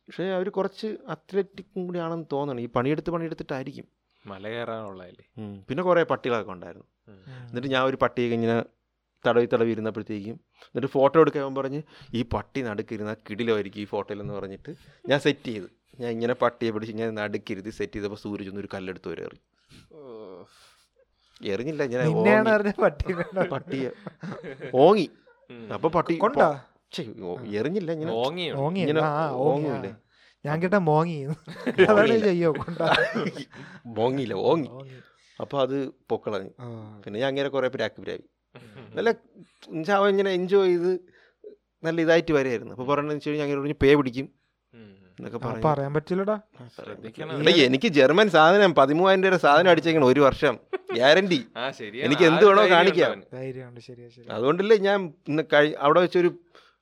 പക്ഷേ അവർ കുറച്ച് അത്ലറ്റിക്കും കൂടി ആണെന്ന് തോന്നണം. ഈ പണിയെടുത്ത് പണിയെടുത്തിട്ടായിരിക്കും. മല കയറാനുള്ളതല്ലേ പിന്നെ കുറേ പട്ടികളൊക്കെ ഉണ്ടായിരുന്നു. എന്നിട്ട് ഞാൻ ഒരു പട്ടിയൊക്കെ ഇങ്ങനെ തടവി തടവി ഇരുന്നപ്പോഴത്തേക്കും എന്നിട്ട് ഫോട്ടോ എടുക്കാൻ പറഞ്ഞ് ഈ പട്ടി നടുക്കിരുന്ന കിടിലായിരിക്കും ഈ ഫോട്ടോയിലെന്ന് പറഞ്ഞിട്ട് ഞാൻ സെറ്റ് ചെയ്ത്. ഞാൻ ഇങ്ങനെ പട്ടിയെ പിടിച്ച് ഞാൻ നടുക്കിരുത്തി സെറ്റ് ചെയ്തപ്പോൾ സൂരജ് ഒന്നൊരു ഒരു കല്ലെടുത്ത് വരെ എറി. എറിഞ്ഞില്ല ഞാൻ പട്ടിയെ. ഓങ്ങി. അപ്പൊ പട്ടി എറിഞ്ഞില്ല ഇങ്ങനെ ഞാൻ കേട്ട മോങ്ങി. ചെയ്യോ കൊണ്ടാ? മോങ്ങിയില്ല ഓങ്ങി. അപ്പൊ അപ്പോൾ അത് പൊക്കളഞ്ഞു. പിന്നെ ഞാൻ അങ്ങനെ കുറേ പേര് ആക്റ്റീവായി നല്ല എന്നുവെച്ചാൽ അവൻ ഇങ്ങനെ എൻജോയ് ചെയ്ത് നല്ല ഇതായിട്ട് വരായിരുന്നു. അപ്പോൾ പറഞ്ഞു വെച്ച് കഴിഞ്ഞാൽ അങ്ങനെ പറഞ്ഞു പേ പിടിക്കും. എന്നൊക്കെ പറഞ്ഞു. പറയാൻ പറ്റില്ലടാ. എനിക്ക് ജർമ്മൻ സാധനം പതിമൂവായിരം രൂപ സാധനം അടിച്ചേക്കണം ഒരു വർഷം. ഗ്യാരണ്ടി എനിക്ക് എന്ത് വേണോ കാണിക്കാം. ധൈര്യമുണ്ട് ശരിയാ ശരി അതുകൊണ്ടല്ലേ ഞാൻ ഇന്ന് അവിടെ വെച്ചൊരു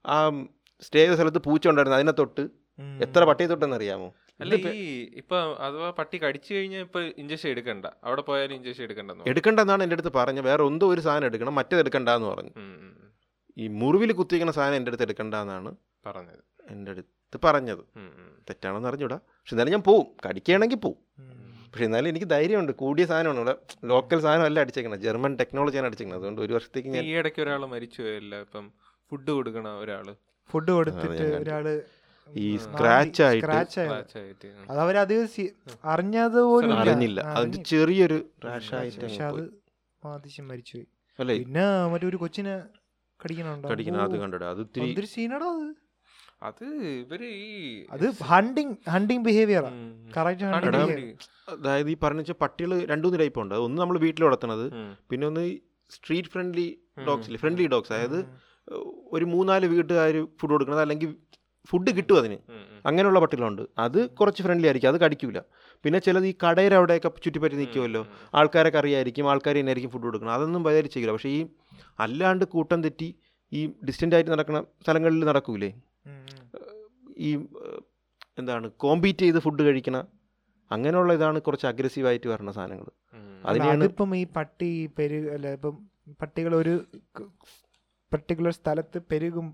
ആ സ്റ്റേ ചെയ്ത സ്ഥലത്ത് പൂച്ച ഉണ്ടായിരുന്നു. അതിനെ തൊട്ട് എത്ര പട്ടിയെ തൊട്ടെന്ന് അറിയാമോ? അല്ല ഈ ഇപ്പൊ അഥവാ പട്ടി കടിച്ചു കഴിഞ്ഞാൽ ഇപ്പൊ ഇഞ്ചക്ഷൻ എടുക്കണ്ട. അവിടെ പോയാലും ഇഞ്ചക്ഷൻ എടുക്കണ്ട എന്നാണ് എന്റെ അടുത്ത് പറഞ്ഞത്. വേറെ എന്തോ ഒരു സാധനം എടുക്കണം മറ്റേത് എടുക്കണ്ടെന്ന് പറഞ്ഞു. ഈ മുറിവിൽ കുത്തിക്കുന്ന സാധനം എന്റെ അടുത്ത് എടുക്കണ്ടെന്നാണ് പറഞ്ഞത്. എന്റെ അടുത്ത് പറഞ്ഞത്. തെറ്റാണെന്ന് അറിഞ്ഞൂടാ. പക്ഷെ എന്നാലും ഞാൻ പോവും. കടിക്കുകയാണെങ്കിൽ പോവും. പക്ഷെ എന്നാലും എനിക്ക് ധൈര്യമുണ്ട്. കൂടിയ സാധനമാണ് ഇവിടെ. ലോക്കൽ സാധനം അല്ല അടിച്ചേക്കണം ജർമ്മൻ ടെക്നോളജിയാണ് അടിച്ചേക്കുന്നത് അതുകൊണ്ട് ഒരു വർഷത്തേക്ക് ഞാൻ ഈ ഇടയ്ക്ക് ഒരാൾ മരിച്ചു പോയല്ല ഇപ്പം ഫുഡ് കൊടുക്കണ ഒരാൾ ഫുഡ് കൊടുത്തിട്ട് ഒരാൾ ഒരാൾ ഈ സ്ക്രാച്ച് ആയിട്ട്. അത് അവരത് അറിഞ്ഞത് പോലും അറിഞ്ഞില്ല. അതിന്റെ. ചെറിയൊരു പക്ഷെ അത് ബാധിച്ച് മരിച്ചുപോയി. അല്ലേ? പിന്നെ മറ്റൊരു ഒരു കൊച്ചിനെ കടിക്കണുണ്ടോ? കടിക്കണം. അത് അത് ഇത്തിരി എന്തൊരു സീനടാ അത്. അത് ഇവർ ഈ അത് ഹണ്ടിങ് ഹണ്ടിങ് ബിഹേവിയർ. അതായത് ഈ പറഞ്ഞ പട്ടികൾ രണ്ടുമൂന്ന് ടൈപ്പ് ഉണ്ട്. ഒന്ന് നമ്മൾ വീട്ടിൽ വളർത്തുന്നത് പിന്നെ ഒന്ന് street friendly. Dogs friendly dogs അതായത് ഒരു മൂന്നാൽ വീട്ടുകാർ ഫുഡ് കൊടുക്കണത്. അല്ലെങ്കിൽ ഫുഡ് കിട്ടും അതിന്. അങ്ങനെയുള്ള പട്ടികളുണ്ട്. അത് കുറച്ച് ഫ്രണ്ട്ലി ആയിരിക്കും. അത് കടിക്കില്ല പിന്നെ ചിലത് ഈ കടയിൽ അവിടെയൊക്കെ ചുറ്റിപ്പറ്റി നിൽക്കുമല്ലോ ആൾക്കാരൊക്കെ അറിയായിരിക്കും. ആൾക്കാർ തന്നെ ആയിരിക്കും ഫുഡ് കൊടുക്കണം അതൊന്നും പരിഹരിച്ചില്ല പക്ഷേ ഈ അല്ലാണ്ട് കൂട്ടം തെറ്റി ഈ ഡിസ്റ്റന്റ് ആയിട്ട് നടക്കുന്ന സ്ഥലങ്ങളിൽ നടക്കൂലേ? ഈ എന്താണ് കോമ്പീറ്റ് ചെയ്ത് ഫുഡ് കഴിക്കണ അങ്ങനെയുള്ള ഇതാണ് കുറച്ച് അഗ്രസീവായിട്ട് വരുന്ന സാധനങ്ങൾ അതിനാണ് ഇപ്പം ഈ പട്ടി പെരു അല്ല ഇപ്പം പട്ടികൾ ഒരു പർട്ടിക്കുലർ സ്ഥലത്ത് പെരുകും.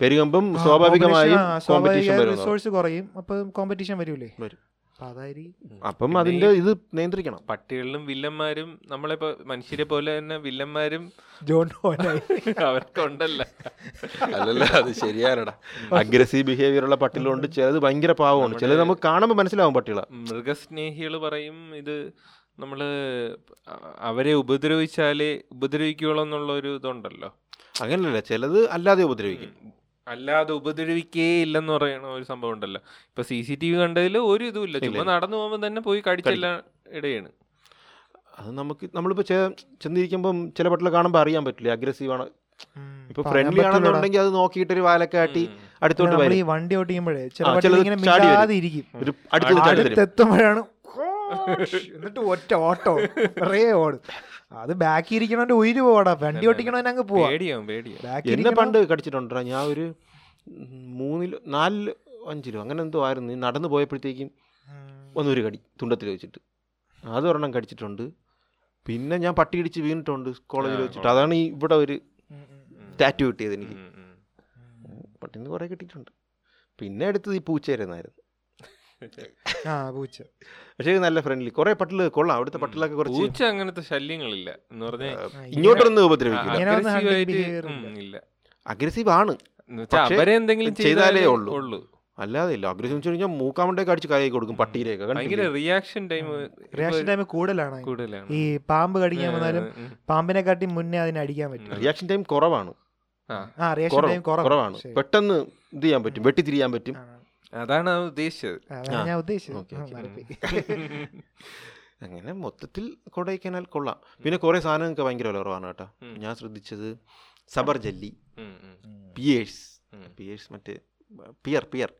പെരുകുമ്പം സ്വാഭാവികമായും കോമ്പറ്റീഷൻ വരും റിസോഴ്സ് കുറയും. അപ്പോൾ കോമ്പറ്റീഷൻ വരൂലേ? വരും. അപ്പൊ അപ്പം അതിന്റെ ഇത് നിയന്ത്രിക്കണം. പട്ടികളിലും വില്ലന്മാരും നമ്മളെ മനുഷ്യരെ പോലെ തന്നെ വില്ലന്മാരും ജോൺ ഹോനായി അവർക്കുണ്ടല്ല. അല്ലല്ല അത് ശരിയാണടാ. അഗ്രസീവ് ബിഹേവിയർ ഉള്ള പട്ടികളുണ്ട് ചിലത് ഭയങ്കര പാവമാണ്. ചിലത് നമുക്ക് കാണുമ്പോൾ മനസ്സിലാവും പട്ടികളെ. മൃഗസ്നേഹികൾ പറയും ഇത് നമ്മൾ അവരെ ഉപദ്രവിച്ചാലേ ഉപദ്രവിക്കുള്ളൂ എന്നുള്ള ഒരു ഇതുണ്ടല്ലോ. അങ്ങനെയല്ല ചിലത് അല്ലാതെ ഉപദ്രവിക്കും. അല്ലാതെ ഉപദ്രവിക്കേ ഇല്ലെന്ന് പറയുന്ന ഒരു സംഭവം ഉണ്ടല്ലോ. ഇപ്പൊ സി സി ടി വി കണ്ടതിൽ ഒരു ഇതുമില്ല ചുമ്മാ ഇല്ല. നടന്നു പോകുമ്പോൾ തന്നെ പോയി കടിച്ചെല്ലാം ഇടയാണ്. അത് നമുക്ക് നമ്മളിപ്പോൾ ചെന്നിരിക്കുമ്പോൾ ചില പട്ടികളെ കാണുമ്പോൾ അറിയാൻ പറ്റില്ല? അഗ്രസീവ് ആണ്. ഇപ്പൊ ഫ്രണ്ട്ലി ആണെന്നുണ്ടെങ്കിൽ അത് നോക്കിയിട്ട് ഒരു വാലൊക്കെ ആട്ടി അടുത്തോട്ട് വരും. ഈ വണ്ടി ഓട്ടിക്കുമ്പോഴേ അടുത്തെത്തുമ്പോഴാണ് എന്നിട്ട് ഒറ്റ ഓട്ടോ. കുറേ ഓടും. അത് ബാക്കി ഇരിക്കണവന്റെ ഉയിര് പോടാ വണ്ടി ഓട്ടിക്കണവൻ അങ്ങ് പോവാ. പേടിയാവും പേടിയാവും. ബാക്കി എന്നെ പണ്ട് കടിച്ചിട്ടുണ്ട് ഞാൻ ഒരു മൂന്നിലോ നാലിലോ അഞ്ചിലോ അങ്ങനെ എന്തോ ആയിരുന്നു. നടന്നു പോയപ്പോഴത്തേക്കും ഒന്നൊരു കടി തുണ്ടത്തിൽ വെച്ചിട്ട്. അത് ഒരെണ്ണം കടിച്ചിട്ടുണ്ട്. പിന്നെ ഞാൻ പട്ടി ഇടിച്ച് വീണിട്ടുണ്ട് കോളേജിൽ വെച്ചിട്ട്. അതാണ് ഈ ഇവിടെ ഒരു ടാറ്റു കിട്ടിയത് എനിക്ക്. പട്ടിന്ന് കുറേ കിട്ടിയിട്ടുണ്ട്. പിന്നെ അടുത്തത് ഈ പൂച്ചയായിരുന്നായിരുന്നു പൂച്ച. പക്ഷേ നല്ല ഫ്രണ്ട്ലി കുറേ പട്ടിൽ കൊള്ളാം. അവിടുത്തെ പട്ടിലൊക്കെ കുറച്ച് പൂച്ച അങ്ങനത്തെ ശല്യങ്ങളില്ല. എന്ന് പറഞ്ഞാൽ ഇങ്ങോട്ടൊന്നും ഉപദ്രവിക്കില്ല. അഗ്രസീവ് ആണ്. അവരെ എന്തെങ്കിലും ചെയ്താലേ ഉള്ളൂ. ഉള്ളൂ. അല്ലാതെ ഇല്ല. അഗ്രസീവ് വെച്ച് കഴിഞ്ഞാൽ മൂക്കാമണ്ടേക്ക് അടിച്ച് കൈ കൊടുക്കും പട്ടിയിലേക്ക്. ഭയങ്കര? റിയാക്ഷൻ ടൈം റിയാക്ഷൻ ടൈം കൂടുതലാണ്. കൂടുതലാണ്. ഈ പാമ്പ് കടിക്കാൻ വന്നാലും. പാമ്പിനെ കാട്ടി മുന്നേ അതിനെ അടിക്കാൻ പറ്റും. റിയാക്ഷൻ ടൈം കുറവാണ്. ആ, ആ റിയാക്ഷൻ ടൈം കുറവാണ്. പെട്ടെന്ന് ഇത് ചെയ്യാൻ പറ്റും. വെട്ടിത്തിരിയാൻ പറ്റും. ആ, അതാണ് ഉദ്ദേശിച്ചത്. ഞാൻ ഉദ്ദേശിച്ചത്. അങ്ങനെ മൊത്തത്തിൽ കൊടൈക്കനാൽ കൊള്ളാം. പിന്നെ കുറേ സാധനങ്ങൾക്ക് ഭയങ്കര വില കുറവാണ് കേട്ടോ ഞാൻ ശ്രദ്ധിച്ചത് സബർ ജല്ലി പിയേഴ്സ്. പിയേഴ്സ് മറ്റേ പിയർ പിയർ.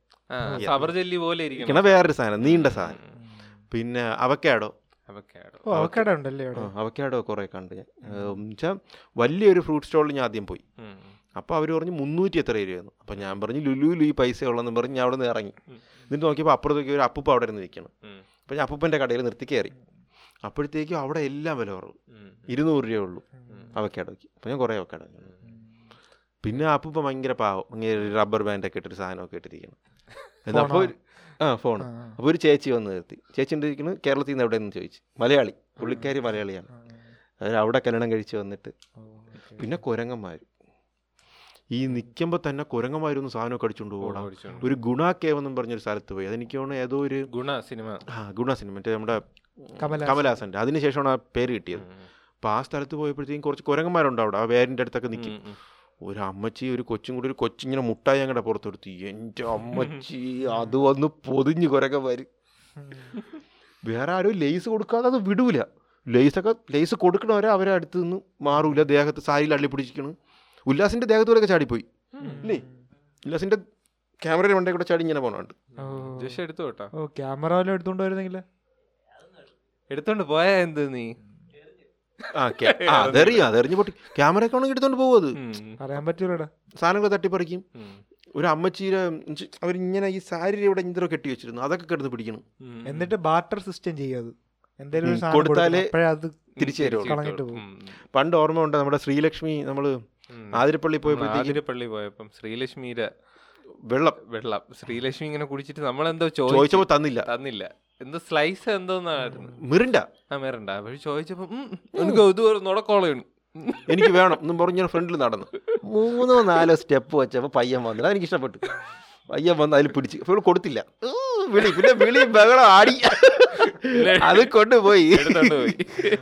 സബർ ജെല്ലി പോലെ ഇരിക്കണം. വേറൊരു സാധനം നീണ്ട സാധനം. പിന്നെ അവക്കാടോ അവക്കാടോ അവക്കാടോ കുറെ ഉണ്ടല്ലേ അവിടെ? അവക്കാഡോ കുറേ കണ്ട് ഞാൻ. വെച്ചാൽ വലിയൊരു ഫ്രൂട്ട് സ്റ്റോളിൽ ഞാൻ ആദ്യം പോയി. അപ്പോൾ അവർ പറഞ്ഞു മുന്നൂറ്റി എത്ര രൂപയെന്ന് അപ്പോൾ ഞാൻ പറഞ്ഞു ലു ഈ പൈസ ഉള്ളതെന്ന് പറഞ്ഞ് ഞാൻ അവിടെ നിന്ന് ഇറങ്ങി എന്നിട്ട് നോക്കിയപ്പോൾ അപ്പുറത്തേക്ക് ഒരു അപ്പൂപ്പ അവിടെ നിന്ന് നിൽക്കണം അപ്പോൾ ഞാൻ അപ്പൂപ്പന്റെ കടയിൽ നിർത്തി കയറി. അപ്പോഴത്തേക്കും അവിടെ എല്ലാം വില കുറവ്. ഇരുന്നൂറ് രൂപയേ ഉള്ളൂ ഉം. അവക്കാഡോയ്ക്ക്. അപ്പോൾ ഞാൻ കുറേ ഒക്കെ വാങ്ങി. പിന്നെ അപ്പൂപ്പ ഭയങ്കര പാവം. ഇങ്ങനെ ഒരു റബ്ബർ ബാൻഡൊക്കെ ഇട്ടൊരു സാധനമൊക്കെ ഇട്ടിരിക്കണം എന്നാൽ അപ്പോൾ ഒരു ആ ഫോൺ അപ്പോൾ ഒരു ചേച്ചി വന്ന് നിർത്തി. ചേച്ചി ഉണ്ടിരിക്കുന്നത് കേരളത്തിൽ നിന്ന് എവിടെ നിന്ന് ചോദിച്ചു. മലയാളി. പുള്ളിക്കാരി മലയാളിയാണ്. അവർ അവിടെ കല്യാണം കഴിച്ച് വന്നിട്ട്. പിന്നെ കുരങ്ങന്മാർ ഈ നിൽക്കുമ്പോൾ തന്നെ കുരങ്ങന്മാരൊന്നും സാധനമൊക്കെ അടിച്ചുകൊണ്ട് പോകണം. ഒരു ഗുണ കേവ് എന്നും പറഞ്ഞൊരു സ്ഥലത്ത് പോയി. അതെനിക്ക് തോന്നുന്നു ഏതോ ഒരു ഗുണ സിനിമ. ആ ഗുണ സിനിമ. മറ്റേ നമ്മുടെ കമലഹാസൻ. കമലഹാസന്റെ അതിനുശേഷമാണ് ആ പേര് കിട്ടിയത്. അപ്പോൾ ആ സ്ഥലത്ത് പോയപ്പോഴത്തേക്കും കുറച്ച് കുരങ്ങന്മാരുണ്ട് അവിടെ. ആ വേരിന്റെ അടുത്തൊക്കെ നിൽക്കും. ഒരു അമ്മച്ചി ഒരു കൊച്ചും കൂടി ഒരു കൊച്ചിങ്ങനെ മുട്ടായി ഞങ്ങളുടെ പുറത്തെടുത്തു. എന്റെ അമ്മച്ചി അത് വന്ന് പൊതിഞ്ഞ് കുരങ്ങന്മാർ വരും വേറെ ആരും ലേസ് കൊടുക്കാതെ അത് വിടൂല. ലേസൊക്കെ ലേസ് കൊടുക്കണവരെ അവരെ അടുത്ത് നിന്ന് മാറൂല. ദേഹത്ത് സാരിയിൽ അള്ളി പിടിച്ചിരിക്കണ് ഉല്ലാസിന്റെ ദേഹത്തൂടെയൊക്കെ ചാടിപ്പോയി. ഇല്ലേ? ഉല്ലാസിന്റെ ക്യാമറയുടെ മണ്ടേ കൂടെ ചാടി ഇങ്ങനെ പോണുണ്ട് ഓ. ജസ്റ്റ് എടുത്തു കേട്ടോ? ഓ ക്യാമറ വല്ലതും എടുത്തോണ്ട് വരുന്നെങ്കിൽ എടുത്തോണ്ട് പോയാ എന്ത് നീ? ആ അതറിഞ്ഞു ആ, അതെറിയാം അതെറിഞ്ഞ് പൊട്ടി. ക്യാമറ ഒക്കെ ആണെങ്കിൽ എടുത്തോണ്ട് പോകും അത്. ഉം, പറയാൻ പറ്റൂലടാ. സാധനങ്ങൾ തട്ടിപ്പറിക്കും. ഒരു അമ്മച്ചീരെ അവരിങ്ങനെ ഈ സാരി ഇവിടെ ഇന്ദ്രോ കെട്ടി വെച്ചിരുന്നു. അതൊക്കെ കിടന്ന് പിടിക്കണം. എന്നിട്ട് ബാർട്ടർ സിസ്റ്റം ചെയ്യാത് എന്തെങ്കിലും കൊടുത്താലേ അത് തിരിച്ചു തരുള്ളൂ. ഉം, പണ്ട് ഓർമ്മ ഉണ്ട് നമ്മുടെ ശ്രീലക്ഷ്മി നമ്മൾ ഉം. ആതിരപ്പള്ളി ആതിരപ്പള്ളി പോയപ്പം ശ്രീലക്ഷ്മിയുടെ വെള്ളം. വെള്ളം. ശ്രീലക്ഷ്മി ഇങ്ങനെ കുടിച്ചിട്ട് നമ്മളെന്തോ ചോദിച്ചപ്പോ തന്നില്ല. തന്നില്ല. എന്തോ സ്ലൈസ് എന്തോന്നായിരുന്നു. മിറിണ്ട ആ മിറിണ്ട പക്ഷെ ചോദിച്ചപ്പോ എനിക്ക് ഇത് നുടക്കോളയാണ് എനിക്ക് വേണം എന്നും പറഞ്ഞ് ഞാൻ ഫ്രണ്ടിൽ നടന്നു. മൂന്നോ നാലോ സ്റ്റെപ്പ് വെച്ചപ്പോൾ പയ്യൻ വന്നില്ല എനിക്ക് ഇഷ്ടപ്പെട്ടു പയ്യൻ വന്ന് അതിൽ പിടിച്ച്. ഫുൾ കൊടുത്തില്ല. വിളി. പിന്നെ വിളി ബഹളം ആടി. അത് കൊണ്ടുപോയി.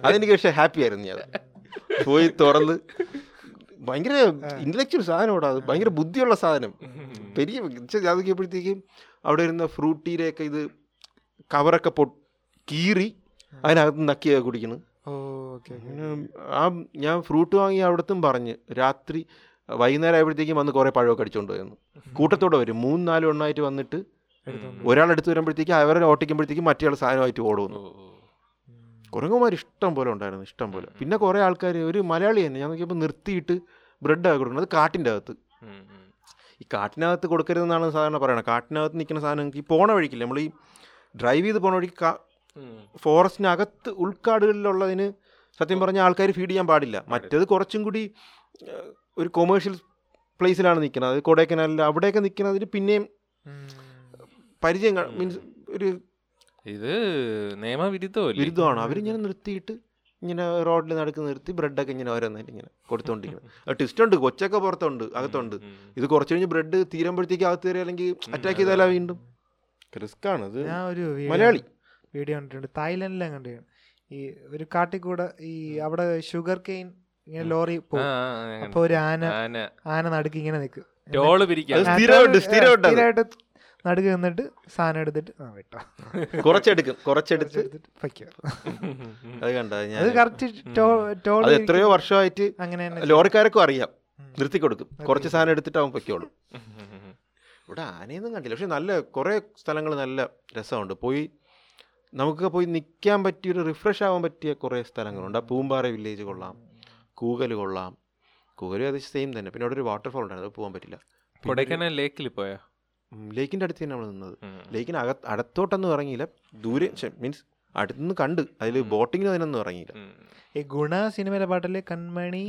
അതെനിക്ക് പക്ഷെ ഹാപ്പി ആയിരുന്നു ഞാൻ. പോയി തുറന്ന് ഭയങ്കര ഇന്റലക്ച്വൽ സാധനം അത് ഭയങ്കര ബുദ്ധിയുള്ള സാധനം. പെരിയ അതൊക്കെയപ്പോഴത്തേക്കും അവിടെ ഇരുന്ന ഫ്രൂട്ടിയിലൊക്കെ ഇത് കവറൊക്കെ പൊ കീറി അതിനകത്ത് നക്കിയ കുടിക്കുന്നു ആ ഞാൻ ഫ്രൂട്ട് വാങ്ങി അവിടത്തും പറഞ്ഞ്. രാത്രി വൈകുന്നേരം ആയപ്പോഴത്തേക്കും വന്ന് കുറേ പഴമൊക്കെ അടിച്ചുകൊണ്ട് പോയിരുന്നു കൂട്ടത്തോടെ വരും. മൂന്ന് നാലും എണ്ണമായിട്ട് വന്നിട്ട് ഒരാൾ എടുത്ത് വരുമ്പോഴത്തേക്കും അവരെ ഓട്ടിക്കുമ്പോഴത്തേക്കും മറ്റേ ആൾ സാധനമായിട്ട് ഓടുന്നു. കുരങ്ങന്മാർ ഇഷ്ടം പോലെ ഉണ്ടായിരുന്നു ഇഷ്ടം പോലെ. പിന്നെ കുറേ ആൾക്കാർ ഒരു മലയാളി തന്നെ ഞാൻ നോക്കിയപ്പോൾ നിർത്തിയിട്ട് ബ്രെഡാണ് കൊടുക്കുന്നത് അത് കാട്ടിന്റെ അകത്ത്. ഈ കാട്ടിനകത്ത് കൊടുക്കരുതെന്നാണ് സാധാരണ പറയണത്. കാട്ടിനകത്ത് നിൽക്കുന്ന സാധനം ഈ പോണ വഴിക്കില്ല നമ്മൾ ഈ ഡ്രൈവ് ചെയ്ത് പോണ വഴിക്ക്. ഫോറസ്റ്റിനകത്ത് ഉൾക്കാടുകളിലുള്ളതിന് സത്യം പറഞ്ഞാൽ ആൾക്കാർ ഫീഡ് ചെയ്യാൻ പാടില്ല. മറ്റേത് കുറച്ചും കൂടി ഒരു കൊമേഴ്ഷ്യൽ പ്ലേസിലാണ് നിൽക്കുന്നത് അത് കൊടൈക്കനാലിൽ അവിടെയൊക്കെ നിൽക്കുന്നതിന് പിന്നെയും പരിചയം മീൻസ് ഒരു ഇത് നിയമവിരുദ്ധമല്ലേ വിരുദ്ധമാണ്. അവരിങ്ങനെ നിർത്തിയിട്ട് ഇങ്ങനെ റോഡിൽ നടക്ക് നിർത്തി ബ്രെഡൊക്കെ ഇങ്ങനെ ഓരോന്നായിട്ട് ഇങ്ങനെ കൊടുത്തോണ്ടിരിക്കണം ട്വിസ്റ്റ് ഉണ്ട്. കൊച്ചൊക്കെ പുറത്തുണ്ട് അകത്തുണ്ട്. ഇത് കുറച്ച് കഴിഞ്ഞ് ബ്രെഡ് തീരുമ്പോഴത്തേക്ക് അകത്ത് കയറി അല്ലെങ്കിൽ അറ്റാക്ക് ചെയ്താലാ വീണ്ടും. റിസ്ക്കാണ് ഇത്. ഞാൻ ഒരു മലയാളി. വീഡിയോ കണ്ടിട്ടുണ്ട്. തായ്ലൻഡിലെ കണ്ടിട്ടുണ്ട്. ഈ ഒരു കാട്ടിൽ കൂടെ ഈ അവിടെ ഷുഗർ കെയിൻ ഇങ്ങനെ ലോറി പോകും അപ്പൊ ഒരു ആന ആന നടുക്ക് ഇങ്ങനെ നിൽക്കും. സ്ഥിരമായിട്ട് നടുക്ക് നിന്നിട്ട് സാധനം എടുത്തിട്ട് ആ വെട്ടാ. കുറച്ചെടുക്കും കുറച്ചെടുത്ത് അത് അത് കറക്റ്റ് എത്രയോ വർഷമായിട്ട് അങ്ങനെ ലോറിക്കാരൊക്കെ ലോറിക്കാർക്കും അറിയാം. നിർത്തി കൊടുക്കും. കുറച്ച് സാധനം എടുത്തിട്ട് അവൻ പൊയ്ക്കോളും. ഇവിടെ ആനയൊന്നും കണ്ടില്ല. പക്ഷെ നല്ല കുറേ സ്ഥലങ്ങൾ നല്ല രസമുണ്ട്. പോയി നമുക്ക് പോയി നിൽക്കാൻ പറ്റിയ ഒരു റിഫ്രഷ് ആവാൻ പറ്റിയ കുറേ സ്ഥലങ്ങളുണ്ട്. ആ പൂമ്പാറ വില്ലേജ് കൊള്ളാം. കൂകൽ കൊള്ളാം. കൂകൽ അത് സെയിം തന്നെ. പിന്നെ അവിടെ ഒരു വാട്ടർഫോൾ ഉണ്ടായിരുന്നു. അത് പോകാൻ പറ്റില്ല. കൊടൈക്കനാൽ ലേക്കിൽ പോയാ? ലേക്കിന്റെ അടുത്ത് തന്നെ നമ്മൾ നിന്നത്. ലേക്കിന് അകത്ത് അടുത്തോട്ടൊന്നും ഇറങ്ങിയില്ല. ദൂരെ മീൻസ് അടുത്തുനിന്ന് കണ്ട് അതിൽ ബോട്ടിങ്ങിന് അതിനൊന്നും ഇറങ്ങിയില്ല. ഈ ഗുണ സിനിമയിലെ പാട്ടിൽ കൺമണി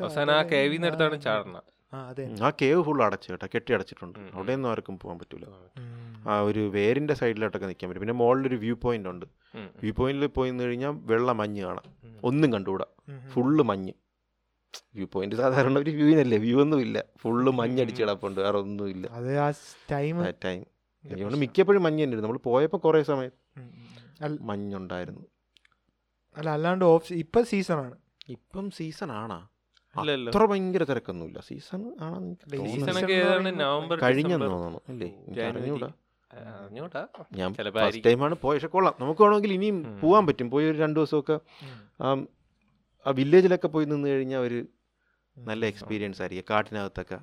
അവസാനം ആ കേവിന്ന് ചാടണ. ആ അതെ. ആ കേവ് ഫുൾ അടച്ചു കേട്ടോ കെട്ടി അടച്ചിട്ടുണ്ട്. അവിടെയൊന്നും ആർക്കും പോകാൻ പറ്റൂല. ആ ഒരു വേരിന്റെ സൈഡിലോട്ടൊക്കെ നിൽക്കാൻ പറ്റും. പിന്നെ മുകളിലൊരു വ്യൂ പോയിന്റ് ഉണ്ട്. വ്യൂ പോയിന്റിൽ പോയി കഴിഞ്ഞാൽ വെള്ള മഞ്ഞ് കാണാം. ഒന്നും കണ്ടുകൂടാ. ഫുള്ള് മഞ്ഞ്. View point. സാധാരണ ഒരു വ്യൂവിനല്ലേ? വ്യൂ ഒന്നും ഇല്ല. ഫുള്ള് മഞ്ഞടിച്ച് കിടപ്പുണ്ട്. വേറെ അത് ആ ടൈം ആ ടൈം. എനിക്കൊണ്ട് മിക്കപ്പോഴും മഞ്ഞ് തന്നെയായിരുന്നു. നമ്മൾ പോയപ്പോൾ കുറേ സമയം മഞ്ഞുണ്ടായിരുന്നു. അല്ല അല്ലാണ്ട് ഓഫ് ഇപ്പൊ സീസൺ ആണ് ഇപ്പം സീസൺ ആണാ അത്ര ഭയങ്കര തിരക്കൊന്നുമില്ല. സീസൺ ആണെന്ന് കഴിഞ്ഞെന്ന് തോന്നുന്നു. അല്ലേ അറിഞ്ഞൂടാ ഞാൻ ഫസ്റ്റ് ടൈമാണ് പോയ. പക്ഷെ കൊള്ളാം. നമുക്ക് വേണമെങ്കിൽ ഇനിയും പോവാൻ പോകാൻ പറ്റും. പോയി ഒരു രണ്ടു ദിവസമൊക്കെ ആ വില്ലേജിലൊക്കെ പോയി നിന്ന് കഴിഞ്ഞാൽ ഒരു നല്ല എക്സ്പീരിയൻസ് ആയിരിക്കും. കാട്ടിനകത്തൊക്കെ.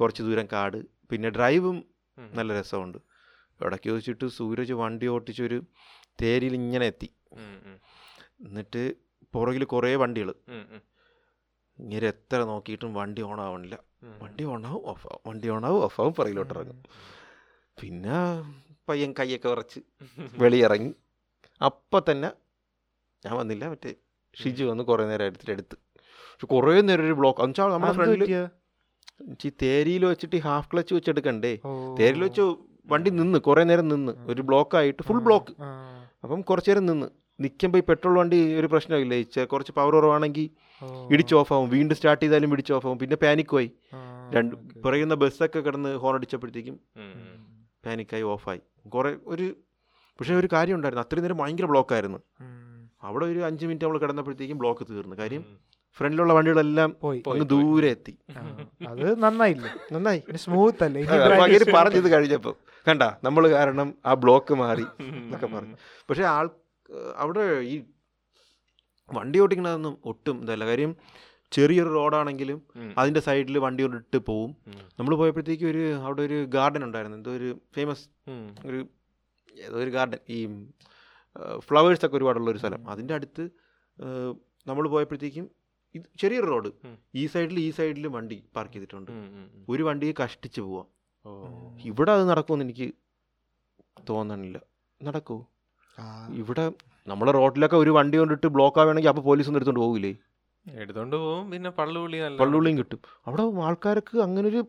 കുറച്ച് ദൂരം കാട് പിന്നെ ഡ്രൈവും നല്ല രസമുണ്ട്. ഇടയ്ക്ക് വെച്ചിട്ട് സൂരജ് വണ്ടി ഓട്ടിച്ചൊരു തേരിയിൽ ഇങ്ങനെ എത്തി. എന്നിട്ട് പുറകിൽ കുറേ വണ്ടികൾ ഇങ്ങനെ എത്ര നോക്കിയിട്ടും വണ്ടി ഉം. വണ്ടി ഓണാവും ഓഫ് ആവും. വണ്ടി ഓണാവും ഓഫ് ആവും പുറകിലോട്ട് ഇറങ്ങും. പിന്നെ പയ്യൻ കൈയൊക്കെ വിറച്ച് വെളിയിറങ്ങി. അപ്പം തന്നെ ഞാൻ വന്നില്ല മറ്റേ ഷിജു വന്ന് കുറേ നേരം എടുത്തിട്ട് എടുത്ത്. പക്ഷെ കുറേ നേരം ഒരു ബ്ലോക്ക് എന്നുവെച്ചാൽ നമ്മുടെ ഫ്രണ്ടിൽ ഈ തേരിയിൽ വെച്ചിട്ട് ഈ ഹാഫ് ക്ലച്ച് വെച്ച് എടുക്കണ്ടേ തേരിയിൽ വെച്ച് വണ്ടി നിന്ന് കുറേ നേരം നിന്ന്. ഒരു ബ്ലോക്ക് ആയിട്ട് ഫുൾ ബ്ലോക്ക് അപ്പം കുറച്ചു നേരം നിന്ന്. നിൽക്കുമ്പോൾ ഈ പെട്രോൾ വണ്ടി ഒരു പ്രശ്നമില്ല. ഈ ചെ- കുറച്ച് പവർ കുറവാണെങ്കിൽ ഇടിച്ച് ഓഫ് ആവും. വീണ്ടും സ്റ്റാർട്ട് ചെയ്താലും ഇടിച്ച് ഓഫ് ആവും. പിന്നെ പാനിക്കുമായി രണ്ട് പറയുന്ന ബസ്സൊക്കെ കിടന്ന് ഹോൺ അടിച്ചപ്പോഴത്തേക്കും. പാനിക്കായി ഓഫായി കുറേ ഒരു പക്ഷേ ഒരു കാര്യം ഉണ്ടായിരുന്നു. അത്രയും നേരം ഭയങ്കര ബ്ലോക്കായിരുന്നു അവിടെ ഒരു അഞ്ച് മിനിറ്റ് നമ്മൾ കിടന്നപ്പോഴത്തേക്കും ബ്ലോക്ക് തീർന്നു. കാര്യം ഫ്രണ്ടിലുള്ള വണ്ടികളെല്ലാം പോയി. അങ്ങ് ദൂരെ എത്തി അത് നന്നായില്ല? നന്നായി. സ്മൂത്ത് അല്ലേ? practice പറഞ്ഞത് കഴിഞ്ഞപ്പോൾ കണ്ട നമ്മൾ കാരണം ആ ബ്ലോക്ക് മാറി എന്നൊക്കെ പറഞ്ഞു. പക്ഷെ ആൾ അവിടെ ഈ വണ്ടി ഓടിക്കണതൊന്നും ഒട്ടും ഇതല്ല. കാര്യം ചെറിയൊരു റോഡാണെങ്കിലും അതിന്റെ അതിന്റെ സൈഡിൽ വണ്ടി കൊണ്ടിട്ട് പോവും. നമ്മൾ പോയപ്പോഴത്തേക്കും ഒരു അവിടെ ഒരു ഗാർഡൻ ഉണ്ടായിരുന്നു. എന്തോ ഒരു ഫേമസ് ഒരു ഏതോ ഒരു ഗാർഡൻ ഈ ഫ്ലവേഴ്സ് ഒക്കെ ഒരുപാടുള്ള ഒരു സ്ഥലം. അതിന്റെ അടുത്ത് നമ്മൾ പോയപ്പോഴത്തേക്കും ഇത് ചെറിയൊരു റോഡ്. ഈ സൈഡിൽ ഈ സൈഡിൽ വണ്ടി പാർക്ക് ചെയ്തിട്ടുണ്ട്. ഒരു വണ്ടിയെ കഷ്ടിച്ച് പോവാം. ഓ. ഇവിടെ അത് നടക്കുമെന്ന് എനിക്ക് തോന്നണില്ല. നടക്കൂ. ഇവിടെ നമ്മളെ റോഡിലൊക്കെ ഒരു വണ്ടി കൊണ്ടിട്ട് ബ്ലോക്ക് ആവുകയാണെങ്കിൽ അപ്പോൾ പോലീസ് ഒന്നും എടുത്തോണ്ട് പോകില്ലേ എടുത്തോണ്ട് പോകും പിന്നെ പള്ളുള്ളി പള്ളുള്ളിയും കിട്ടും. അവിടെ ആൾക്കാർക്ക് അങ്ങനെ ഒരു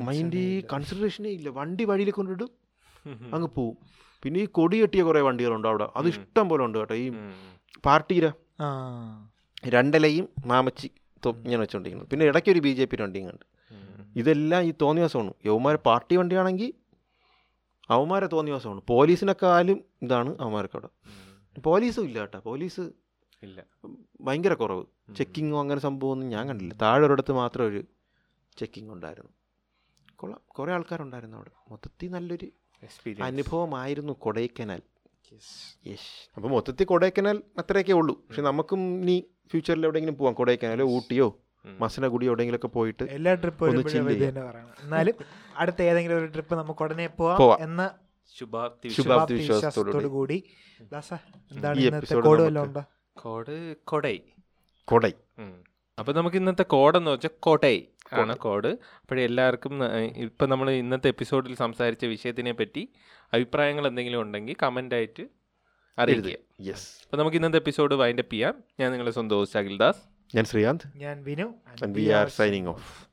മൈൻഡ് ഇല്ല. കൺസിഡറേഷനേ ഇല്ല. വണ്ടി വഴിയിൽ ഉം. അങ്ങ് പോവും. പിന്നെ ഈ കൊടി കെട്ടിയ കുറേ വണ്ടികളുണ്ട് അവിടെ. അത് ഇഷ്ടം പോലെ ഉണ്ട് കേട്ടോ. ഈ പാർട്ടിയില രണ്ടിലയും മാമച്ചി തൊ- ഇങ്ങനെ വെച്ചോണ്ടിരിക്കുന്നത് പിന്നെ ഇടയ്ക്ക് ഒരു ബി ജെ പി വണ്ടിയും കണ്ട്. ഇതെല്ലാം ഈ തോന്നിയ ദിവസമാണ് യൗമാര പാർട്ടി വണ്ടിയാണെങ്കിൽ അവന്മാരെ തോന്നിയ ദിവസമാണ് പോലീസിനെക്കാളും ഇതാണ് അവന്മാർക്ക് അവിടെ. ഉം. പോലീസും ഇല്ല കേട്ടോ. പോലീസ് ഇല്ല. ഭയങ്കര കുറവ്. ചെക്കിങ്ങോ അങ്ങനെ സംഭവമൊന്നും ഞാൻ കണ്ടില്ല. താഴെ ഒരിടത്ത് മാത്രം ഒരു ചെക്കിംഗ് ഉണ്ടായിരുന്നു കൊള്ളാം. കുറേ ആൾക്കാരുണ്ടായിരുന്നു അവിടെ. മൊത്തത്തിൽ നല്ലൊരു അനുഭവമായിരുന്നു കൊടൈക്കനാൽ. യെസ് അപ്പോൾ മൊത്തത്തിൽ കൊടൈക്കനാൽ അത്രയൊക്കെ ഉള്ളൂ. പക്ഷെ നമുക്കും ഇനി ഫ്യൂച്ചറിൽ എവിടെയെങ്കിലും പോവാം. കൊടൈക്കനാലോ ഊട്ടിയോ മസനഗുടി എവിടെയെങ്കിലും ഒക്കെ പോയിട്ട് എല്ലാ ട്രിപ്പും എന്നാലും അടുത്ത ഏതെങ്കിലും ഒരു ട്രിപ്പ് നമുക്ക് ഉടനെ പോവാം. എന്ന ശുഭാപ്തി വിശ്വാസത്തോടു കൂടി. എന്താണ് ഇന്നത്തെ കോഡ് നമുക്ക് വല്ലതും ഉണ്ടോ? കോഡ് കൊടൈ. കൊടൈ. അപ്പോൾ നമുക്ക് ഇന്നത്തെ കോടെന്ന് വെച്ചാൽ കോട്ടൈ ആണ് കോഡ്. അപ്പോഴേ എല്ലാവർക്കും ഇപ്പം നമ്മൾ ഇന്നത്തെ എപ്പിസോഡിൽ സംസാരിച്ച വിഷയത്തിനെ പറ്റി അഭിപ്രായങ്ങൾ എന്തെങ്കിലും ഉണ്ടെങ്കിൽ കമന്റായിട്ട് അറിയിക്കുക. യെസ് അപ്പോൾ നമുക്ക് ഇന്നത്തെ എപ്പിസോഡ് വൈൻഡപ്പ് ചെയ്യാം. ഞാൻ നിങ്ങളുടെ സ്വന്തം ഹോസ്റ്റ് അഖിൽദാസ്. ഞാൻ ശ്രീകാന്ത്. ഞാൻ Vinu. And we are signing off